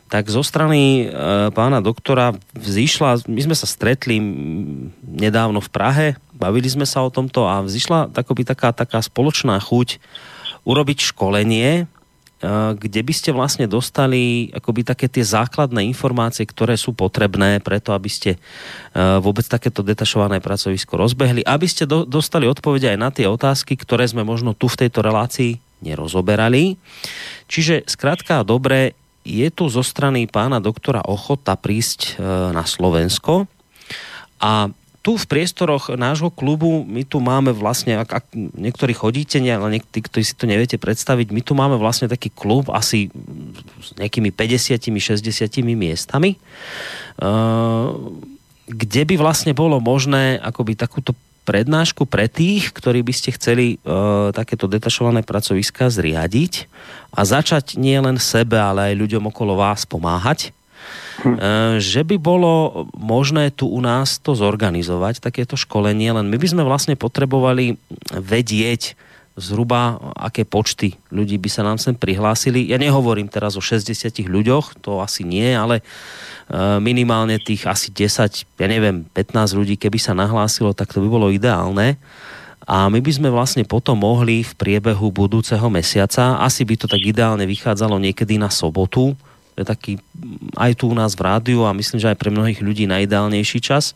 tak zo strany e, pána doktora vzýšla, my sme sa stretli nedávno v Prahe, bavili sme sa o tomto a vzýšla takoby taká, taká spoločná chuť urobiť školenie, e, kde by ste vlastne dostali akoby také tie základné informácie, ktoré sú potrebné preto, aby ste e, vôbec takéto detašované pracovisko rozbehli, aby ste do, dostali odpovede aj na tie otázky, ktoré sme možno tu v tejto relácii nerozoberali. Čiže skrátka dobre, je tu zo strany pána doktora ochota prísť e, na Slovensko. A tu v priestoroch nášho klubu my tu máme vlastne, ak, ak niektorí chodíte, nie, ale niektorí, ktorí si to neviete predstaviť, my tu máme vlastne taký klub asi s nejakými 50-60 miestami, uh, kde by vlastne bolo možné akoby takúto prednášku pre tých, ktorí by ste chceli uh, takéto detašované pracoviska zriadiť a začať nie len sebe, ale aj ľuďom okolo vás pomáhať. Uh, že by bolo možné tu u nás to zorganizovať, takéto školenie, len my by sme vlastne potrebovali vedieť zhruba, aké počty ľudí by sa nám sem prihlásili. Ja nehovorím teraz o 60 ľuďoch, to asi nie, ale Eh, minimálne tých asi 10, ja neviem, 15 ľudí, keby sa nahlásilo, tak to by bolo ideálne. A my by sme vlastne potom mohli v priebehu budúceho mesiaca, asi by to tak ideálne vychádzalo niekedy na sobotu, je taký aj tu u nás v rádiu a myslím, že aj pre mnohých ľudí najideálnejší čas,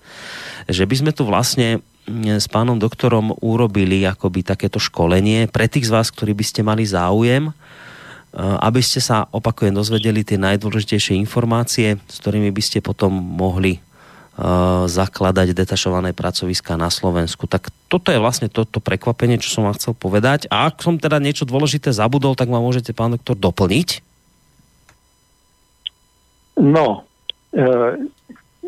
že by sme tu vlastne s pánom doktorom urobili akoby takéto školenie pre tých z vás, ktorí by ste mali záujem Eh, aby ste sa opakujem dozvedeli tie najdôležitejšie informácie, s ktorými by ste potom mohli uh, zakladať detašované pracoviska na Slovensku. Tak toto je vlastne toto to prekvapenie, čo som vám chcel povedať. A ak som teda niečo dôležité zabudol, tak ma môžete, pán doktor, doplniť? No,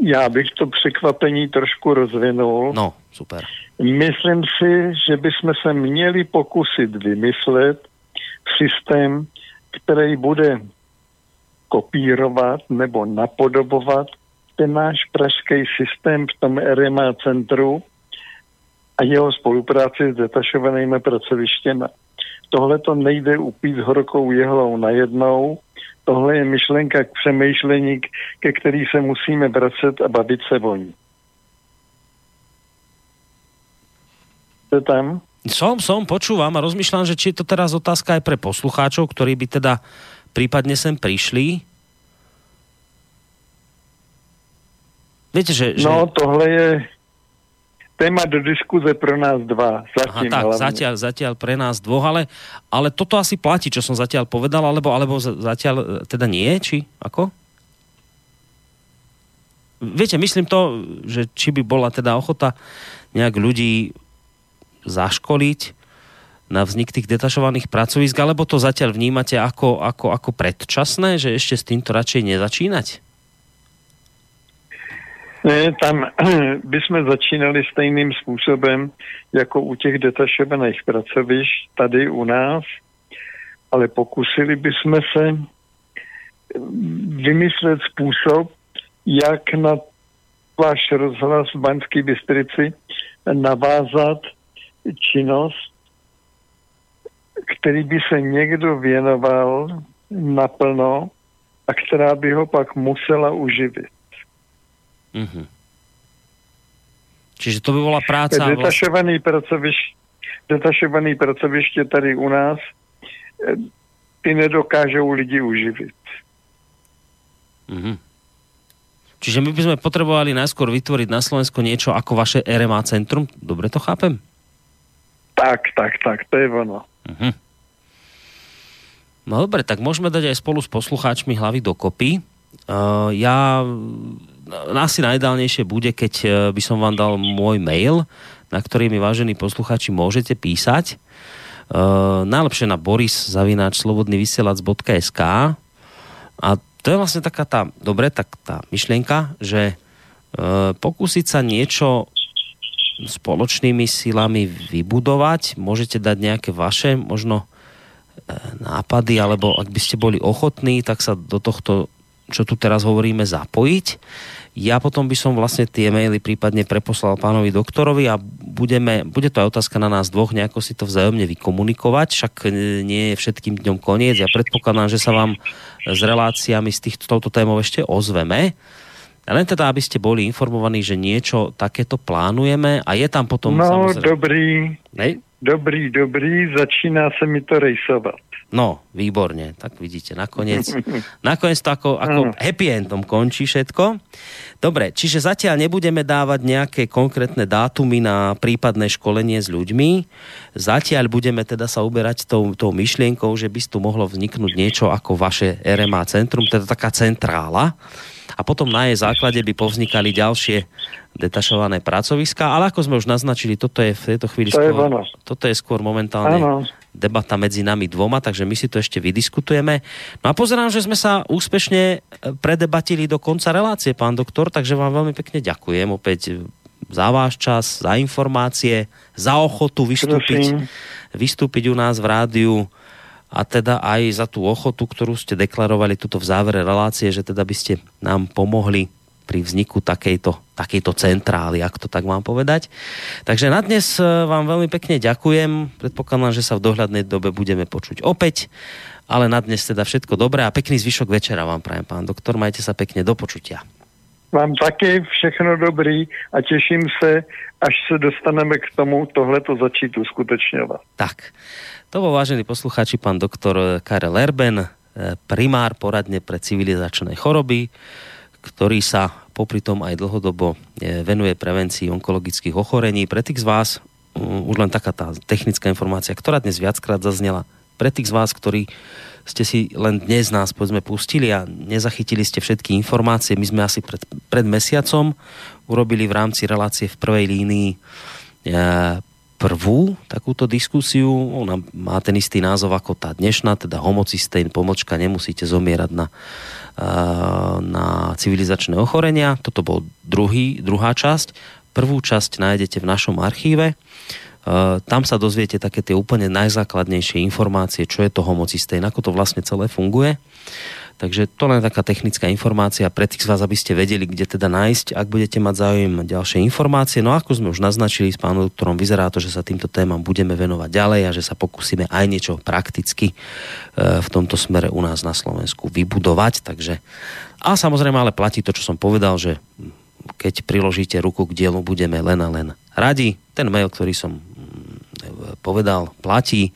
já bych to překvapení trošku rozvinul. No, super. Myslím si, že bychom se měli pokusit vymyslet systém, který bude kopírovat nebo napodobovat ten náš pražský systém v tom RMA centru a jeho spolupráci s detašovanými pracovištěmi. Tohle to nejde upít horkou jehlou najednou, tohle je myšlenka k přemýšlení, ke který se musíme vracet a bavit se o ní. To tam? Som, som, počúvam a rozmýšľam, že či je to teraz otázka aj pre poslucháčov, ktorí by teda prípadne sem prišli. Viete, že... že... No, tohle je téma do diskuze pro nás dva. Zatím, Aha, tak, zatiaľ, zatiaľ pre nás dvoch, ale, ale toto asi platí, čo som zatiaľ povedal, alebo, alebo zatiaľ e, teda nie, či ako? Viete, myslím to, že či by bola teda ochota nejak ľudí zaškoliť na vznik tých detašovaných pracovisk, alebo to zatiaľ vnímate ako, ako, ako predčasné, že ešte s týmto radšej nezačínať? Ne, tam by jsme začínali stejným způsobem jako u těch detašovaných pracovišť tady u nás, ale pokusili bychom se vymyslet způsob, jak na váš rozhlas v Banské Bystrici navázat činnost, který by se někdo věnoval naplno a která by ho pak musela uživit. Mm-hmm. Čiže to by bola práca... Detašovaný, pracoviš, detašovaný pracoviště tady u nás eh, ty nedokážou lidi uživit. Mm-hmm. Čiže my by sme potrebovali najskôr vytvoriť na Slovensku niečo ako vaše RMA centrum. Dobre to chápem? Tak, tak, tak, to je ono. Uh-huh. No dobre, tak môžeme dať aj spolu s poslucháčmi hlavy dokopy. Uh, ja asi najdálnejšie bude, keď uh, by som vám dal môj mail, na ktorý mi vážení poslucháči môžete písať. Uh, najlepšie na boris zavináč slobodnyvysielac.sk a to je vlastne taká tá, dobre, tak tá myšlienka, že e, pokúsiť sa niečo spoločnými silami vybudovať, môžete dať nejaké vaše možno e, nápady, alebo ak by ste boli ochotní, tak sa do tohto, čo tu teraz hovoríme, zapojiť. Ja potom by som vlastne tie maily prípadne preposlal pánovi doktorovi a budeme, bude to aj otázka na nás dvoch, nejako si to vzájomne vykomunikovať, však nie je všetkým dňom koniec. Ja predpokladám, že sa vám s reláciami s, tých, s touto témou ešte ozveme. A len teda, aby ste boli informovaní, že niečo takéto plánujeme a je tam potom... No, samozrejme... dobrý. Nej? Dobrý, dobrý, začíná sa mi to rejsovať. No, výborne, tak vidíte, nakoniec, nakoniec to ako, ako happy endom končí všetko. Dobre, čiže zatiaľ nebudeme dávať nejaké konkrétne dátumy na prípadné školenie s ľuďmi. Zatiaľ budeme teda sa uberať tou, tou myšlienkou, že by tu mohlo vzniknúť niečo ako vaše RMA centrum, teda taká centrála. A potom na jej základe by povznikali ďalšie detašované pracoviska, ale ako sme už naznačili, toto je v tejto chvíli to skôr, je toto je skôr momentálne ano debata medzi nami dvoma, takže my si to ešte vydiskutujeme. No a pozerám, že sme sa úspešne e, predebatili do konca relácie, pán doktor, takže vám veľmi pekne ďakujem opäť za váš čas, za informácie, za ochotu vystúpiť, vystúpiť u nás v rádiu a teda aj za tú ochotu, ktorú ste deklarovali tuto v závere relácie, že teda by ste nám pomohli pri vzniku takejto, takejto centrály, ak to tak mám povedať. Takže na dnes e, vám veľmi pekne ďakujem. Predpokladám, že sa v dohľadnej dobe budeme počuť opäť. Ale na dnes teda všetko dobré a pekný zvyšok večera vám prajem, pán doktor. Majte sa pekne do počutia. Vám také všechno dobrý a těším se, až se dostaneme k tomu tohleto začít uskutečňovat. Tak, to bol vážený poslucháči pán doktor Karel Erben, e, primár poradne pre civilizačné choroby ktorý sa popri tom aj dlhodobo e, venuje prevencii onkologických ochorení. Pre tých z vás, už len taká tá technická informácia, ktorá dnes viackrát zaznela, pre tých z vás, ktorí ste si len dnes nás povedzme pustili a nezachytili ste všetky informácie, my sme asi pred, pred mesiacom urobili v rámci relácie v prvej línii e, prvú takúto diskusiu. Ona má ten istý názov ako tá dnešná, teda homocistén, pomočka, nemusíte zomierať na na civilizačné ochorenia. Toto bol druhý, druhá časť. Prvú časť nájdete v našom archíve. Tam sa dozviete také tie úplne najzákladnejšie informácie, čo je to homocistén, ako to vlastne celé funguje. Takže to len taká technická informácia pre tých z vás, aby ste vedeli, kde teda nájsť, ak budete mať záujem ďalšie informácie. No ako sme už naznačili s pánom doktorom, vyzerá to, že sa týmto témam budeme venovať ďalej a že sa pokúsime aj niečo prakticky e, v tomto smere u nás na Slovensku vybudovať. Takže a samozrejme ale platí to, čo som povedal, že keď priložíte ruku k dielu, budeme len a len radi. Ten mail, ktorý som mm, povedal, platí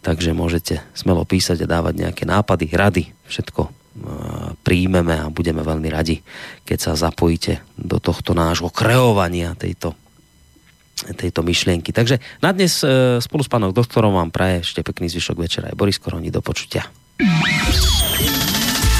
takže môžete smelo písať a dávať nejaké nápady, rady, všetko e, príjmeme a budeme veľmi radi, keď sa zapojíte do tohto nášho kreovania tejto, tejto myšlienky. Takže na dnes e, spolu s pánom doktorom vám praje ešte pekný zvyšok večera aj Boris Koroni. Do počutia.